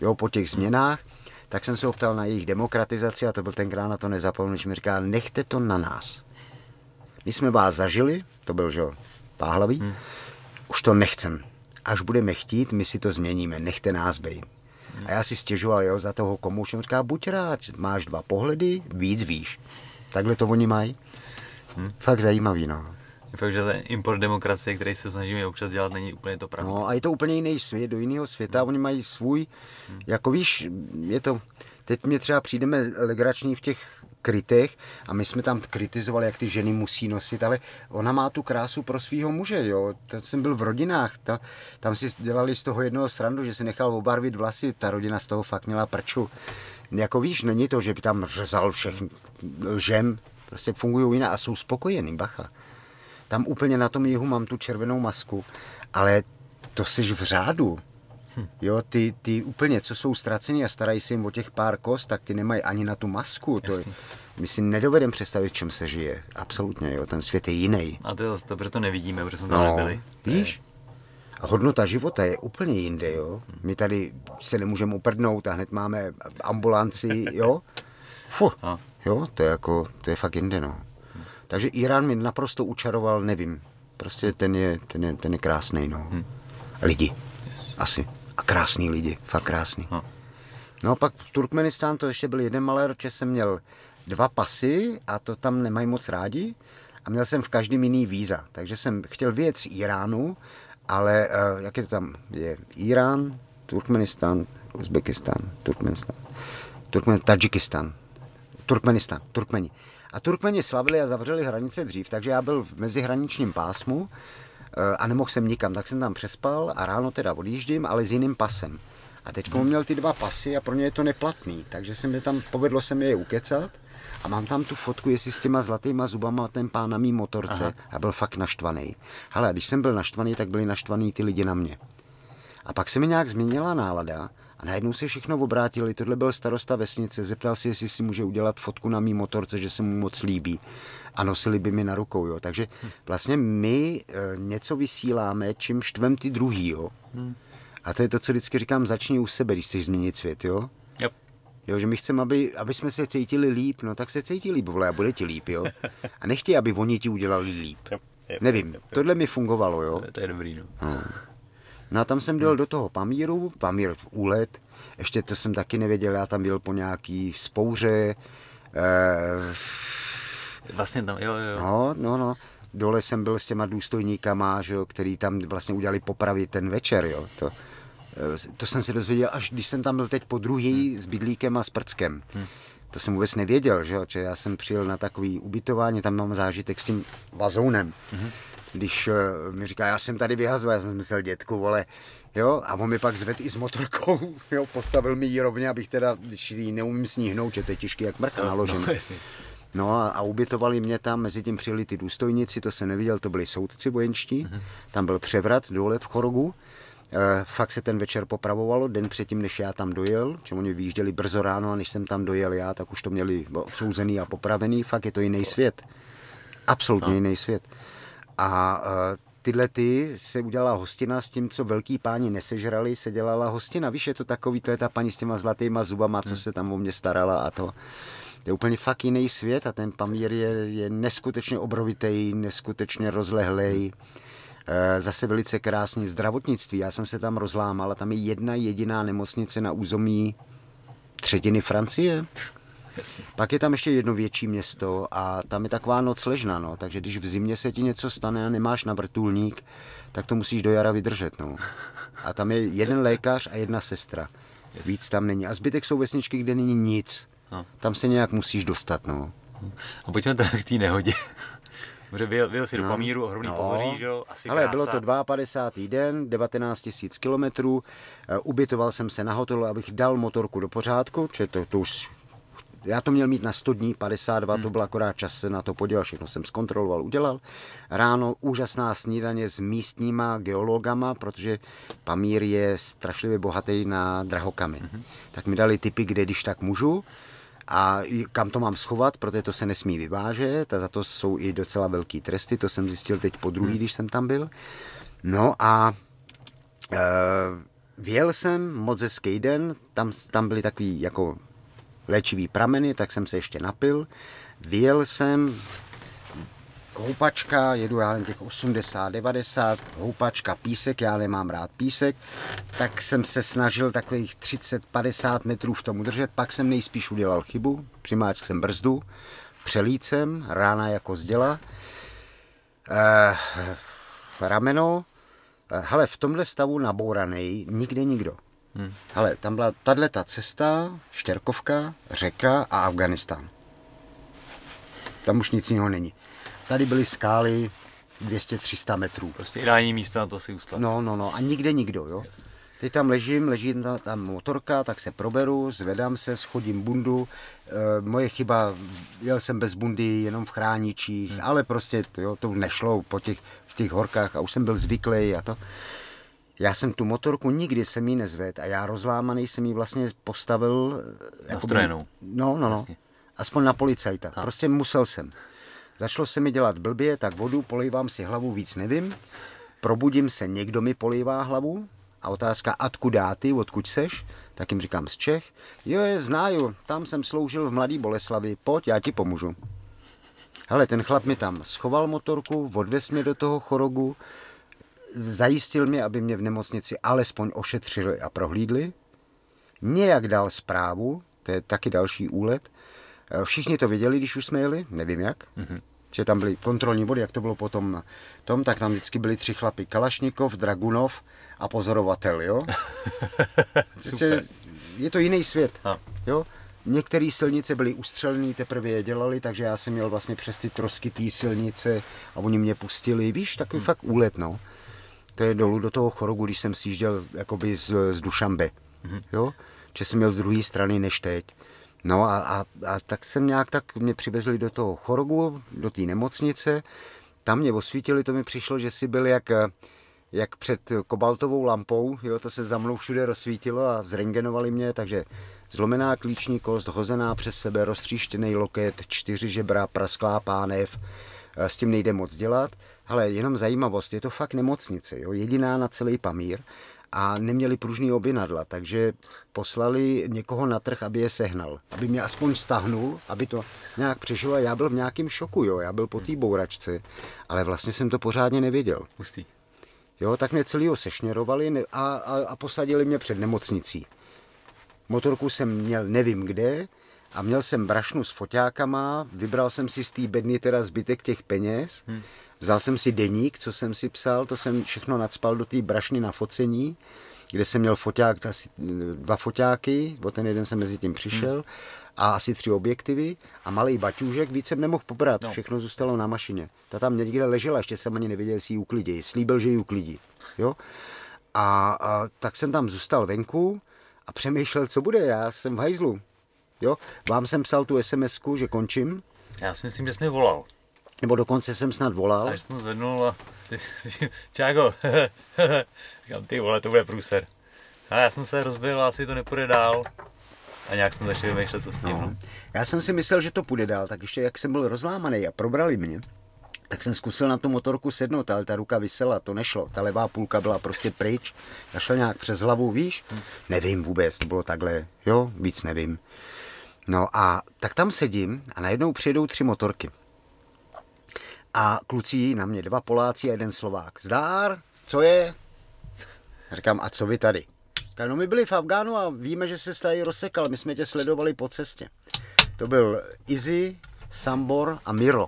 jo, po těch změnách. Tak jsem se ho ptal na jejich demokratizaci a to byl tenkrát na to nezapomněl, že mi říká, nechte to na nás. My jsme vás zažili, to byl, že Páhlavý, hmm. už to nechcem. Až budeme chtít, my si to změníme, nechte nás být. A já si stěžoval, jo, za toho komu, říká, buď rád, máš dva pohledy, víc víš. Takhle to oni mají. Hmm. Fakt zajímavý, no. Je fakt, že ten import demokracie, který se snažíme občas dělat, není úplně to pravda. No a je to úplně jiný svět, do jiného světa, hmm. oni mají svůj, hmm. jako víš, je to, teď mě třeba přijdeme legrační v těch krytech a my jsme tam kritizovali, jak ty ženy musí nosit, ale ona má tu krásu pro svého muže, jo. To jsem byl v rodinách, ta, tam si dělali z toho jednoho srandu, že si nechal obarvit vlasy, ta rodina z toho fakt měla prču. Jako víš, není to, že by tam řezal všech lžem, Prostě fungují jinak a jsou spokojený, bacha. Tam úplně na tom jihu mám tu červenou masku, ale to jsi v řádu. Hm. Jo, ty, ty úplně, co jsou ztracení a starají se jim o těch pár kost, tak ty nemají ani na tu masku. To je, my si nedovedeme představit, v čem se žije. Absolutně, jo, ten svět je jiný. A to je zase to, to nevidíme, protože jsme tam no, nebyli. Víš? A hodnota života je úplně jinde, jo. Hm. My tady se nemůžeme uprdnout a hned máme ambulanci, jo. Fuh. No. Jo, to je jako, to je fakt jinde, no. Takže Irán mi naprosto učaroval, nevím. Prostě ten je, ten je, ten je krásný, no. Hmm. Lidi. Yes. Asi. A krásný lidi, fakt krásný. No. no pak Turkmenistán to ještě byl jeden malér, že jsem měl dva pasy a to tam nemají moc rádi a měl jsem v každém jiný víza. Takže jsem chtěl vyjet z Iránu, ale uh, jak je to tam? Je Irán, Turkmenistán, Uzbekistán, Turkmenistán, Turkmen, Tadžikistán. Turkmenistan, Turkmeni. A Turkmeni slavili a zavřeli hranice dřív, takže já byl v mezihraničním pásmu eh, a nemohl jsem nikam, tak jsem tam přespal a ráno teda odjíždím, ale s jiným pasem. A teď hmm. měl ty dva pasy a pro ně je to neplatný, takže se mi tam, povedlo se mi je ukecat a mám tam tu fotku, jestli s těma zlatýma zubama ten pán na mý motorce Aha. a byl fakt naštvaný. Ale když jsem byl naštvaný, tak byli naštvaný ty lidi na mě. A pak se mi nějak změnila nálada a najednou se všechno obrátili. Tohle byl starosta vesnice, zeptal si, jestli si může udělat fotku na mý motorce, že se mu moc líbí. A nosili by mi na rukou. Jo. Takže vlastně my e, něco vysíláme, čím štvem ty druhý. Jo. A to je to, co vždycky říkám, začni u sebe, když chceš změnit svět. Jo? Yep. Jo, že my chceme, aby, aby jsme se cítili líp, no tak se cítí líp, vole, a bude ti líp, jo. A nechtějí, aby oni ti udělali líp. Yep. Yep. Nevím, yep. tohle mi fungovalo, jo. To je dobrý, no. no. No a tam jsem byl do toho Pamíru, Pamír úlet, ještě to jsem taky nevěděl, já tam byl po nějaký spouře. Eh, vlastně tam, jo, jo. No, no, no. Dole jsem byl s těma důstojníkama, že jo, který tam vlastně udělali popravit ten večer, jo. To, eh, to jsem se dozvěděl, až když jsem tam byl teď po druhý hmm. s bydlíkem a s prckem. Hmm. To jsem vůbec nevěděl, že jo, že já jsem přijel na takový ubytování, tam mám zážitek s tím vazounem. Hmm když uh, mi říká, já jsem tady vyhazoval, já jsem myslel, dětku, vole, jo, a on mi pak zved i s motorkou, jo, postavil mi ji rovně, abych teda, když ji neumím sníhnout, že to je těžký jak mrka naložen. No, no a, a ubytovali mě tam, mezi tím přijeli ty důstojníci, to se neviděl, to byli soudci vojenští, mm-hmm. tam byl převrat dole v Chorogu, E, fakt se ten večer popravovalo, den předtím, než já tam dojel, že oni vyjížděli brzo ráno a než jsem tam dojel já, tak už to měli odsouzený a popravený, fakt je to jiný svět. Absolutně no. jiný svět. A e, tyhle ty se udělala hostina s tím, co velký páni nesežrali, se dělala hostina. Víš, je to takový, to je ta paní s těma zlatýma zubama, co hmm. se tam o mě starala a to. Je úplně fakt jiný svět a ten Pamír je, je neskutečně obrovitý, neskutečně rozlehlej. Eh, zase velice krásný zdravotnictví. Já jsem se tam rozlámal a tam je jedna jediná nemocnice na území třetiny Francie. Jasně. Pak je tam ještě jedno větší město a tam je taková nocležna, no. takže když v zimě se ti něco stane a nemáš na vrtulník, tak to musíš do jara vydržet. No. A tam je jeden lékař a jedna sestra. Yes. Víc tam není. A zbytek jsou vesničky, kde není nic. No. Tam se nějak musíš dostat. No. A pojďme tak k té nehodě. Protože byl, byl si no. do Pamíru, ohromný no. pohoří, že jo? Asi Ale bylo to 52. den, 19 000 kilometrů. Uh, ubytoval jsem se na hotelu, abych dal motorku do pořádku, čiže to, to už já to měl mít na 100 dní, 52, hmm. to byl akorát čas se na to podívat, všechno jsem zkontroloval, udělal. Ráno úžasná snídaně s místníma geologama, protože Pamír je strašlivě bohatý na drahokamy. Hmm. Tak mi dali tipy, kde když tak můžu a kam to mám schovat, protože to se nesmí vyvážet a za to jsou i docela velký tresty, to jsem zjistil teď po druhý, hmm. když jsem tam byl. No a e, Věl jsem moc hezký den, tam, tam byly takový jako léčivý prameny, tak jsem se ještě napil. Vyjel jsem, houpačka, jedu já těch 80, 90, houpačka, písek, já nemám rád písek, tak jsem se snažil takových 30, 50 metrů v tom udržet, pak jsem nejspíš udělal chybu, přimáčk jsem brzdu, přelít jsem, rána jako zděla, eh, rameno, eh, hele, v tomhle stavu nabouraný, nikde nikdo. Hmm. Ale tam byla tahle ta cesta, Štěrkovka, řeka a Afganistán. Tam už nic jiného není. Tady byly skály 200-300 metrů. Prostě ideální místo na to si ustat. No, no, no. A nikde nikdo, jo. Yes. Teď tam ležím, leží tam, tam motorka, tak se proberu, zvedám se, schodím bundu. E, moje chyba, jel jsem bez bundy, jenom v chráničích, hmm. ale prostě to, jo, to nešlo po těch, v těch horkách a už jsem byl zvyklý a to. Já jsem tu motorku nikdy jsem jí nezvedl a já rozlámaný jsem ji vlastně postavil... Na strojenou. No, no, no. Vlastně. Aspoň na policajta. A. Prostě musel jsem. Začalo se mi dělat blbě, tak vodu polejvám si hlavu, víc nevím. Probudím se, někdo mi polívá hlavu a otázka, adkud ty, odkud seš? Tak jim říkám z Čech. Jo, je, znáju, tam jsem sloužil v Mladý Boleslavi, pojď, já ti pomůžu. Hele, ten chlap mi tam schoval motorku, odvez mě do toho chorogu, zajistil mi, aby mě v nemocnici alespoň ošetřili a prohlídli. Nějak dal zprávu, to je taky další úlet. Všichni to věděli, když už jsme jeli, nevím jak. Mm-hmm. Že tam byly kontrolní body, jak to bylo potom tom, tak tam vždycky byli tři chlapy. Kalašnikov, Dragunov a pozorovatel, jo. Super. je to jiný svět, a. jo. Některé silnice byly ustřelené, teprve je dělali, takže já jsem měl vlastně přes ty trosky té silnice a oni mě pustili. Víš, takový hmm. fakt úlet, no to je dolů do toho chorogu, když jsem sjížděl jakoby z, z Dušambe. Mm-hmm. Jo? Že jsem měl z druhé strany než teď. No a, a, a tak jsem nějak tak mě přivezli do toho chorogu, do té nemocnice. Tam mě osvítili, to mi přišlo, že si byl jak, jak před kobaltovou lampou, jo, to se za mnou všude rozsvítilo a zrengenovali mě, takže zlomená klíční kost, hozená přes sebe, roztříštěný loket, čtyři žebra, prasklá pánev, s tím nejde moc dělat. Ale jenom zajímavost, je to fakt nemocnice, jo? jediná na celý Pamír a neměli pružný obinadla, takže poslali někoho na trh, aby je sehnal, aby mě aspoň stahnul, aby to nějak přežilo. Já byl v nějakém šoku, jo, já byl po té bouračce, ale vlastně jsem to pořádně nevěděl. Pustý. Jo, tak mě celýho sešněrovali a, a, a posadili mě před nemocnicí. Motorku jsem měl nevím kde a měl jsem brašnu s foťákama, vybral jsem si z té bedny teda zbytek těch peněz, hmm Vzal jsem si deník, co jsem si psal, to jsem všechno nadspal do té brašny na focení, kde jsem měl foťák, asi dva foťáky, o ten jeden jsem mezi tím přišel, hmm. a asi tři objektivy a malý baťůžek, víc jsem nemohl pobrat, no. všechno zůstalo na mašině. Ta tam někde ležela, ještě jsem ani nevěděl, jestli ji uklidí. Slíbil, že ji uklidí. Jo? A, a, tak jsem tam zůstal venku a přemýšlel, co bude, já jsem v hajzlu. Jo? Vám jsem psal tu sms že končím. Já si myslím, že jsi mi volal. Nebo dokonce jsem snad volal. A jsem zvednul a si, si Čágo, říkám, ty vole, to bude průser. A já jsem se rozbil a asi to nepůjde dál. A nějak jsme začali vymýšlet, co s tím. No. no. Já jsem si myslel, že to půjde dál, tak ještě jak jsem byl rozlámaný a probrali mě, tak jsem zkusil na tu motorku sednout, ale ta ruka vysela, to nešlo. Ta levá půlka byla prostě pryč. Já šel nějak přes hlavu, víš? Hmm. Nevím vůbec, to bylo takhle, jo, víc nevím. No a tak tam sedím a najednou přijedou tři motorky. A kluci na mě dva Poláci a jeden Slovák. Zdár, co je? Říkám, a co vy tady? Říkám, no my byli v Afgánu a víme, že se tady rozsekal, my jsme tě sledovali po cestě. To byl Izzy, Sambor a Miro.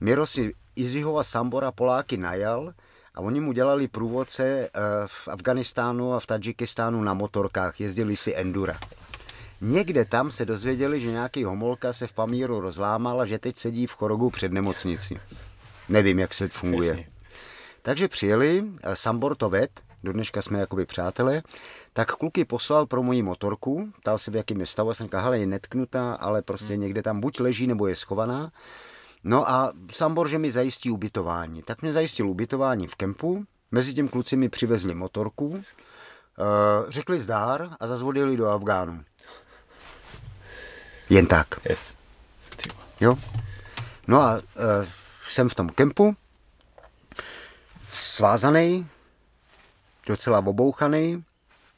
Miro si Izzyho a Sambora Poláky najal a oni mu dělali průvodce eh, v Afganistánu a v Tadžikistánu na motorkách, jezdili si Endura. Někde tam se dozvěděli, že nějaký homolka se v Pamíru rozlámal a že teď sedí v chorogu před nemocnicí. Nevím, jak se funguje. Jasně. Takže přijeli, eh, Sambor to ved, do dneška jsme jakoby přátelé, tak kluky poslal pro moji motorku, ptal se, v jakým je stavu, a jsem říkal, hele, je netknutá, ale prostě hmm. někde tam buď leží, nebo je schovaná. No a Sambor, že mi zajistí ubytování. Tak mě zajistil ubytování v kempu, mezi tím kluci mi přivezli motorku, eh, řekli zdár a zazvodili do Afgánu. Jen tak. Yes. Jo. No a uh, jsem v tom kempu, svázaný, docela obouchaný,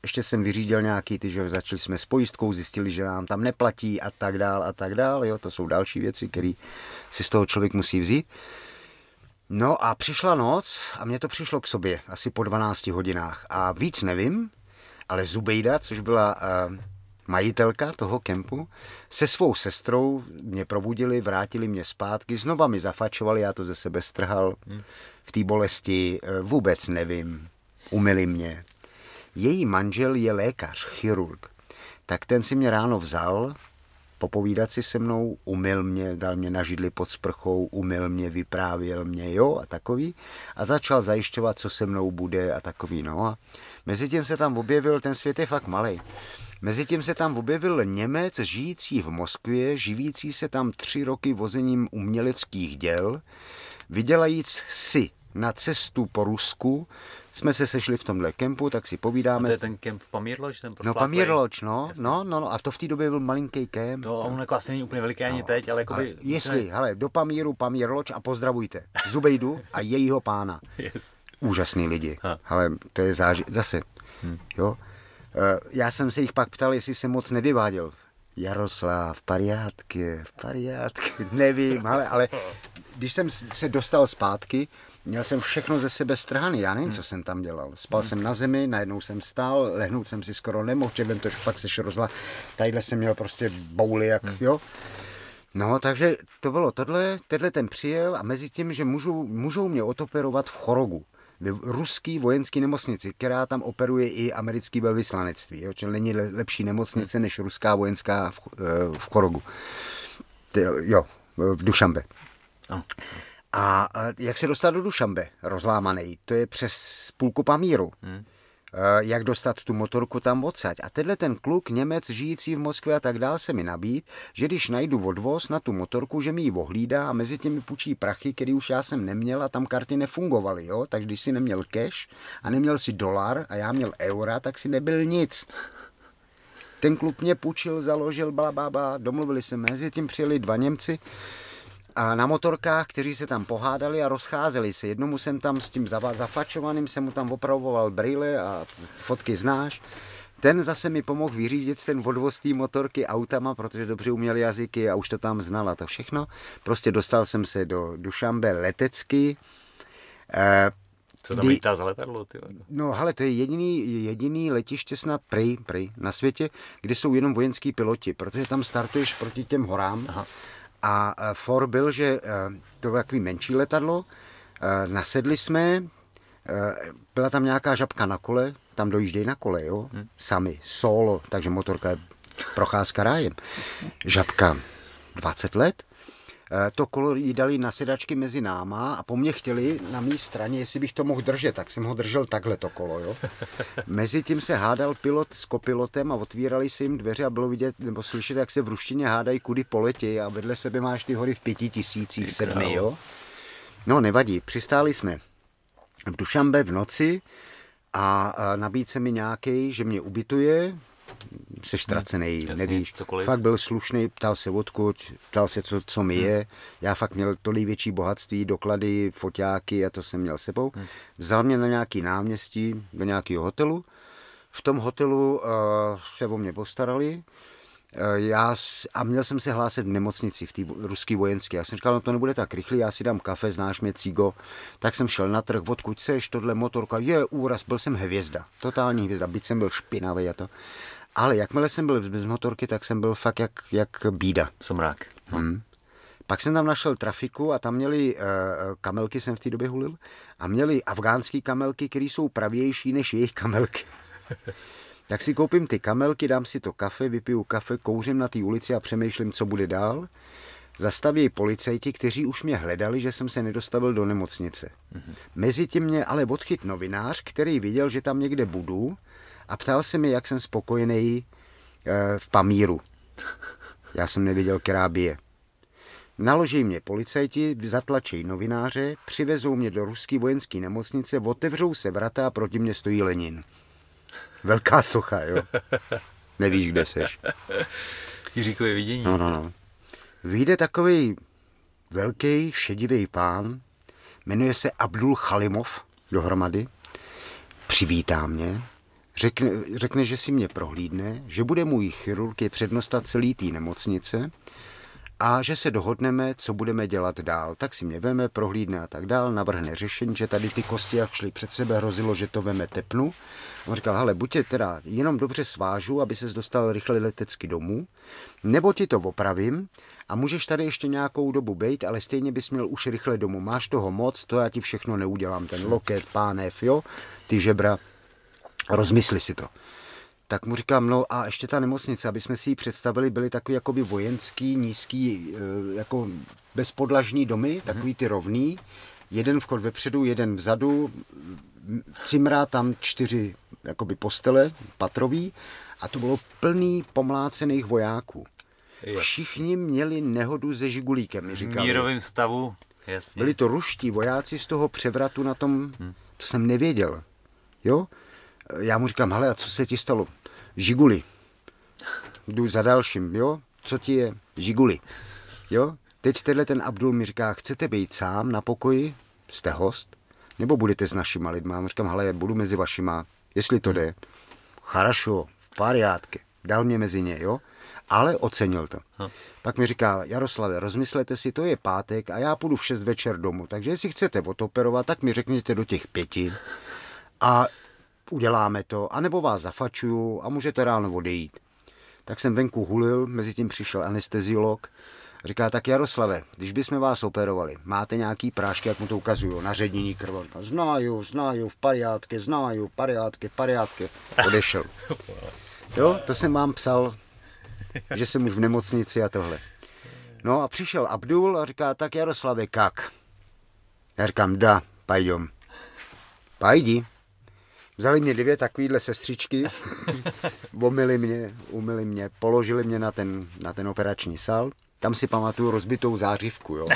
ještě jsem vyřídil nějaký ty, že začali jsme s pojistkou, zjistili, že nám tam neplatí a tak dál a tak dál, jo, to jsou další věci, které si z toho člověk musí vzít. No a přišla noc a mě to přišlo k sobě, asi po 12 hodinách a víc nevím, ale Zubejda, což byla uh, majitelka toho kempu, se svou sestrou mě probudili, vrátili mě zpátky, znova mi zafačovali, já to ze sebe strhal hmm. v té bolesti, uh, vůbec nevím, umili mě. Její manžel je lékař, chirurg. Tak ten si mě ráno vzal, popovídat si se mnou, umyl mě, dal mě na židli pod sprchou, umyl mě, vyprávěl mě, jo, a takový. A začal zajišťovat, co se mnou bude a takový, no. A mezi tím se tam objevil, ten svět je fakt malý. Mezi tím se tam objevil Němec žijící v Moskvě, živící se tam tři roky vozením uměleckých děl, vydělajíc si na cestu po Rusku, jsme se sešli v tomhle kempu, tak si povídáme. A to je ten kemp Pamírloč? Ten no Pamírloč, no, no, no, no, a to v té době byl malinký kemp. To on jako asi není úplně veliký ani no, teď, ale jako by... Jestli, ne... hele, do Pamíru Pamírloč a pozdravujte Zubejdu a jejího pána. Yes. Úžasný lidi, ha. ale to je záži... zase, hmm. jo. Eh, já jsem se jich pak ptal, jestli se moc nevyváděl. Jaroslav, pariátky, pariátky, nevím, ale, ale když jsem se dostal zpátky, Měl jsem všechno ze sebe strhaný, já nevím, co jsem tam dělal. Spal jsem na zemi, najednou jsem stál, lehnout jsem si skoro nemohl, čelem to fakt se rozla. Tadyhle jsem měl prostě bouly, jak, hmm. jo. No, takže to bylo tohle, tenhle ten přijel a mezi tím, že můžou, můžou mě otoperovat v Chorogu, v ruský vojenský nemocnici, která tam operuje i americký velvyslanectví, jo, čili není lepší nemocnice hmm. než ruská vojenská v, eh, v Chorogu. Jo, v Dušambe. Oh. A jak se dostat do Dušambe, rozlámaný, to je přes půlku Pamíru. Hmm. Jak dostat tu motorku tam odsaď. A tenhle ten kluk, Němec, žijící v Moskvě a tak dál, se mi nabít, že když najdu odvoz na tu motorku, že mi ji ohlídá a mezi těmi půjčí prachy, který už já jsem neměl a tam karty nefungovaly, jo? Takže když si neměl cash a neměl si dolar a já měl eura, tak si nebyl nic. Ten kluk mě půjčil, založil, bla, domluvili se, mezi tím přijeli dva Němci, a na motorkách, kteří se tam pohádali a rozcházeli se. Jednomu jsem tam s tím zafačovaným, jsem mu tam opravoval brýle a fotky znáš. Ten zase mi pomohl vyřídit ten odvoz té motorky autama, protože dobře uměl jazyky a už to tam znala to všechno. Prostě dostal jsem se do Dušambe letecky. Eh, Co tam lítá za letadlo? Ty? No, ale to je jediný, jediný letiště snad prej, prej, na světě, kde jsou jenom vojenský piloti, protože tam startuješ proti těm horám. Aha a e, for byl, že e, to bylo takový menší letadlo, e, nasedli jsme, byla tam nějaká žabka na kole, tam dojíždějí na kole, jo, hmm. sami, solo, takže motorka je procházka rájem. Žabka 20 let, Eh, to kolo jí dali na sedačky mezi náma a po mně chtěli na mé straně, jestli bych to mohl držet, tak jsem ho držel takhle to kolo. Jo. Mezi tím se hádal pilot s kopilotem a otvírali se jim dveře a bylo vidět nebo slyšet, jak se v ruštině hádají, kudy poletí a vedle sebe máš ty hory v pěti tisících, sedmi, jo. No, nevadí, přistáli jsme v Dušambe v noci a nabíd se mi nějaký, že mě ubytuje, jsi hmm. ztracený, hmm, nevíš. Cokoliv. Fakt byl slušný, ptal se odkud, ptal se, co, co mi hmm. je. Já fakt měl tolik větší bohatství, doklady, foťáky a to jsem měl sebou. Hmm. Vzal mě na nějaký náměstí, do nějakého hotelu. V tom hotelu uh, se o mě postarali. Eh, já, a měl jsem se hlásit v nemocnici, v té ruský vojenské. Já jsem říkal, no to nebude tak rychle, já si dám kafe, znáš mě, Cigo. Tak jsem šel na trh, odkud seš, tohle motorka, je úraz, byl jsem hvězda, totální hvězda, byť jsem byl špinavý a to. Ale jakmile jsem byl bez motorky, tak jsem byl fakt jak, jak bída. Somrák. Hmm. Pak jsem tam našel trafiku a tam měli, uh, kamelky jsem v té době hulil, a měli afgánské kamelky, které jsou pravější než jejich kamelky. tak si koupím ty kamelky, dám si to kafe, vypiju kafe, kouřím na té ulici a přemýšlím, co bude dál. Zastaví policajti, kteří už mě hledali, že jsem se nedostavil do nemocnice. Mm-hmm. Mezi tím mě ale odchyt novinář, který viděl, že tam někde budu a ptal se mi, jak jsem spokojený e, v Pamíru. Já jsem nevěděl, která bije. Naloží mě policajti, zatlačí novináře, přivezou mě do ruské vojenské nemocnice, otevřou se vrata a proti mě stojí Lenin. Velká socha, jo. Nevíš, kde seš. Jiříkové vidění. No, no, no. Vyjde takový velký šedivý pán, jmenuje se Abdul Chalimov dohromady, přivítá mě, řekne, řekne, že si mě prohlídne, že bude můj chirurg je přednosta celý té nemocnice a že se dohodneme, co budeme dělat dál. Tak si mě veme, prohlídne a tak dál, navrhne řešení, že tady ty kosti, jak šly před sebe, hrozilo, že to veme tepnu. On říkal, hele, buď tě teda jenom dobře svážu, aby ses dostal rychle letecky domů, nebo ti to opravím a můžeš tady ještě nějakou dobu být, ale stejně bys měl už rychle domů. Máš toho moc, to já ti všechno neudělám, ten loket, pánev, jo, ty žebra, rozmysli si to tak mu říkám, no a ještě ta nemocnice, aby jsme si ji představili, byly takový jakoby vojenský, nízký, eh, jako bezpodlažní domy, mm-hmm. takový ty rovný, jeden vchod vepředu, jeden vzadu, cimra tam čtyři jakoby postele, patrový, a to bylo plný pomlácených vojáků. Yes. Všichni měli nehodu se žigulíkem, mi říkali. V mírovém stavu, jasně. Byli to ruští vojáci z toho převratu na tom, hmm. to jsem nevěděl. Jo? Já mu říkám, hele, a co se ti stalo? Žiguli. Jdu za dalším, jo? Co ti je? Žiguli. Jo? Teď tenhle ten Abdul mi říká, chcete být sám na pokoji? Jste host? Nebo budete s našima lidma? Já mu říkám, hele, budu mezi vašima, jestli to jde. Charašo, v pariátke. Dal mě mezi ně, jo? Ale ocenil to. Hm. Pak mi říká, Jaroslave, rozmyslete si, to je pátek a já půjdu v 6 večer domů, takže jestli chcete otoperovat, tak mi řekněte do těch pěti. A uděláme to, anebo vás zafačuju a můžete ráno odejít. Tak jsem venku hulil, mezi tím přišel anesteziolog, Říká, tak Jaroslave, když bychom vás operovali, máte nějaký prášky, jak mu to ukazuju, na řednění krve. Říká, znaju, znaju, v pariátke, znaju, pariátke, pariátke. Odešel. Jo, to jsem vám psal, že jsem už v nemocnici a tohle. No a přišel Abdul a říká, tak Jaroslave, kak? Já říkám, da, pajdom. Pajdi. Vzali mě dvě takovýhle sestřičky, omili mě, umili mě, položili mě na ten, na ten operační sál. Tam si pamatuju rozbitou zářivku, jo.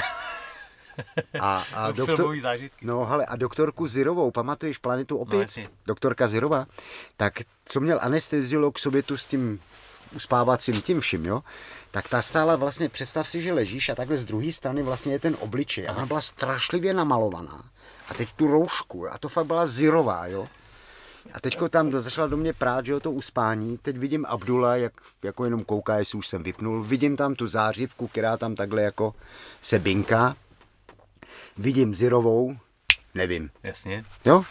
A, a, doktor, no, hele, a doktorku Zirovou, pamatuješ Planetu opět? No, Doktorka Zirova? Tak co měl anesteziolog k sobě tu s tím uspávacím tím vším, jo? Tak ta stála vlastně, představ si, že ležíš a takhle z druhé strany vlastně je ten obličej. A ona byla strašlivě namalovaná. A teď tu roušku, a to fakt byla Zirová, jo? A teďko tam zašla do mě prát, že o to uspání. Teď vidím Abdula, jak jako jenom kouká, jestli už jsem vypnul. Vidím tam tu zářivku, která tam takhle jako se binká. Vidím Zirovou, nevím. Jasně. Jo?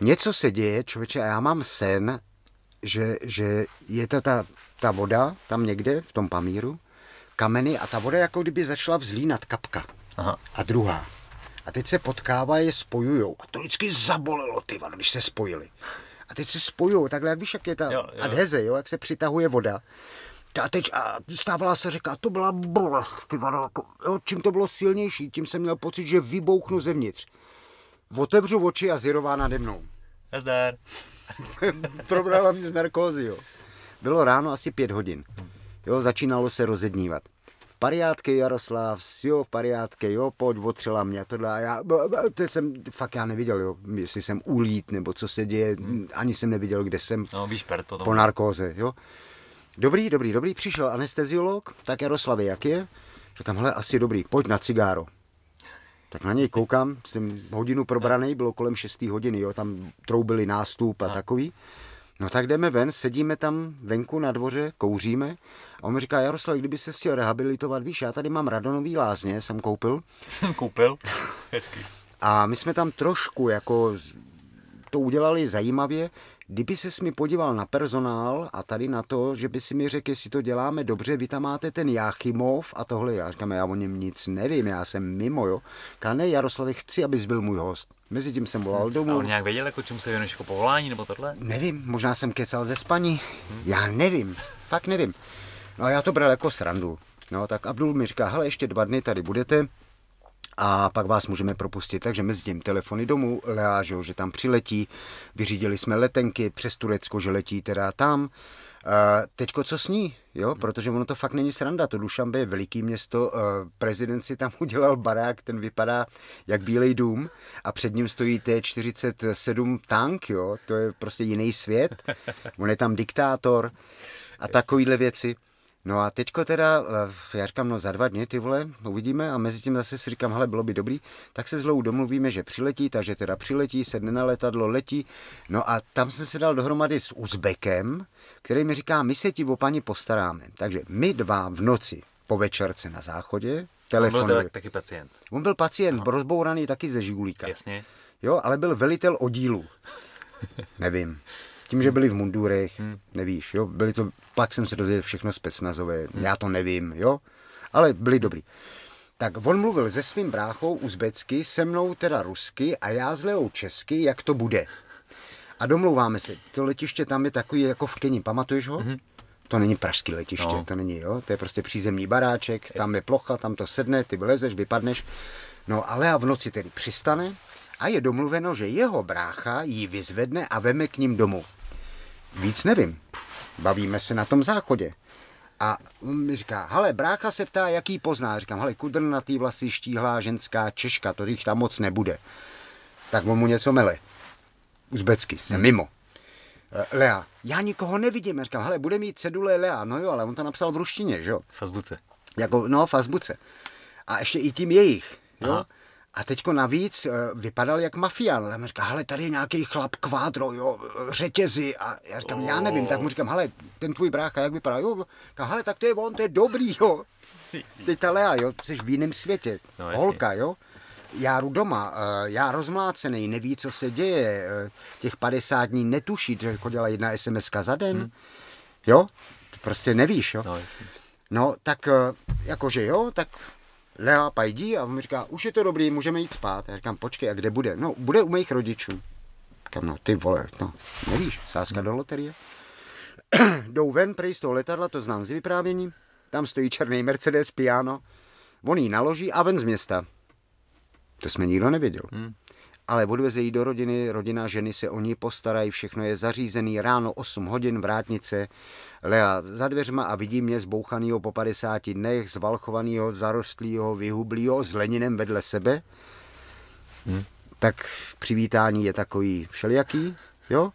Něco se děje, člověče, a já mám sen, že, že je to ta, ta voda tam někde v tom Pamíru, kameny a ta voda jako kdyby začala vzlínat kapka. Aha. A druhá. A teď se potkávají, je spojujou. A to vždycky zabolelo, ty vado, když se spojili. A teď se spojují, takhle, jak víš, jak je ta jo, jo. adheze, jo, jak se přitahuje voda. A teď a stávala se řeka, to byla bolest, ty vado, jako, jo, čím to bylo silnější, tím jsem měl pocit, že vybouchnu zevnitř. Otevřu oči a Zirová nade mnou. Nazdar. Probrala mě z narkózy, jo. Bylo ráno asi pět hodin. Jo, začínalo se rozednívat pariátky Jaroslav, jo, pariátky, jo, pojď, otřela mě tohle a já, teď jsem, fakt já neviděl, jo, jestli jsem ulít, nebo co se děje, hmm. ani jsem neviděl, kde jsem, no, víš, to po narkóze, jo. Dobrý, dobrý, dobrý, přišel anesteziolog, tak Jaroslavě, jak je? Říkám, hele, asi dobrý, pojď na cigáro. Tak na něj koukám, jsem hodinu probraný, bylo kolem 6 hodiny, jo, tam troubili nástup a, a. takový. No tak jdeme ven, sedíme tam venku na dvoře, kouříme a on mi říká, Jaroslav, kdyby se chtěl rehabilitovat, víš, já tady mám radonový lázně, jsem koupil. Jsem koupil? Hezky. A my jsme tam trošku jako to udělali zajímavě, kdyby se mi podíval na personál a tady na to, že by si mi řekl, jestli to děláme dobře, vy tam máte ten Jáchymov a tohle, já říkám, já o něm nic nevím, já jsem mimo, jo. Říká, ne, Jaroslav, chci, abys byl můj host. Mezi tím jsem volal domů. A on nějak věděl, jako čemu se věnuješ jako povolání nebo tohle? Nevím, možná jsem kecal ze spaní. Hmm. Já nevím, fakt nevím. No a já to bral jako srandu. No tak Abdul mi říká, hele, ještě dva dny tady budete, a pak vás můžeme propustit. Takže mezi tím telefony domů, Lea, že, že tam přiletí, vyřídili jsme letenky přes Turecko, že letí teda tam. Teďko co sní, jo, protože ono to fakt není sranda, to Dušambe je veliký město, uh, prezident si tam udělal barák, ten vypadá jak Bílej dům a před ním stojí T-47 tank, jo, to je prostě jiný svět, on je tam diktátor a takovýhle věci. No a teďko teda, eh, já říkám, no za dva dny ty vole, uvidíme a mezi tím zase si říkám, hele, bylo by dobrý, tak se zlou domluvíme, že přiletí, takže teda přiletí, sedne na letadlo, letí. No a tam jsem se dal dohromady s Uzbekem, který mi říká, my se ti o paní postaráme. Takže my dva v noci po večerce na záchodě, telefon. On byl taky pacient. On byl pacient, no. rozbouraný taky ze Žigulíka. Jasně. Jo, ale byl velitel oddílu. Nevím. Tím, že byli v mundurech, hmm. nevíš, jo, byli to, pak jsem se dozvěděl všechno specnazové, hmm. já to nevím, jo, ale byli dobrý. Tak on mluvil se svým bráchou uzbecky, se mnou teda rusky a já s Leou česky, jak to bude. A domlouváme se, to letiště tam je takový jako v Keni, pamatuješ ho? hmm To není pražský letiště, no. to není, jo, to je prostě přízemní baráček, yes. tam je plocha, tam to sedne, ty vlezeš, vypadneš. No ale a v noci tedy přistane a je domluveno, že jeho brácha ji vyzvedne a veme k ním domů. Víc nevím. Bavíme se na tom záchodě. A on mi říká, hele, brácha se ptá, jaký pozná. Říkám, hele, kudrnatý vlasy, štíhlá ženská Češka, to jich tam moc nebude. Tak on mu něco mele. Uzbecky, jsem hmm. mimo. Eh, Lea, já nikoho nevidím. říkám, hele, bude mít cedule Lea. No jo, ale on to napsal v ruštině, že jo? V azbuce. Jako, no, v azbuce. A ještě i tím jejich, jo? Aha. A teďko navíc uh, vypadal jak mafián. Já mu říkám, hele, tady je nějaký chlap kvádro, jo, řetězy. A já říkám, oh. já nevím, tak mu říkám, hele, ten tvůj brácha, jak vypadá? Jo, říkám, hele, tak to je on, to je dobrý, jo. Teď ta Lea, jo, jsi v jiném světě. No, Holka, jo. Já jdu doma, uh, já rozmlácený, neví, co se děje, uh, těch 50 dní netuší, že chodila jedna SMS za den, hmm. jo, prostě nevíš, jo. No, no tak jakože jo, tak Lea pajdí a on mi říká, už je to dobrý, můžeme jít spát. Já říkám, počkej, a kde bude? No, bude u mých rodičů. Říkám, no ty vole, no, nevíš, sázka hmm. do loterie. Jdou ven prej z toho letadla, to znám z vyprávění. Tam stojí černý Mercedes piano. On jí naloží a ven z města. To jsme nikdo nevěděl. Hmm ale odveze jí do rodiny, rodina ženy se o ní postarají, všechno je zařízený, ráno 8 hodin, vrátnice, Lea za dveřma a vidí mě zbouchanýho po 50 dnech, zvalchovanýho, zarostlýho, vyhublýho, s Leninem vedle sebe. Hmm. Tak přivítání je takový všelijaký, jo?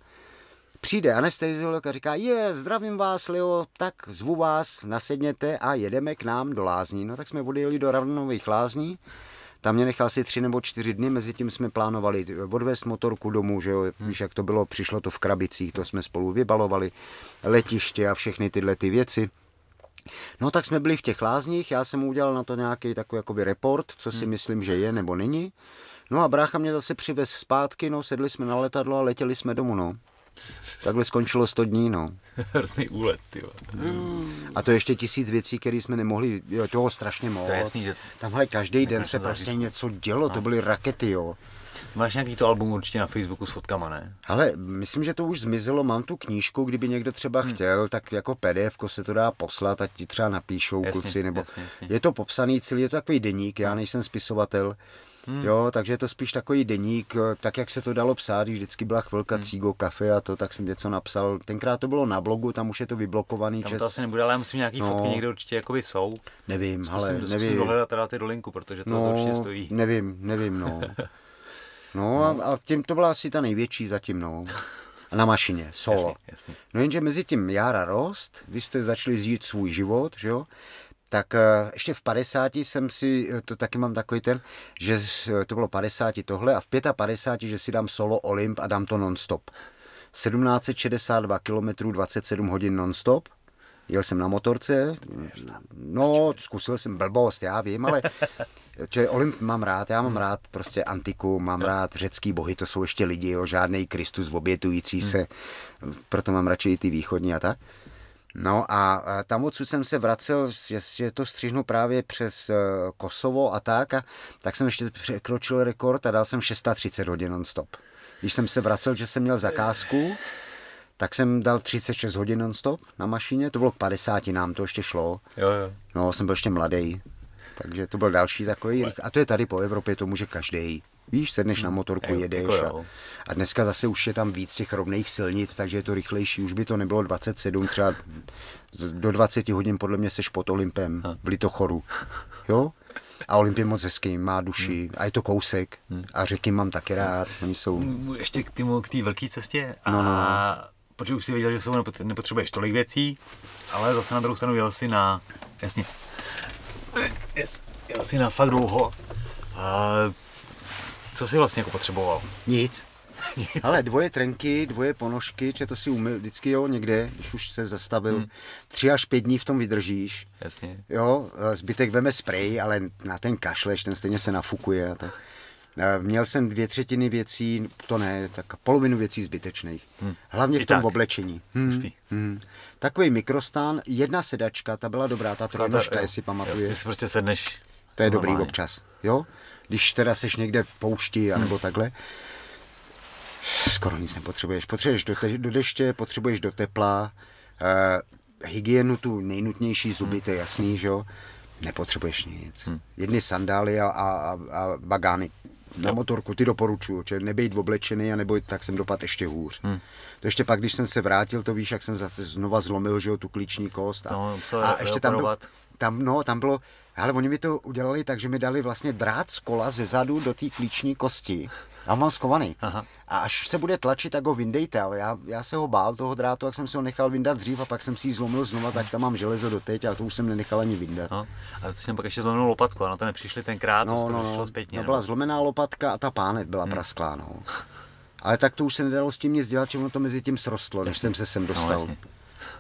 Přijde anesteziolog a říká, je, zdravím vás, Leo, tak zvu vás, nasedněte a jedeme k nám do lázní. No tak jsme odjeli do Ravnových lázní tam mě nechal si tři nebo čtyři dny, mezi tím jsme plánovali odvést motorku domů, že jo, hmm. víš, jak to bylo, přišlo to v krabicích, to jsme spolu vybalovali, letiště a všechny tyhle ty věci. No tak jsme byli v těch lázních, já jsem udělal na to nějaký takový jakoby report, co si hmm. myslím, že je nebo není. No a brácha mě zase přivez zpátky, no sedli jsme na letadlo a letěli jsme domů, no. Takhle skončilo 100 dní, no. Hrozný úlet, ty. A to ještě tisíc věcí, které jsme nemohli, jo, toho strašně moc. To je jasný, že... Tamhle každý den se prostě něco dělo, no. to byly rakety, jo. Máš nějaký to album určitě na Facebooku s fotkama, ne? Ale myslím, že to už zmizelo, mám tu knížku, kdyby někdo třeba hmm. chtěl, tak jako PDF se to dá poslat a ti třeba napíšou jasně, kluci, nebo jasně, jasně. je to popsaný celý, je to takový deník, já nejsem spisovatel, Hmm. Jo, takže je to spíš takový deník, eh, tak jak se to dalo psát, když vždycky byla chvilka hmm. cígo, kafe a to, tak jsem něco napsal. Tenkrát to bylo na blogu, tam už je to vyblokovaný. Tam čes... to asi nebude, ale já myslím, nějaký no, fotky někde určitě jakoby jsou. Nevím, zkusím, ale zkusím nevím. dohledat teda ty do linku, protože to no, určitě stojí. Nevím, nevím, no. No, A, a tím to byla asi ta největší zatím, no. Na mašině, solo. Jasně, jasně. No jenže mezi tím Jára rost, vy jste začali žít svůj život, že jo? Tak eh, ještě v 50 jsem si, eh, to taky mám takový ten, že to bylo 50 tohle a v 55, že si dám solo Olymp a dám to non-stop. 1762 km 27 hodin non-stop. Jel jsem na motorce, no, zkusil jsem blbost, já vím, ale Čiže Olymp mám rád, já mám hmm. rád prostě antiku, mám rád řecký bohy, to jsou ještě lidi, jo, žádný Kristus obětující hmm. se, proto mám radši i ty východní a tak. No a tam odsud jsem se vracel, že, že to střihnu právě přes uh, Kosovo a tak, a tak jsem ještě překročil rekord a dal jsem 630 hodin non-stop. Když jsem se vracel, že jsem měl zakázku, tak jsem dal 36 hodin non-stop na mašině, to bylo k 50, nám to ještě šlo. Jo, jo. No, jsem byl ještě mladý, takže to byl další takový, a to je tady po Evropě, to může každý. Víš, sedneš na motorku, je, jedeš jako a, a dneska zase už je tam víc těch rovných silnic, takže je to rychlejší. Už by to nebylo 27, třeba do 20 hodin podle mě seš pod Olympem v Litochoru. Jo? A Olympie moc hezký, má duši hmm. a je to kousek. Hmm. A řeky mám taky rád, oni jsou... Ještě k té velké cestě. A... No, no, no. Protože už si věděl, že sebou nepotřebuješ tolik věcí, ale zase na druhou stranu jel si na, jasně, jel si na fakt dlouho. A co jsi vlastně jako potřeboval? Nic. Nic. Ale dvoje trenky, dvoje ponožky, že to si umyl vždycky jo, někde, když už se zastavil. Hmm. Tři až pět dní v tom vydržíš. Jasně. Jo, zbytek veme spray, ale na ten kašleš, ten stejně se nafukuje a tak. Měl jsem dvě třetiny věcí, to ne, tak polovinu věcí zbytečných. Hmm. Hlavně I v tom tak. oblečení. Hmm. Hmm. Takový mikrostán, jedna sedačka, ta byla dobrá, ta trojnožka, jestli pamatuješ. Prostě sedneš. To je dobrý občas, jo? Když teda seš někde v poušti, anebo hmm. takhle. Skoro nic nepotřebuješ. Potřebuješ do, te- do deště, potřebuješ do tepla, uh, hygienu tu nejnutnější zuby, hmm. to je jasný, že jo? Nepotřebuješ nic. Hmm. Jedny sandály a, a, a bagány na motorku, ty doporučuju, že nebejt oblečený a nebo tak jsem dopad ještě hůř. Hmm. To ještě pak, když jsem se vrátil, to víš, jak jsem znova zlomil, že jo, tu klíční kost. A, no, a ještě tam, byl, tam, no, tam bylo, ale oni mi to udělali tak, že mi dali vlastně drát z kola ze zadu do té klíční kosti. A mám schovaný. Aha. A až se bude tlačit, tak ho vyndejte. Ale já, já se ho bál, toho drátu, jak jsem si ho nechal vyndat dřív a pak jsem si ji zlomil znova, tak tam mám železo doteď a to už jsem nenechal ani vyndat. No. A ty jsi pak ještě zlomil lopatku, a na to nepřišli tenkrát, no, to no, no, zpětně. No, byla zlomená lopatka a ta pánev byla hmm. prasklá. No. Ale tak to už se nedalo s tím nic dělat, že ono to mezi tím srostlo, než jsem se sem no, dostal. No,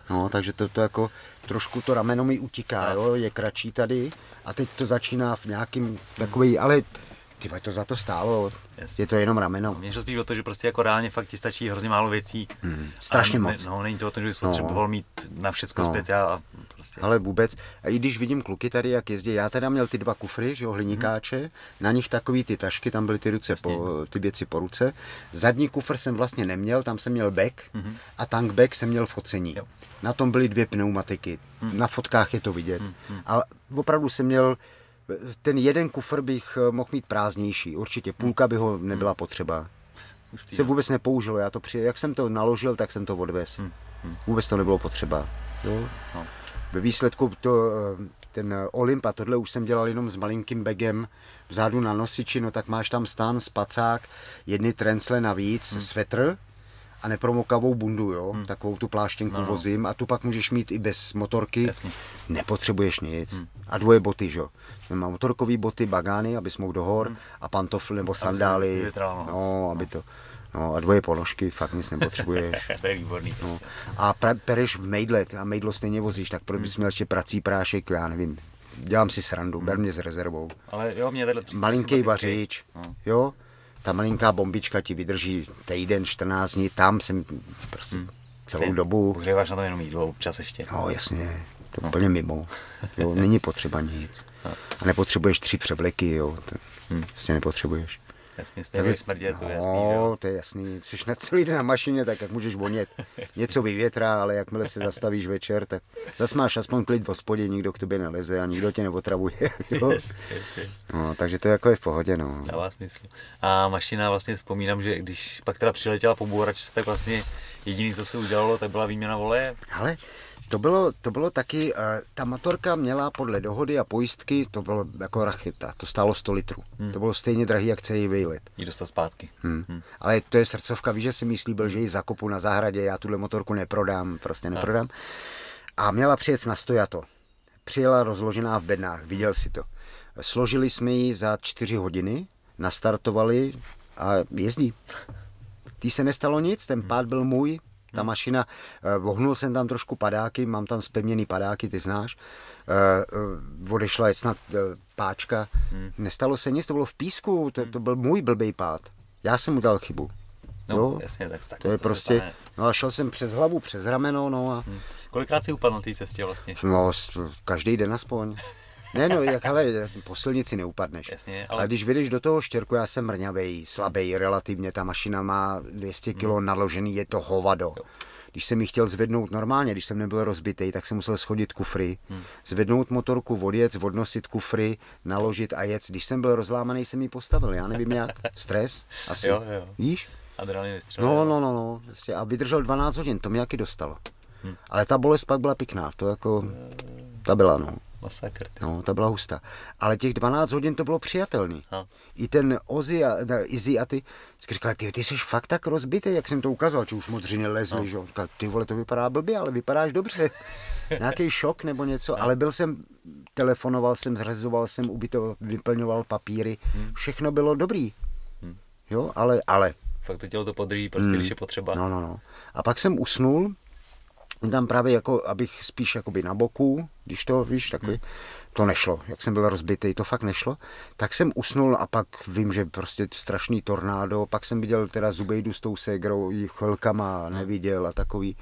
No, takže to, to jako trošku to rameno mi utíká, jo, je kratší tady a teď to začíná v nějakým takový, ale ty to za to stálo, Jasně. je to jenom rameno. Mně šlo spíš o to, že prostě jako reálně fakt ti stačí hrozně málo věcí. Hmm, strašně moc. No, není to o tom, že bys no. potřeboval mít na všechno no. speciál a prostě. Ale vůbec, a i když vidím kluky tady, jak jezdí, já teda měl ty dva kufry, že jo, hliníkáče, hmm. na nich takový ty tašky, tam byly ty ruce, po, ty věci po ruce. Zadní kufr jsem vlastně neměl, tam jsem měl back hmm. a tank back jsem měl focení. Jo. Na tom byly dvě pneumatiky. Hmm. Na fotkách je to vidět. Hmm. A opravdu jsem měl ten jeden kufr bych eh, mohl mít prázdnější. Určitě půlka by ho nebyla potřeba. Hustý, se vůbec nepoužilo. Já to při, jak jsem to naložil, tak jsem to odvez. Hmm. Hmm. Vůbec to nebylo potřeba. Jo? No. Ve výsledku to, eh, ten Olymp a tohle už jsem dělal jenom s malinkým begem vzadu na nosiči, no tak máš tam stan, spacák, jedny trencle navíc, hmm. svetr, a nepromokavou bundu, jo? Hmm. takovou tu pláštěnku no, no. vozím a tu pak můžeš mít i bez motorky, Jasně. nepotřebuješ nic. Hmm. A dvoje boty, že? Mám motorkové boty, bagány, abys mohl do hor hmm. a pantofly nebo sandály, no. no, aby to... No a dvoje ponožky, fakt nic nepotřebuješ. to je výborný. No. Prostě. A pra, pereš v mejdle a mejdlo stejně vozíš, tak proč bys hmm. měl ještě prací prášek, já nevím. Dělám si srandu, hmm. ber mě s rezervou. Ale jo, mě vedle Malinký vařič, no. jo, ta malinká bombička ti vydrží týden, 14 dní, tam jsem prostě hmm. celou Jsi dobu. Pohříváš na to jenom jídlo občas ještě. No jasně, to no. úplně mimo. Jo, není potřeba nic. No. A nepotřebuješ tři převleky, jo, to hmm. prostě nepotřebuješ. Jasně, z té smrdě, to je jasný. No, to je jasný. Jsi na celý den na mašině, tak jak můžeš vonět. Něco vyvětrá, ale jakmile se zastavíš večer, tak zase máš aspoň klid v hospodě, nikdo k tobě neleze a nikdo tě neotravuje. Jo? Yes, yes, yes. No, takže to je jako je v pohodě. No. Dává smysl. A mašina vlastně vzpomínám, že když pak teda přiletěla po bouračce, tak vlastně jediný, co se udělalo, tak byla výměna voleje. Ale to bylo, to bylo taky, uh, ta motorka měla podle dohody a pojistky, to bylo jako rachita, to stálo 100 litrů. Hmm. To bylo stejně drahý, jak celý vejlet. Jí dostal zpátky. Hmm. Hmm. Ale to je srdcovka, víš, že si myslí byl, že ji zakopu na zahradě, já tuhle motorku neprodám, prostě neprodám. A měla přijet na stojato. Přijela rozložená v bednách, viděl si to. Složili jsme ji za čtyři hodiny, nastartovali a jezdí. Tý se nestalo nic, ten pád byl můj, ta hmm. mašina, uh, vohnul jsem tam trošku padáky, mám tam spevněný padáky, ty znáš. Uh, uh, odešla je snad páčka. Hmm. Nestalo se nic, to bylo v písku, to, to byl můj blbý pád. Já jsem udělal chybu. No, jo? jasně, tak, tak to je to prostě, no a šel jsem přes hlavu, přes rameno, no a... Hmm. Kolikrát si upadl na té cestě vlastně? No, každý den aspoň. Ne, no, jak ale po silnici neupadneš. Jasně, ale... ale když vyjdeš do toho štěrku, já jsem mrňavej, slabý relativně, ta mašina má 200 kg hmm. naložený, je to hovado. Jo. Když jsem ji chtěl zvednout normálně, když jsem nebyl rozbitý, tak jsem musel schodit kufry, hmm. zvednout motorku, odjet, odnosit kufry, naložit a jet. Když jsem byl rozlámaný, jsem ji postavil, já nevím jak. Stres? Asi. Jo, jo. Víš? Adrenalin vystřelil. No, no, no, no. Prostě a vydržel 12 hodin, to mě jaký dostalo. Hmm. Ale ta bolest pak byla pěkná, to jako, ta byla, no. Masakr. No, ta byla hustá. Ale těch 12 hodin to bylo přijatelný. No. I ten Ozzy a, ne, Izzy a ty, říkali, ty, ty jsi fakt tak rozbitý, jak jsem to ukázal, že už modřiny lezly, no. že? Říkali, ty vole, to vypadá blbě, ale vypadáš dobře. Nějaký šok nebo něco, no. ale byl jsem, telefonoval jsem, zřezoval jsem, ubytoval, vyplňoval papíry, hmm. všechno bylo dobrý. Hmm. Jo, ale, ale. Fakt to tělo to podrží, prostě, hmm. když je potřeba. No, no, no. A pak jsem usnul, tam právě jako, abych spíš jakoby na boku, když to, víš, takový, hmm. to nešlo, jak jsem byl rozbitý, to fakt nešlo, tak jsem usnul a pak vím, že prostě strašný tornádo, pak jsem viděl teda Zubejdu s tou ségrou, chvilkama hmm. neviděl a takový,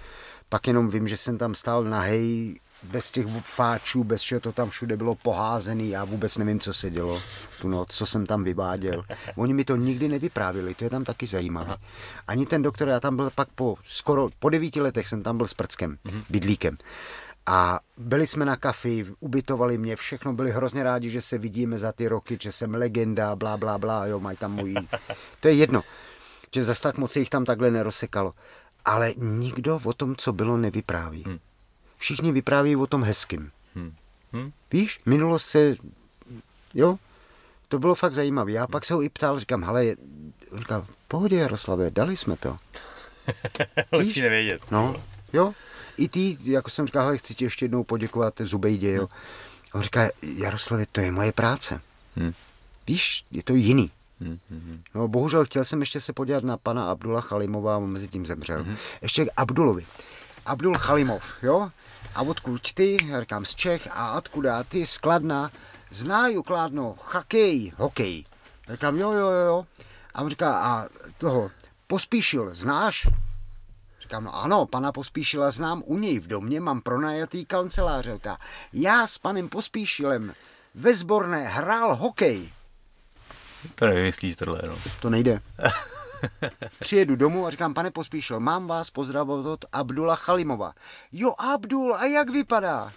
pak jenom vím, že jsem tam stál nahej, bez těch fáčů, bez čeho to tam všude bylo poházený, já vůbec nevím, co se dělo tu noc, co jsem tam vyváděl. Oni mi to nikdy nevyprávili, to je tam taky zajímavé. Ani ten doktor, já tam byl pak po skoro, po devíti letech jsem tam byl s prckem, mm-hmm. bydlíkem. A byli jsme na kafi, ubytovali mě, všechno byli hrozně rádi, že se vidíme za ty roky, že jsem legenda, blá, blá, blá, jo, mají tam můj... To je jedno, že zas tak moc jich tam takhle nerosekalo. Ale nikdo o tom, co bylo, nevypráví. Hmm všichni vypráví o tom hezkým. Hmm. Hmm. Víš, minulost se, jo, to bylo fakt zajímavé. Já pak se ho i ptal, říkám, hele, říkám, pohodě Jaroslave, dali jsme to. Lepší nevědět. No, jo. I ty, jako jsem říkal, hele, chci ti ještě jednou poděkovat Zubejdě, jo. A on říká, Jaroslavě, to je moje práce. Hmm. Víš, je to jiný. Hmm, hmm, hmm. No bohužel chtěl jsem ještě se podívat na pana Abdula Chalimova a mezi tím zemřel. Hmm. Ještě k Abdulovi. Abdul Chalimov, jo? A odkud ty? Já říkám z Čech. A odkud ty? Skladna. Znaju Kladno, hokej, hokej. Já říkám jo, jo, jo. A on říká, a toho Pospíšil, znáš? Říkám, no ano, pana Pospíšila znám u něj v domě, mám pronajatý kancelář. Říká, já s panem Pospíšilem ve sborné hrál hokej. To nevymyslíš tohle, no. To nejde. Přijedu domů a říkám, pane Pospíšil, mám vás pozdravovat od Abdula Chalimova. Jo, Abdul, a jak vypadá?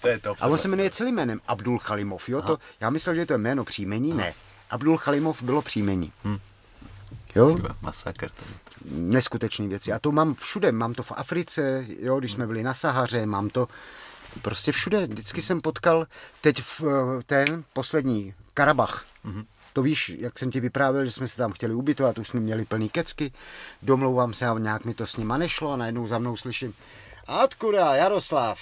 to je to. A on se jmenuje celým jménem Abdul Chalimov, jo? To, já myslel, že to je jméno příjmení, Aha. ne. Abdul Chalimov bylo příjmení. Hmm. Jo? Masakr. Neskutečný věci. A to mám všude. Mám to v Africe, jo, když jsme byli na Sahaře, mám to prostě všude. Vždycky jsem potkal teď v eh, ten poslední Karabach. Mm-hmm. To víš, jak jsem ti vyprávěl, že jsme se tam chtěli ubytovat, už jsme měli plný kecky, domlouvám se a nějak mi to s nima nešlo a najednou za mnou slyším, a Jaroslav?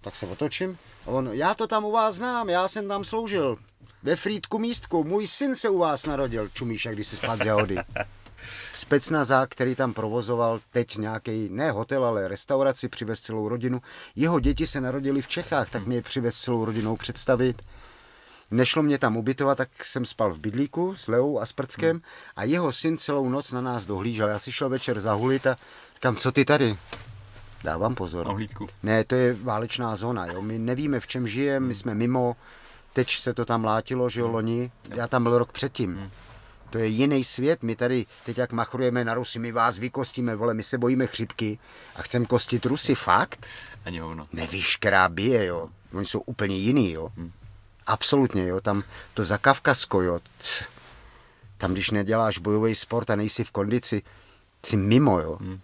Tak se otočím a on, já to tam u vás znám, já jsem tam sloužil. Ve Frýdku místku, můj syn se u vás narodil, čumíš, když se spát z jahody. Specnazák, který tam provozoval teď nějaký, ne hotel, ale restauraci, přivez celou rodinu. Jeho děti se narodili v Čechách, tak mě je přivez celou rodinou představit. Nešlo mě tam ubytovat, tak jsem spal v bydlíku s Leou a s Prckem hmm. a jeho syn celou noc na nás dohlížel. Já si šel večer zahulit a říkám, co ty tady? Dávám pozor. Ohlídku. Ne, to je válečná zóna. Jo. My nevíme, v čem žijeme, hmm. my jsme mimo. Teď se to tam látilo, že jo, hmm. loni. Já tam byl rok předtím. Hmm. To je jiný svět. My tady teď jak machrujeme na Rusy, my vás vykostíme, vole, my se bojíme chřipky a chcem kostit Rusy, fakt? Ani hovno. Nevíš, která bije, jo. Oni jsou úplně jiný, jo. Hmm. Absolutně, jo, tam to za Kavkazko, jo, tam když neděláš bojový sport a nejsi v kondici, jsi mimo, jo. Hmm.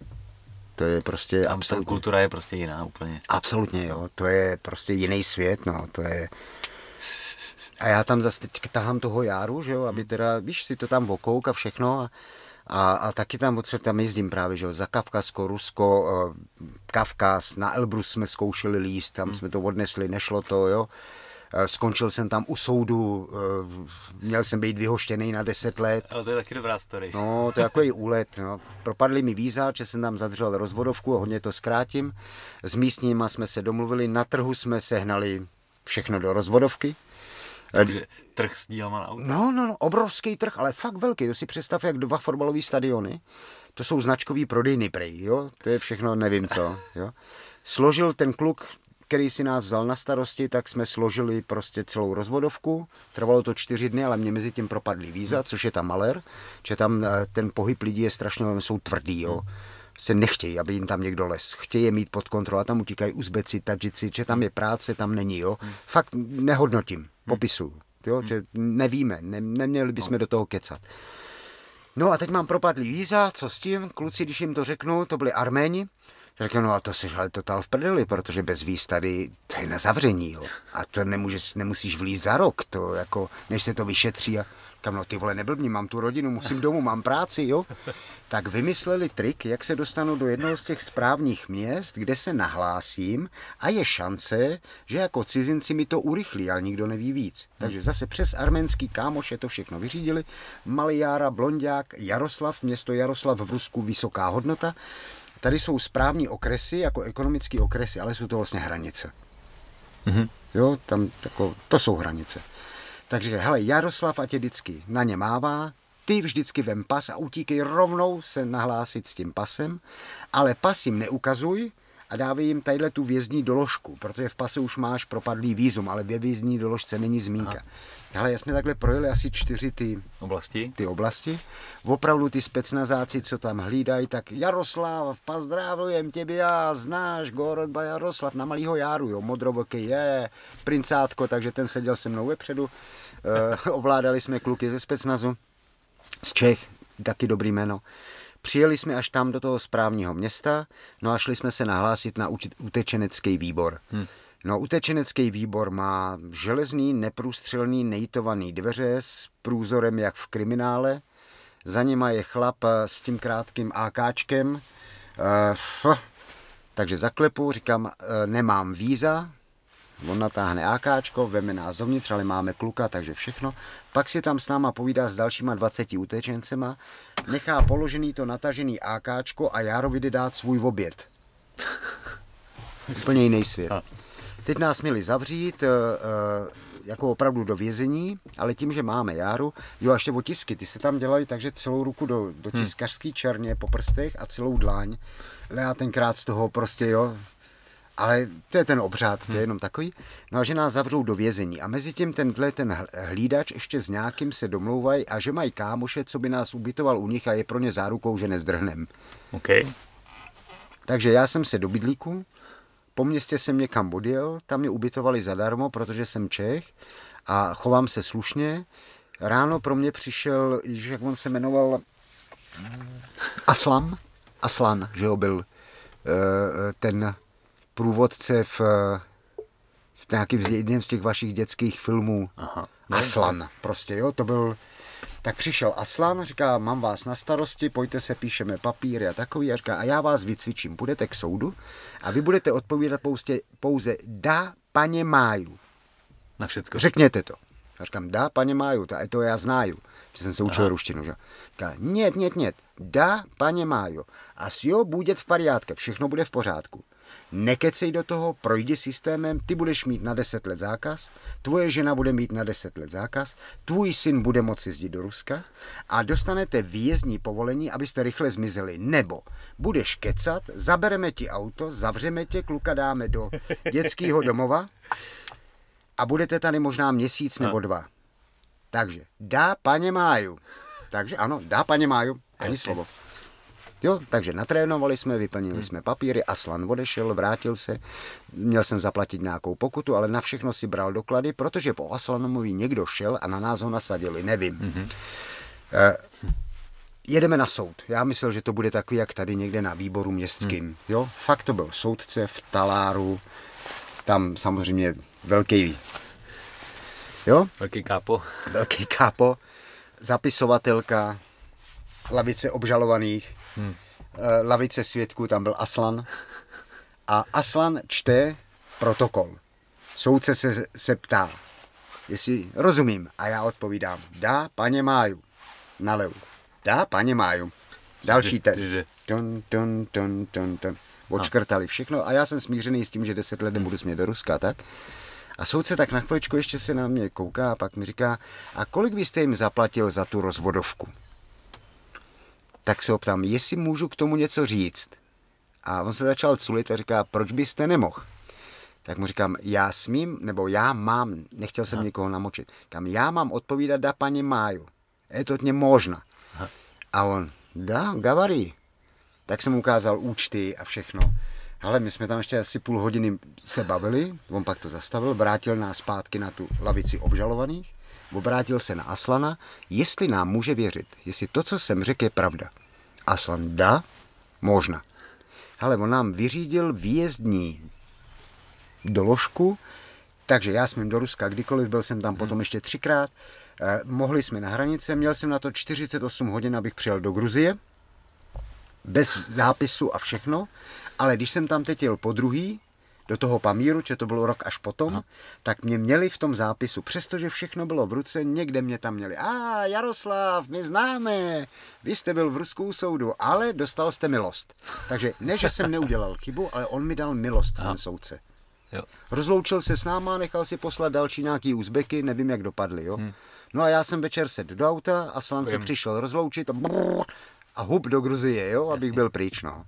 To je prostě tam absolutně... kultura je prostě jiná úplně. Absolutně, jo, to je prostě jiný svět, no, to je... A já tam zase teď tahám toho járu, že jo, aby teda, víš, si to tam vokouk a všechno a, a, a taky tam, co tam jezdím právě, že jo, za Kavkazko, Rusko, uh, Kavkaz, na Elbrus jsme zkoušeli líst, tam hmm. jsme to odnesli, nešlo to, jo Eh, skončil jsem tam u soudu, eh, měl jsem být vyhoštěný na 10 let. Ale to je taky dobrá story. No, to je jako i úlet. No. Propadli mi víza, že jsem tam zadržel rozvodovku, hodně to zkrátím. S místníma jsme se domluvili, na trhu jsme sehnali všechno do rozvodovky. Takže trh s dílama na auto. No, no, no, obrovský trh, ale fakt velký. To si představ, jak dva fotbalové stadiony. To jsou značkový prodejny prej, jo? To je všechno, nevím co, jo? Složil ten kluk, který si nás vzal na starosti, tak jsme složili prostě celou rozvodovku. Trvalo to čtyři dny, ale mě mezi tím propadly víza, což je tam maler, že tam eh, ten pohyb lidí je strašně, jsou tvrdý, jo. Se nechtějí, aby jim tam někdo les. Chtějí je mít pod kontrolou, a tam utíkají Uzbeci, Tadžici, že tam je práce, tam není, jo. Fakt nehodnotím, popisu, jo, že nevíme, ne, neměli bychom do toho kecat. No a teď mám propadlý víza, co s tím? Kluci, když jim to řeknu, to byli Arméni, tak no a to jsi ale total v prdeli, protože bez víz tady to je na zavření, jo. A to nemůžeš, nemusíš vlízt za rok, to jako, než se to vyšetří a kam no ty vole neblbni, mám tu rodinu, musím domů, mám práci, jo. Tak vymysleli trik, jak se dostanu do jednoho z těch správních měst, kde se nahlásím a je šance, že jako cizinci mi to urychlí, ale nikdo neví víc. Takže zase přes arménský kámoše to všechno vyřídili. Malijára, Blondák, Jaroslav, město Jaroslav v Rusku, vysoká hodnota. Tady jsou správní okresy, jako ekonomické okresy, ale jsou to vlastně hranice. Mm-hmm. Jo, tam tako, to jsou hranice. Takže hele, Jaroslav a tě vždycky na ně mává, ty vždycky vem pas a utíkej rovnou se nahlásit s tím pasem, ale pas jim neukazuj a dávej jim tadyhle tu vězní doložku, protože v pase už máš propadlý výzum, ale ve vězní doložce není zmínka. Aha. Hele, jsme takhle projeli asi čtyři ty oblasti. ty oblasti. Opravdu ty specnazáci, co tam hlídají, tak Jaroslav, pozdrávujem tě, já znáš, Gorodba Jaroslav na malýho Járu, jo, modroboky je, princátko, takže ten seděl se mnou vepředu. E, ovládali jsme kluky ze specnazu, z Čech, taky dobrý jméno. Přijeli jsme až tam do toho správního města, no a šli jsme se nahlásit na utečenecký výbor. Hmm. No, utečenecký výbor má železný, neprůstřelný, nejtovaný dveře s průzorem jak v kriminále. Za nima je chlap eh, s tím krátkým AKčkem. Uh, takže zaklepu, říkám, uh, nemám víza, On natáhne AKčko, veme nás dovnitř, ale máme kluka, takže všechno. Pak si tam s náma povídá s dalšíma 20 utečencema, nechá položený to natažený AKčko a Járovi jde dát svůj oběd. Úplně jiný svět. Teď nás měli zavřít, eh, eh, jako opravdu do vězení, ale tím, že máme járu, jo a ještě otisky, ty se tam dělali takže celou ruku do, do hmm. tiskařský černě po prstech a celou dláň. Ale já tenkrát z toho prostě, jo, ale to je ten obřád, to je hmm. jenom takový. No a že nás zavřou do vězení. A mezi tím tenhle ten hlídač ještě s nějakým se domlouvají a že mají kámoše, co by nás ubytoval u nich a je pro ně zárukou, že nezdrhnem. Okay. Takže já jsem se do bydlíku, po městě jsem někam odjel, tam mě ubytovali zadarmo, protože jsem Čech a chovám se slušně. Ráno pro mě přišel, jak on se jmenoval, Aslam, Aslan, že jo, byl eh, ten průvodce v, eh, v nějakým z jedním z těch vašich dětských filmů. Aha. Aslan prostě, jo, to byl... Tak přišel Aslan, říká, mám vás na starosti, pojďte se, píšeme papíry a takový. A říká, a já vás vycvičím, budete k soudu a vy budete odpovídat pouze, pouze da, paně máju. Na všecko. Řekněte to. Já říkám, da, paně máju, to, to já znáju, protože jsem se učil Aha. ruštinu. Že? Říká, nět, nět, nět, da, paně máju. A s jo, bude v pariátke, všechno bude v pořádku nekecej do toho, projdi systémem, ty budeš mít na 10 let zákaz, tvoje žena bude mít na 10 let zákaz, tvůj syn bude moci jezdit do Ruska a dostanete výjezdní povolení, abyste rychle zmizeli. Nebo budeš kecat, zabereme ti auto, zavřeme tě, kluka dáme do dětského domova a budete tady možná měsíc nebo dva. Takže dá paně máju. Takže ano, dá paně máju, ani slovo. Jo, takže natrénovali jsme, vyplnili hmm. jsme papíry, Aslan odešel, vrátil se, měl jsem zaplatit nějakou pokutu, ale na všechno si bral doklady, protože po Aslanovi někdo šel a na nás ho nasadili, nevím. Hmm. Eh, jedeme na soud. Já myslel, že to bude takový, jak tady někde na výboru městským. Hmm. Jo, fakt to byl soudce v Taláru, tam samozřejmě velký Jo? Velký kápo. Velký kápo, zapisovatelka, lavice obžalovaných, hmm. lavice svědků, tam byl Aslan. A Aslan čte protokol. Soudce se, se ptá, jestli rozumím. A já odpovídám, dá, paně máju. Nalevu. Dá, paně máju. Další ten. Ton, ton, ton, ton, ton. Odškrtali všechno a já jsem smířený s tím, že deset let nebudu smět do Ruska, tak? A soudce tak na chviličku ještě se na mě kouká a pak mi říká, a kolik byste jim zaplatil za tu rozvodovku? Tak se optám, jestli můžu k tomu něco říct. A on se začal culit a říká, proč byste nemohl? Tak mu říkám, já smím, nebo já mám, nechtěl jsem Aha. nikoho namočit, kam já mám odpovídat da paní Máju. Je to mě možná. A on, da, gavarí. Tak jsem mu ukázal účty a všechno. Ale my jsme tam ještě asi půl hodiny se bavili, on pak to zastavil, vrátil nás zpátky na tu lavici obžalovaných, obrátil se na Aslana, jestli nám může věřit, jestli to, co jsem řekl, je pravda. Aslan, da, možná. Ale on nám vyřídil výjezdní doložku, takže já smím do Ruska kdykoliv, byl jsem tam potom ještě třikrát, eh, mohli jsme na hranice, měl jsem na to 48 hodin, abych přijel do Gruzie, bez zápisu a všechno, ale když jsem tam teď jel po druhý, do toho Pamíru, že to bylo rok až potom, Aha. tak mě měli v tom zápisu, přestože všechno bylo v ruce, někde mě tam měli. A Jaroslav, my známe, vy jste byl v ruskou soudu, ale dostal jste milost. Takže ne, že jsem neudělal chybu, ale on mi dal milost, Aha. ten soudce. Jo. Rozloučil se s náma, nechal si poslat další nějaký úzbeky, nevím, jak dopadly. Jo? Hmm. No a já jsem večer sedl do auta a Slan se přišel rozloučit a, a hub do Gruzie, jo, abych byl pryč. No.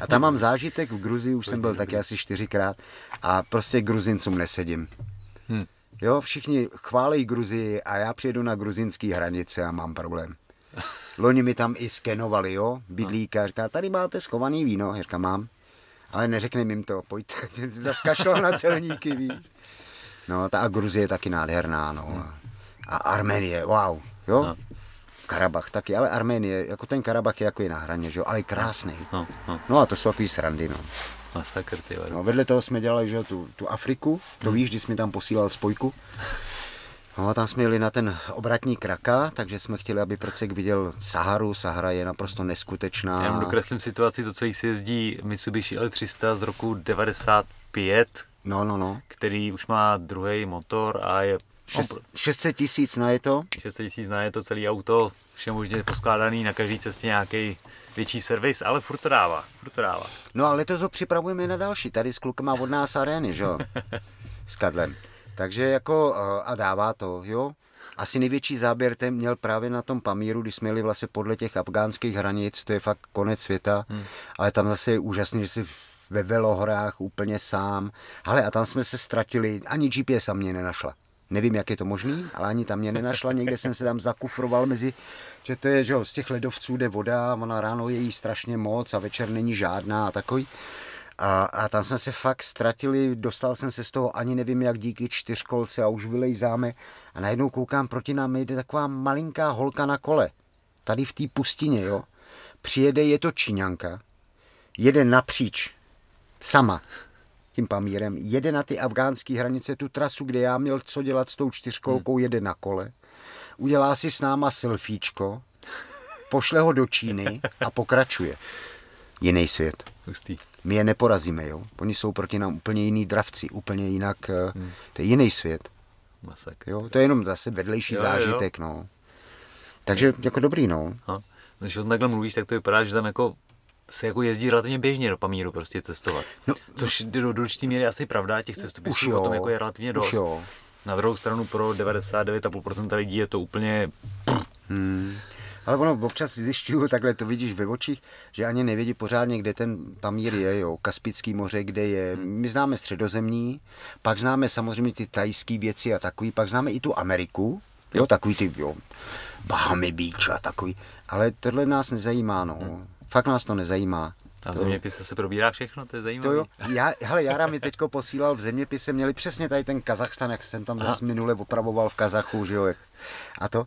A tam mám zážitek v Gruzii, už jsem byl taky asi čtyřikrát a prostě Gruzincům nesedím. Hmm. Jo, všichni chválí Gruzii a já přijedu na gruzinský hranice a mám problém. Loni mi tam i skenovali, jo, bydlíka, říká, tady máte schovaný víno, já říkám, mám, ale neřekne jim to, pojďte, zaskašlo na celníky, víš. No, ta Gruzie je taky nádherná, no. A Arménie, wow, jo. No. Karabach taky, ale Arménie, jako ten Karabach je jako i na hraně, že jo, ale krásný. No, no. no a to jsou takový srandy, no. Masakr, ty no, vedle toho jsme dělali, že tu, tu Afriku, to hmm. víš, když jsme tam posílal spojku. No a tam jsme jeli na ten obratní kraka, takže jsme chtěli, aby Prcek viděl Saharu. Sahara je naprosto neskutečná. Já dokreslím situaci, to celý si jezdí Mitsubishi L300 z roku 95, no, no, no. který už má druhý motor a je 600 tisíc na je to? 600 tisíc na je to celý auto, vše možně poskládaný na každé cestě nějaký větší servis, ale furt to dává, furt to dává. No ale letos ho připravujeme na další, tady s klukama od nás arény, že jo, s Kadlem. Takže jako, eh, a dává to, jo. Asi největší záběr ten měl právě na tom Pamíru, když jsme jeli vlastně podle těch afgánských hranic, to je fakt konec světa, hmm. ale tam zase je úžasný, že si ve velohorách úplně sám. Ale a tam jsme se ztratili, ani GPS mě nenašla. Nevím, jak je to možný, ale ani tam mě nenašla. Někde jsem se tam zakufroval mezi, že to je, že z těch ledovců jde voda, ona ráno je jí strašně moc a večer není žádná a takový. A, a tam jsme se fakt ztratili, dostal jsem se z toho ani nevím jak díky čtyřkolce a už vylejzáme a najednou koukám proti nám jde taková malinká holka na kole. Tady v té pustině, jo. Přijede, je to Číňanka, jede napříč, sama, tím Pamírem, jede na ty afgánské hranice, tu trasu, kde já měl co dělat s tou čtyřkolkou, hmm. jede na kole, udělá si s náma selfiečko, pošle ho do Číny a pokračuje. Jiný svět. Hustý. My je neporazíme, jo. Oni jsou proti nám úplně jiný dravci, úplně jinak, eh, hmm. to je jiný svět. Jo, to je jenom zase vedlejší jo, zážitek, jo. no. Takže jako dobrý, no. Ha. Když o tom takhle mluvíš, tak to vypadá, že tam jako se jako jezdí relativně běžně do Pamíru prostě cestovat. No, Což do, do určitý míry asi pravda, těch cestopisů o tom jako je relativně dost. Jo. Na druhou stranu pro 99,5% lidí je to úplně... Hmm. Ale ono občas zjišťuju, takhle to vidíš ve očích, že ani nevědí pořádně, kde ten Pamír je, jo, Kaspický moře, kde je. My známe středozemní, pak známe samozřejmě ty tajské věci a takový, pak známe i tu Ameriku, jo, takový ty, jo, Bahamy Beach a takový. Ale tohle nás nezajímá, no. Hmm. Fakt nás to nezajímá. A v zeměpise se probírá všechno, to je zajímavé. To jo. Já, hele, Jara mi teďko posílal v zeměpise, měli přesně tady ten Kazachstan, jak jsem tam zase minule opravoval v Kazachu, že jo, a to.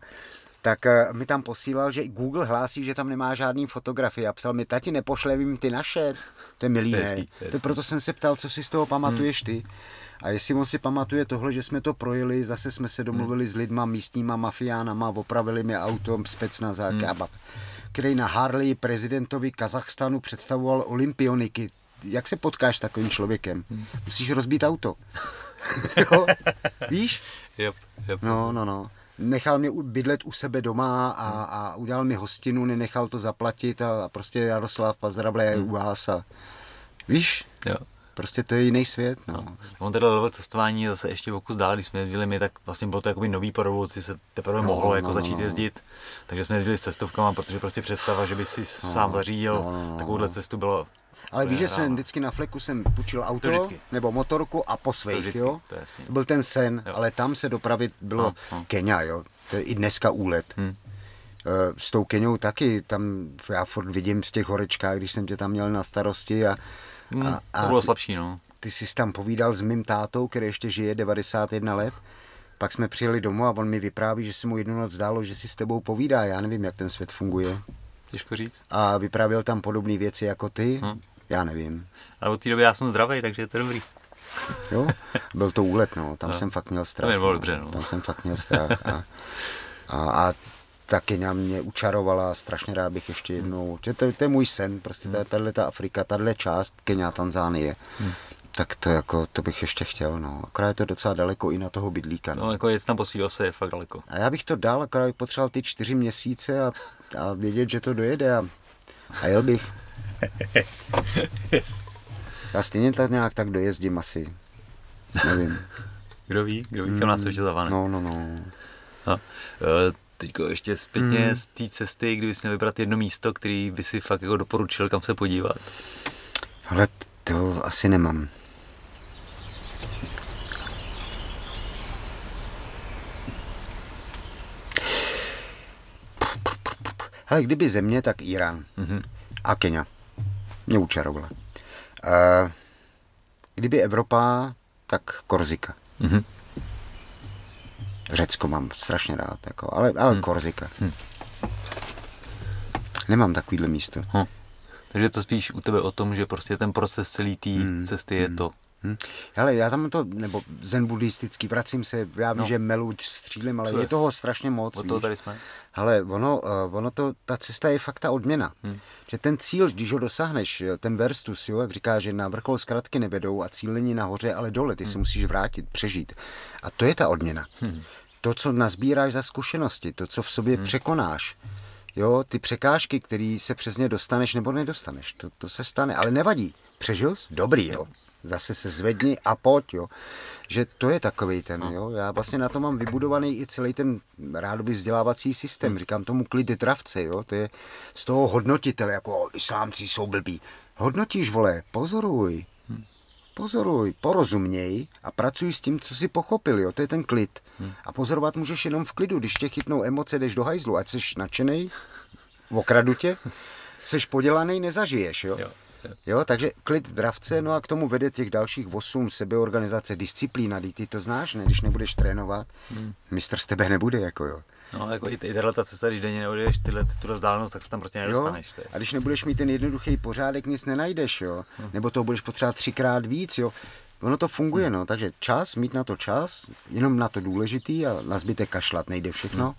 Tak uh, mi tam posílal, že Google hlásí, že tam nemá žádný fotografie a psal mi, tati, nepošle jim ty naše. To je milý, ne? To proto jsem se ptal, co si z toho pamatuješ ty. A jestli on si pamatuje tohle, že jsme to projeli, zase jsme se domluvili hmm. s lidma, místníma mafiánama, opravili mi auto, specnazák hmm. a který na Harley prezidentovi Kazachstanu představoval olympioniky. jak se potkáš s takovým člověkem? Musíš rozbít auto. jo? Víš? Yep, yep. No, no, no. Nechal mě bydlet u sebe doma a, a udělal mi hostinu, nenechal to zaplatit a, a prostě Jaroslav Pazdrable hmm. u vás a víš? Jo. Prostě to je jiný svět. No. no. On teda level cestování zase ještě o kus dál, když jsme jezdili my, tak vlastně bylo to jakoby nový po revoluci, se teprve no, mohlo jako no, začít no. jezdit. Takže jsme jezdili s cestovkama, protože prostě představa, že by si no, sám zařídil no, no, no, takovouhle no. cestu bylo ale víš, že jsem vždycky na fleku jsem půjčil auto nebo motorku a po svých, to jo? To, to byl ten sen, jo. ale tam se dopravit bylo no, no. Kenia, jo? To je i dneska úlet. Hmm. S tou Keniou taky, tam já furt vidím v těch horečkách, když jsem tě tam měl na starosti a Hmm, a, a to bylo slabší, no. Ty jsi tam povídal s mým tátou, který ještě žije 91 let. Pak jsme přijeli domů a on mi vypráví, že se mu jednu noc zdálo, že si s tebou povídá. Já nevím, jak ten svět funguje. Těžko říct. A vyprávěl tam podobné věci jako ty. Hmm. Já nevím. Ale od té doby já jsem zdravý, takže je to dobrý. Jo, byl to úlet, no. Tam no. jsem fakt měl strach. To bylo no. dobře, no. Tam jsem fakt měl strach. A, a, a ta Kenia mě učarovala, strašně rád bych ještě jednou, to, to, to je můj sen, prostě hmm. tahle ta Afrika, tahle část Kenia, Tanzánie, hmm. tak to jako, to bych ještě chtěl, no. Akorát je to docela daleko i na toho bydlíka. No, no jako jet tam po ose je fakt daleko. A já bych to dal, akorát bych potřeboval ty čtyři měsíce a, a vědět, že to dojede a, a jel bych. yes. Já stejně tak nějak tak dojezdím asi. Nevím. Kdo ví, kdo ví, kam nás ještě zavane. No, no, no. A, uh, teď ještě zpětně hmm. z té cesty, kdybys měl vybrat jedno místo, který by si fakt jako doporučil, kam se podívat? Ale to asi nemám. Ale kdyby země, tak Irán mm-hmm. a Kenia. Mě učarovala. Uh, kdyby Evropa, tak Korzika. Mm-hmm. Řecko mám strašně rád, jako, ale, ale hmm. Korzika. Hmm. Nemám takovýhle místo. Hmm. Takže to spíš u tebe o tom, že prostě ten proces celý té hmm. cesty je hmm. to. Hmm. Hele, já tam to, nebo zen buddhistický, vracím se, já vím, no. že melu střílím, ale Co je, toho strašně moc. O toho tady jsme. Ale ono, uh, ono to, ta cesta je fakt ta odměna. Hmm. Že ten cíl, když ho dosáhneš, ten verstus, jo, jak říká, že na vrchol zkratky nevedou a cíl není nahoře, ale dole, ty hmm. se musíš vrátit, přežít. A to je ta odměna. Hmm to, co nazbíráš za zkušenosti, to, co v sobě hmm. překonáš. Jo, ty překážky, které se přes ně dostaneš nebo nedostaneš, to, to se stane, ale nevadí. Přežil jsi? Dobrý, jo. Zase se zvedni a pojď, jo. Že to je takový ten, jo. Já vlastně na to mám vybudovaný i celý ten rádoby vzdělávací systém. Hmm. Říkám tomu klid travce, jo. To je z toho hodnotitele, jako islámci jsou blbí. Hodnotíš, vole, pozoruj, pozoruj, porozuměj a pracuj s tím, co si pochopil, jo, to je ten klid. Hmm. A pozorovat můžeš jenom v klidu, když tě chytnou emoce, jdeš do hajzlu, ať jsi nadšený, okradu tě, jsi podělaný, nezažiješ, jo. jo. Jo, takže klid dravce, no a k tomu vede těch dalších osm sebeorganizace, disciplína, ty to znáš, ne, když nebudeš trénovat, hmm. mistr z tebe nebude, jako jo. No, jako i, i tahle ta cesta, když denně neodjedeš tyhle, tu vzdálenost, tak se tam prostě nedostaneš. Jo? A když nebudeš mít ten jednoduchý pořádek, nic nenajdeš, jo. Hmm. Nebo to budeš potřebovat třikrát víc, jo. Ono to funguje, hmm. no, takže čas, mít na to čas, jenom na to důležitý a na zbytek kašlat, nejde všechno. Hmm.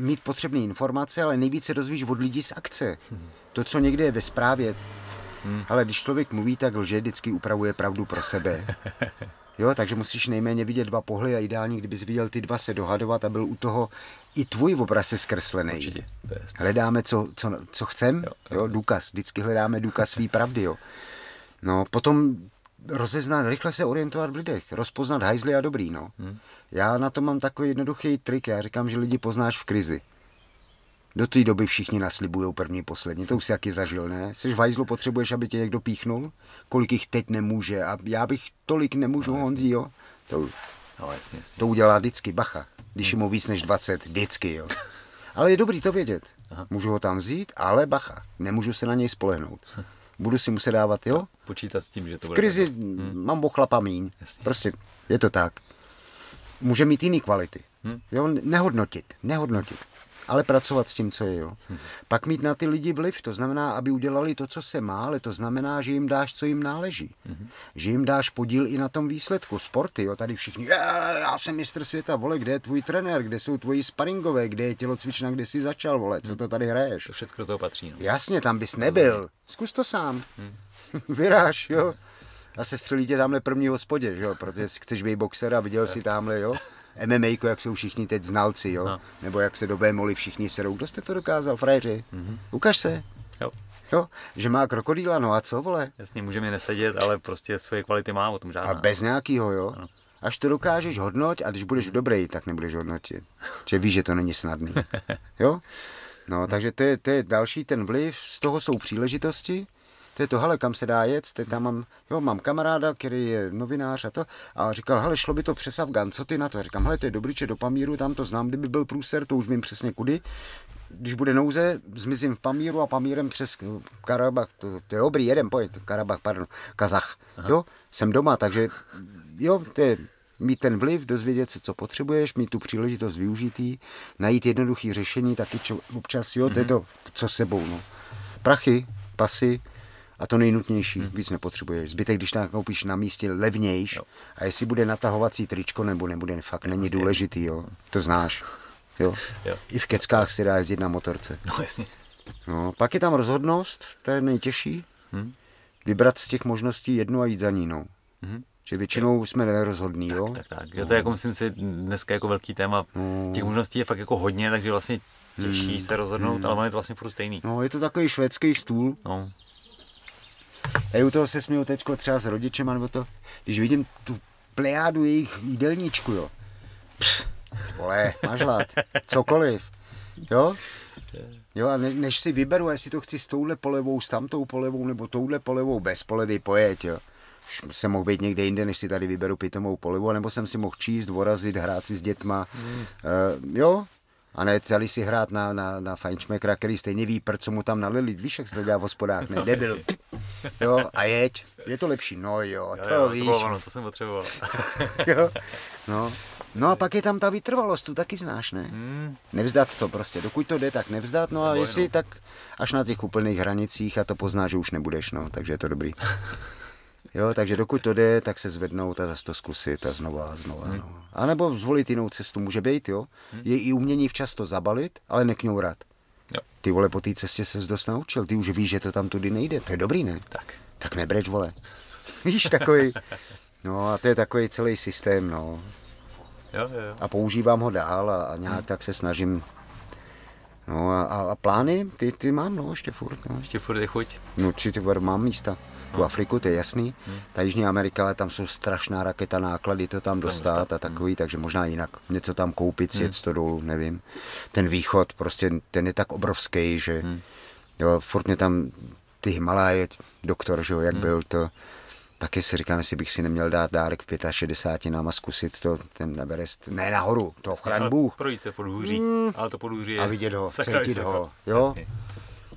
Uh, mít potřebné informace, ale nejvíce dozvíš od lidí z akce. Hmm. To, co někde je ve zprávě, hmm. ale když člověk mluví, tak lže vždycky upravuje pravdu pro sebe. Jo, takže musíš nejméně vidět dva pohledy a ideální, kdybys viděl ty dva se dohadovat a byl u toho i tvůj obraz je zkreslený. Určitě, to je hledáme, co, co, co chcem, jo, jo, jo, důkaz, vždycky hledáme důkaz svý pravdy, jo. No, potom rozeznat, rychle se orientovat v lidech, rozpoznat hajzly a dobrý, no. Hmm. Já na to mám takový jednoduchý trik, já říkám, že lidi poznáš v krizi. Do té doby všichni naslibují první, poslední. To už si jaký zažil, ne? Jsi v hajzlu, potřebuješ, aby tě někdo píchnul? Kolik jich teď nemůže? A já bych tolik nemůžu, no, Honzí, jo? To, no, jasně, jasně. to udělá vždycky, bacha. Když hmm. mu víc než 20, vždycky, jo. Ale je dobrý to vědět. Aha. Můžu ho tam vzít, ale bacha, nemůžu se na něj spolehnout. Budu si muset dávat, jo? Počítat s tím, že to bude. V krizi hmm. mám bochlapa míň. Jasně. Prostě je to tak. Může mít jiný kvality. Hmm. Jo, nehodnotit, nehodnotit ale pracovat s tím, co je. Jo. Hmm. Pak mít na ty lidi vliv, to znamená, aby udělali to, co se má, ale to znamená, že jim dáš, co jim náleží. Hmm. Že jim dáš podíl i na tom výsledku. Sporty, jo, tady všichni, já jsem mistr světa, vole, kde je tvůj trenér, kde jsou tvoji sparingové, kde je tělocvična, kde jsi začal, vole, co to tady hraješ. To všechno to patří. No. Jasně, tam bys nebyl. Zkus to sám. Hmm. vyráž, jo. A se střelí tě tamhle první hospodě, že jo, protože chceš být boxer a viděl si tamhle, jo. MMA, jak jsou všichni teď znalci, jo? No. Nebo jak se do moli všichni serou. Kdo jste to dokázal, frajeři? Mm-hmm. Ukaž se. Jo. Jo, že má krokodýla, no a co, vole? Jasně, můžeme nesedět, ale prostě svoje kvality má, o tom žádná. A bez nějakého, jo? Ano. Až to dokážeš hodnotit a když budeš dobrý, tak nebudeš hodnotit. Že víš, že to není snadný. Jo? No, takže to je, to je další ten vliv, z toho jsou příležitosti, to je to, hele, kam se dá jet, teď tam mám, jo, mám kamaráda, který je novinář a to, a říkal, hele, šlo by to přes Afgan, co ty na to? A říkám, hele, to je dobrý, že do Pamíru, tam to znám, kdyby byl průser, to už vím přesně kudy. Když bude nouze, zmizím v Pamíru a Pamírem přes Karabach, to, to je dobrý, jeden pojď, Karabach, pardon, Kazach, Aha. jo, jsem doma, takže, jo, to je mít ten vliv, dozvědět se, co potřebuješ, mít tu příležitost využitý, najít jednoduchý řešení, taky čo, občas, jo, to je mhm. to, co sebou, no. Prachy, pasy, a to nejnutnější, hmm. víc nepotřebuješ. Zbytek, když nakoupíš na místě levnějš jo. a jestli bude natahovací tričko nebo nebude, fakt není jasně. důležitý, jo. To znáš. Jo. jo. I v keckách si dá jezdit na motorce. No jasně. No, pak je tam rozhodnost, to je nejtěžší. Hmm. Vybrat z těch možností jednu a jít za ní, no. Hmm. Že většinou jo. jsme nerozhodní, jo? Tak, tak, tak. Jo, to je jako, myslím si, dneska jako velký téma. No. Těch možností je fakt jako hodně, takže vlastně těžší hmm. se rozhodnout, hmm. ale on je to vlastně furt stejný. No, je to takový švédský stůl. No. Já u toho se směju teď třeba s rodičem, nebo to, když vidím tu plejádu jejich jídelníčku, jo. Pff, vole, máš hlad, cokoliv, jo. Jo a ne, než si vyberu, jestli to chci s touhle polevou, s tamtou polevou, nebo touhle polevou, bez polevy pojet, jo. Jsem mohl být někde jinde, než si tady vyberu pitomou polevu, nebo jsem si mohl číst, vorazit, hrát si s dětma. Mm. Uh, jo, a ne tady si hrát na, na, na fajnšmekra, který stejně ví, co mu tam nalili. Víš, jak se to dělá v hospodách, ne? Debil. Jo, a jeď. Je to lepší. No jo, to jo, jo, víš. To, ono, to jsem potřeboval. jo. No. No a pak je tam ta vytrvalost, tu taky znáš, ne? Hmm. Nevzdat to prostě, dokud to jde, tak nevzdat, no a jestli no. tak až na těch úplných hranicích a to poznáš, že už nebudeš, no, takže je to dobrý. Jo, takže dokud to jde, tak se zvednout a zase to zkusit a znova a znova. Hmm. No. A nebo zvolit jinou cestu může být, jo. Hmm. Je i umění včas to zabalit, ale nekňourat. Jo. Ty vole, po té cestě se dost naučil, ty už víš, že to tam tudy nejde, to je dobrý, ne? Tak. Tak nebreč, vole. víš, takový. No a to je takový celý systém, no. Jo, jo. A používám ho dál a, a nějak hmm. tak se snažím No a, a plány, ty, ty mám, no, ještě furt. No. Ještě furt je chuť. No určitě mám místa tu Afriku, to je jasný. Hmm. Ta Jižní Amerika, ale tam jsou strašná raketa náklady to tam dostat a takový, hmm. takže možná jinak něco tam koupit, sjet hmm. to dolů, nevím. Ten východ, prostě ten je tak obrovský, že jo, furt mě tam ty Himaláje, doktor, že jo, jak byl to, taky si říkám, jestli bych si neměl dát dárek v 65 nám a zkusit to, ten Everest, ne nahoru, to ochran Bůh. Projít se podhůří, hmm. ale to podhůří je... A vidět ho, cítit ho, jo. Jasně.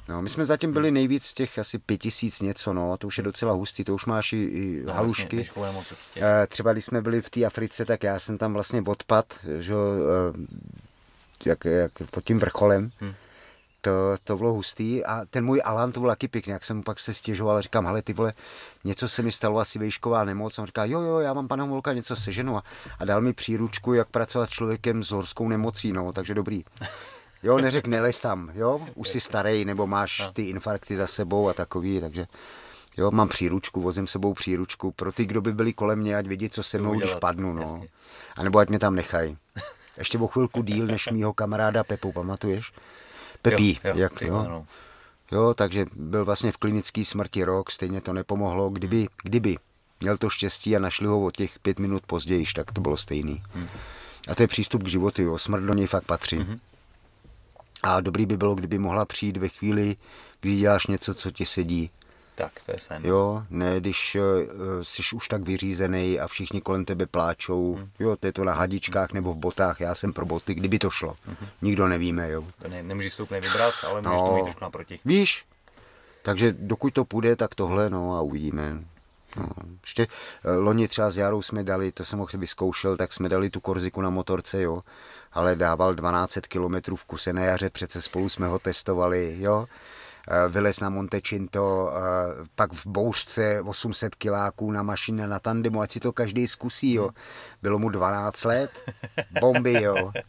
No, my jsme zatím byli nejvíc z těch asi pět tisíc něco, no, to už je docela hustý, to už máš i, i no, halušky. Vlastně, Třeba když jsme byli v té Africe, tak já jsem tam vlastně odpad, že eh, jak, jak pod tím vrcholem. Hmm. To, to bylo hustý a ten můj Alan to byl taky pěkný, jak jsem pak se stěžoval, říkám, hele ty vole, něco se mi stalo, asi vejšková nemoc. A on říká, jo, jo, já mám pana Holka něco seženu a, a dal mi příručku, jak pracovat s člověkem s horskou nemocí, no, takže dobrý. Jo, neřek, nelez tam, jo, už jsi starý, nebo máš no. ty infarkty za sebou a takový, takže jo, mám příručku, vozím sebou příručku pro ty, kdo by byli kolem mě, ať vidí, co se mnou, když padnu, no. A nebo ať mě tam nechají. Ještě o chvilku díl než mýho kamaráda Pepu, pamatuješ? Pepí, jo, jo, jak, jo. Jo, takže byl vlastně v klinické smrti rok, stejně to nepomohlo. Kdyby, kdyby měl to štěstí a našli ho o těch pět minut později, tak to bylo stejný. Hmm. A to je přístup k životu, jo. Smrt do něj fakt patří. Hmm. A dobrý by bylo, kdyby mohla přijít ve chvíli, kdy děláš něco, co ti sedí. Tak, to je sen. Jo, ne, když uh, jsi už tak vyřízený a všichni kolem tebe pláčou. Hmm. Jo, to je to na hadičkách nebo v botách, já jsem pro boty, kdyby to šlo. Hmm. Nikdo nevíme, jo. To ne, nemůžeš stoupně vybrat, ale můžeš no, to mít trošku naproti. Víš, takže dokud to půjde, tak tohle, no a uvidíme. No, ještě eh, loni třeba s Jarou jsme dali, to jsem ho vyzkoušel, tak jsme dali tu korziku na motorce, jo ale dával 12 km v kuse na jaře, přece spolu jsme ho testovali, jo. Eh, vylez na Montechinto, eh, pak v bouřce 800 kiláků na mašině na tandemu, ať si to každý zkusí, jo. Bylo mu 12 let, bomby, jo.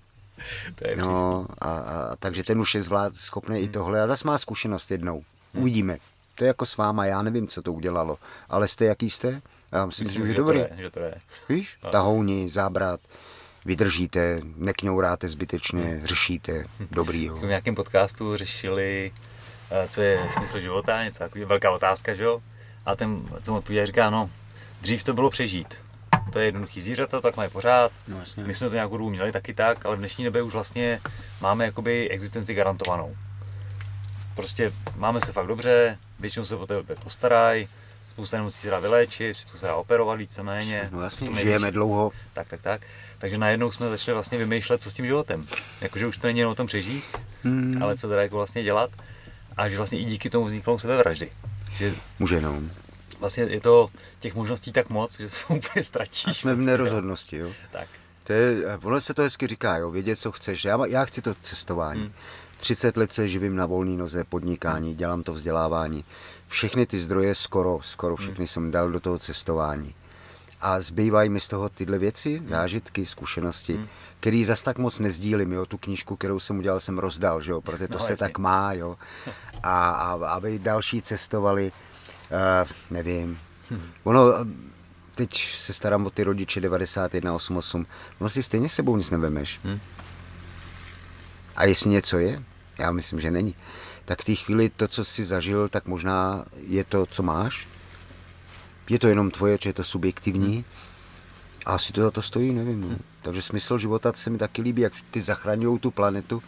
To je no, a, a, takže ten už je zvlád schopný hmm. i tohle a zase má zkušenost jednou. Hmm. Uvidíme. To je jako s váma, já nevím, co to udělalo. Ale jste, jaký jste? Já myslím, myslím že, že dobrý. To je, že to je. Víš, no. tahouni, zábrat, vydržíte, nekňouráte zbytečně, řešíte, dobrý. V nějakém podcastu řešili, eh, co je smysl života, něco takový, velká otázka, že jo? A ten, co mu odpovídá, říká, no, dřív to bylo přežít. To je jednoduchý zvířata, tak mají pořád. No, jasně. My jsme to nějakou dobu měli taky tak, ale v dnešní době už vlastně máme jakoby existenci garantovanou. Prostě máme se fakt dobře, většinou se o tebe postarají, spousta nemocí se dá vyléčit, všechno se dá operovat víceméně. No jasně, žijeme dlouho. Tak, tak, tak. Takže najednou jsme začali vlastně vymýšlet, co s tím životem. Jakože už to není jen o tom přežít, hmm. ale co teda jako vlastně dělat. A že vlastně i díky tomu vzniknou sebevraždy. Že Může no. Vlastně je to těch možností tak moc, že to úplně ztratíš. A jsme v prostě, nerozhodnosti, jo. Tak. To je, ono se to hezky říká, jo, vědět, co chceš. Já, já chci to cestování. Hmm. 30 let se živím na volné noze, podnikání, dělám to vzdělávání. Všechny ty zdroje, skoro, skoro všechny hmm. jsem dal do toho cestování. A zbývají mi z toho tyhle věci, hmm. zážitky, zkušenosti, hmm. který zas tak moc nezdílím, jo. Tu knížku, kterou jsem udělal, jsem rozdal, že jo, protože to no, se jasně. tak má, jo. A, a aby další cestovali, uh, nevím. Hmm. Ono, teď se starám o ty rodiče 91, 88, ono si stejně sebou nic nevemeš. Hmm. A jestli něco je, já myslím, že není, tak v té chvíli to, co jsi zažil, tak možná je to, co máš. Je to jenom tvoje, či je to subjektivní. A asi to za to stojí, nevím. No. Takže smysl života se mi taky líbí, jak ty zachraňují tu planetu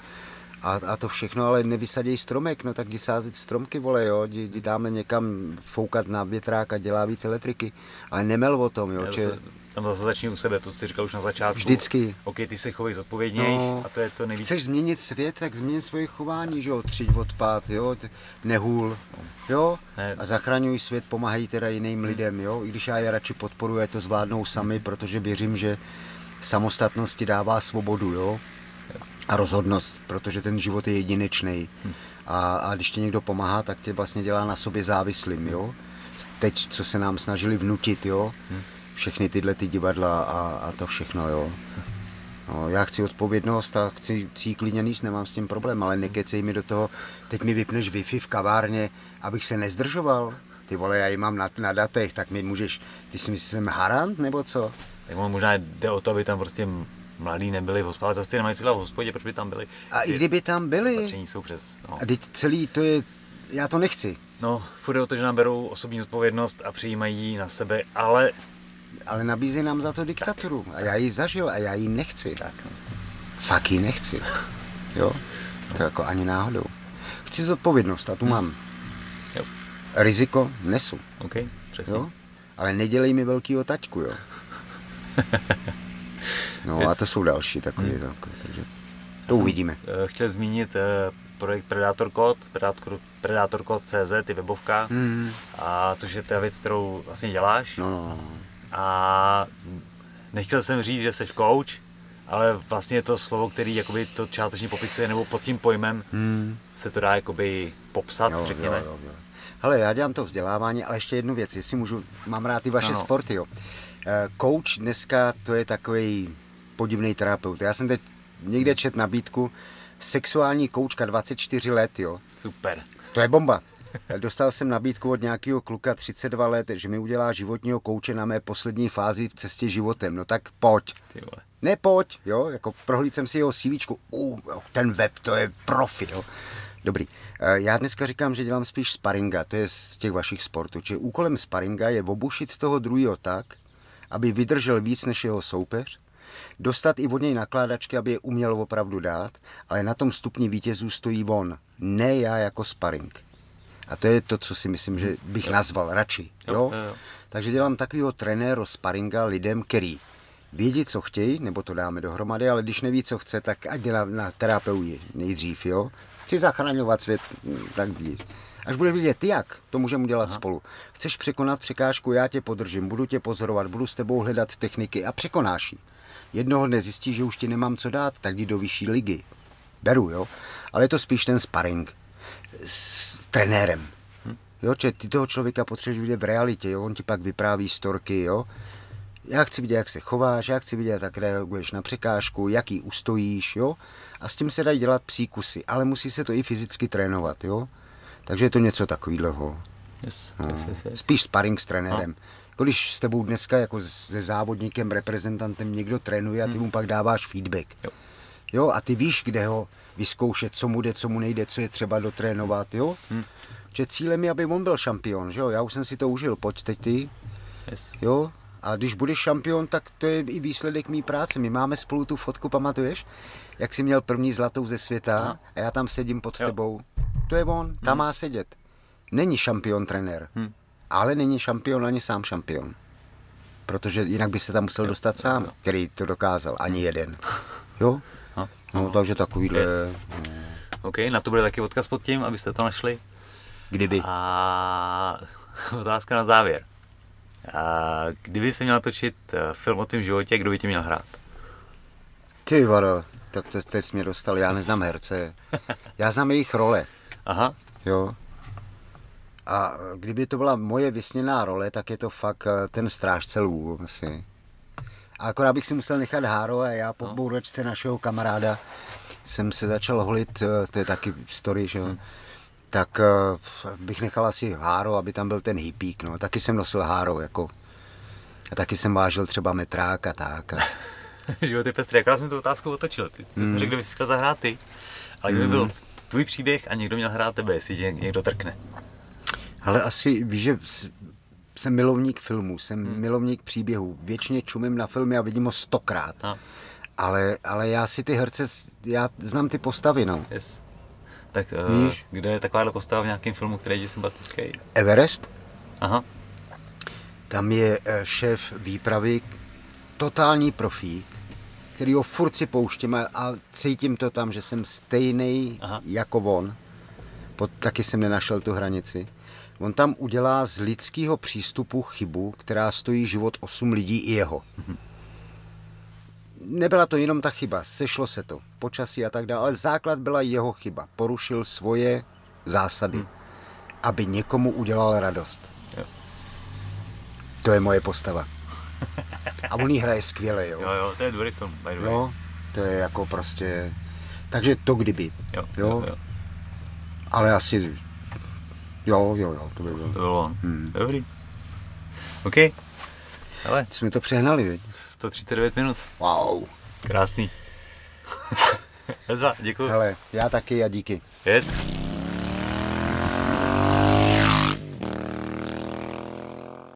a, a to všechno, ale nevysadějí stromek, no tak jdi sázet stromky, vole, jo, jdi, jdi dáme někam foukat na větrák a dělá víc elektriky, ale nemel o tom, jo. Če... Tam zase začni u sebe, to si říkal už na začátku. Vždycky. OK, ty se chovej zodpovědněji no, a to je to nejvíc. Chceš změnit svět, tak změň svoje chování, že jo, třiď odpad, jo, nehůl, jo, ne. a zachraňuj svět, pomáhají teda jiným hmm. lidem, jo, i když já je radši podporuji, to zvládnou sami, protože věřím, že samostatnosti dává svobodu, jo a rozhodnost, protože ten život je jedinečný. Hm. A, a když ti někdo pomáhá, tak tě vlastně dělá na sobě závislým, jo. Teď, co se nám snažili vnutit, jo. Hm. Všechny tyhle ty divadla a, a to všechno, jo. No, já chci odpovědnost a chci, chci klidně nic, nemám s tím problém, ale nekecej mi do toho, teď mi vypneš Wi-Fi v kavárně, abych se nezdržoval. Ty vole, já ji mám na, na datech, tak mi můžeš, ty si myslíš, že jsem harant, nebo co? Tak možná jde o to, aby tam prostě mladí nebyli v hospodě, zase nemají síla v hospodě, proč by tam byli? A i kdyby tam byli. jsou přes. No. A teď celý to je, já to nechci. No, furt o to, že nám berou osobní zodpovědnost a přijímají na sebe, ale... Ale nabízí nám za to diktaturu. A já ji zažil a já ji nechci. Tak. No. Fakt ji nechci. Jo? To jako ani náhodou. Chci zodpovědnost a tu mám. Jo. Riziko nesu. OK, přesně. Jo? Ale nedělej mi velký taťku, jo. No a to jsou další takové, hmm. tak, takže to Já uvidíme. Eh, chtěl zmínit eh, projekt Predator Code, Predator, Predator Code CZ, ty webovka hmm. a to, že to je věc, kterou vlastně děláš. No, no, no. A nechtěl jsem říct, že jsi coach, ale vlastně je to slovo, který jakoby to částečně popisuje, nebo pod tím pojmem hmm. se to dá jakoby popsat, jo, řekněme. Jo, jo, jo. Hele, já dělám to vzdělávání, ale ještě jednu věc, jestli můžu, mám rád ty vaše no. sporty, jo. Eh, coach dneska to je takový podivný terapeut. Já jsem teď někde čet nabídku, sexuální koučka 24 let, jo. Super. To je bomba. Dostal jsem nabídku od nějakého kluka 32 let, že mi udělá životního kouče na mé poslední fázi v cestě životem. No tak pojď. Ne pojď, jo, jako prohlíd jsem si jeho CV, uh, ten web, to je profi, jo. Dobrý. Eh, já dneska říkám, že dělám spíš sparinga, to je z těch vašich sportů. Čiže úkolem sparinga je obušit toho druhého tak, aby vydržel víc než jeho soupeř, dostat i od něj nakládačky, aby je uměl opravdu dát, ale na tom stupni vítězů stojí on, ne já jako sparring. A to je to, co si myslím, že bych jo. nazval radši. Jo? Jo, jo. Takže dělám takového trenéro sparinga lidem, který vědí, co chtějí, nebo to dáme dohromady, ale když neví, co chce, tak ať jde na, na terapii nejdřív, jo. Chci zachraňovat svět, tak ví. Až bude vidět jak, to můžeme udělat Aha. spolu. Chceš překonat překážku, já tě podržím, budu tě pozorovat, budu s tebou hledat techniky a překonáš ji. Jednoho dne zjistíš, že už ti nemám co dát, tak jdi do vyšší ligy. Beru, jo. Ale je to spíš ten sparring s trenérem. Jo, že ty toho člověka potřebuješ vidět v realitě, jo. On ti pak vypráví storky, jo. Já chci vidět, jak se chováš, já chci vidět, jak reaguješ na překážku, jaký ustojíš, jo. A s tím se dají dělat psí kusy, ale musí se to i fyzicky trénovat, jo. Takže je to něco takového. Yes, no. yes, yes, yes. Spíš sparring s trenérem. No. Když s tebou dneska jako se závodníkem, reprezentantem někdo trénuje a ty hmm. mu pak dáváš feedback. Jo. jo. a ty víš, kde ho vyzkoušet, co mu jde, co mu nejde, co je třeba dotrénovat, jo. Hmm. Že cílem je, aby on byl šampion, že jo. Já už jsem si to užil, pojď teď ty. Yes. Jo, a když budeš šampion, tak to je i výsledek mý práce. My máme spolu tu fotku, pamatuješ? Jak jsi měl první zlatou ze světa Aha. a já tam sedím pod jo. tebou. To je on, tam hmm. má sedět. Není šampion trenér, hmm. ale není šampion ani sám šampion. Protože jinak by se tam musel jo. dostat sám, jo. který to dokázal. Ani jeden. Jo? No, no takže takovýhle... Yes. No. OK, na to bude taky odkaz pod tím, abyste to našli. Kdyby. A otázka na závěr. A kdyby se měl natočit eh, film o tvém životě, kdo by tě měl hrát? Ty varo, tak to, teď jsi mě dostal, já neznám herce. Já znám jejich role. Aha. Jo. A kdyby to byla moje vysněná role, tak je to fakt eh, ten strážce lvů asi. A akorát bych si musel nechat háro a já po no. bouračce našeho kamaráda jsem se začal holit, eh, to je taky story, že hmm tak uh, bych nechal asi háro, aby tam byl ten hippík, no. Taky jsem nosil háro, jako. A taky jsem vážil třeba metrák a tak. A... Život je pestrý, akorát jsem tu otázku otočil. Ty, ty mm. řekl, že bys chtěl zahrát ty, ale kdyby mm. byl tvůj příběh a někdo měl hrát tebe, jestli tě někdo trkne. Ale asi, víš, že jsem milovník filmů, jsem hmm. milovník příběhů. Věčně čumím na filmy a vidím ho stokrát. No. Ale, ale já si ty herce, já znám ty postavy, no. Yes. Tak uh, kde je takováhle postava v nějakém filmu, který je sympatický? Everest. Aha. Tam je eh, šéf výpravy, totální profík, který ho furt si pouštím a cítím to tam, že jsem stejný jako on. Pod, taky jsem nenašel tu hranici. On tam udělá z lidského přístupu chybu, která stojí život osm lidí i jeho. Nebyla to jenom ta chyba, sešlo se to, počasí a tak dále, ale základ byla jeho chyba. Porušil svoje zásady, hmm. aby někomu udělal radost. Jo. To je moje postava. A on jí hraje skvěle, jo. Jo, jo, to je dobrý film, by the way. Jo, to je jako prostě... Takže to kdyby. Jo, jo. jo, jo. Ale asi... Jo, jo, jo, to by bylo. To bylo on. Hmm. Dobrý. OK. Ale. Jsme to přehnali, viď? 139 minut. Wow. Krásný. Vezva, děkuji. Hele, já taky a díky. Yes.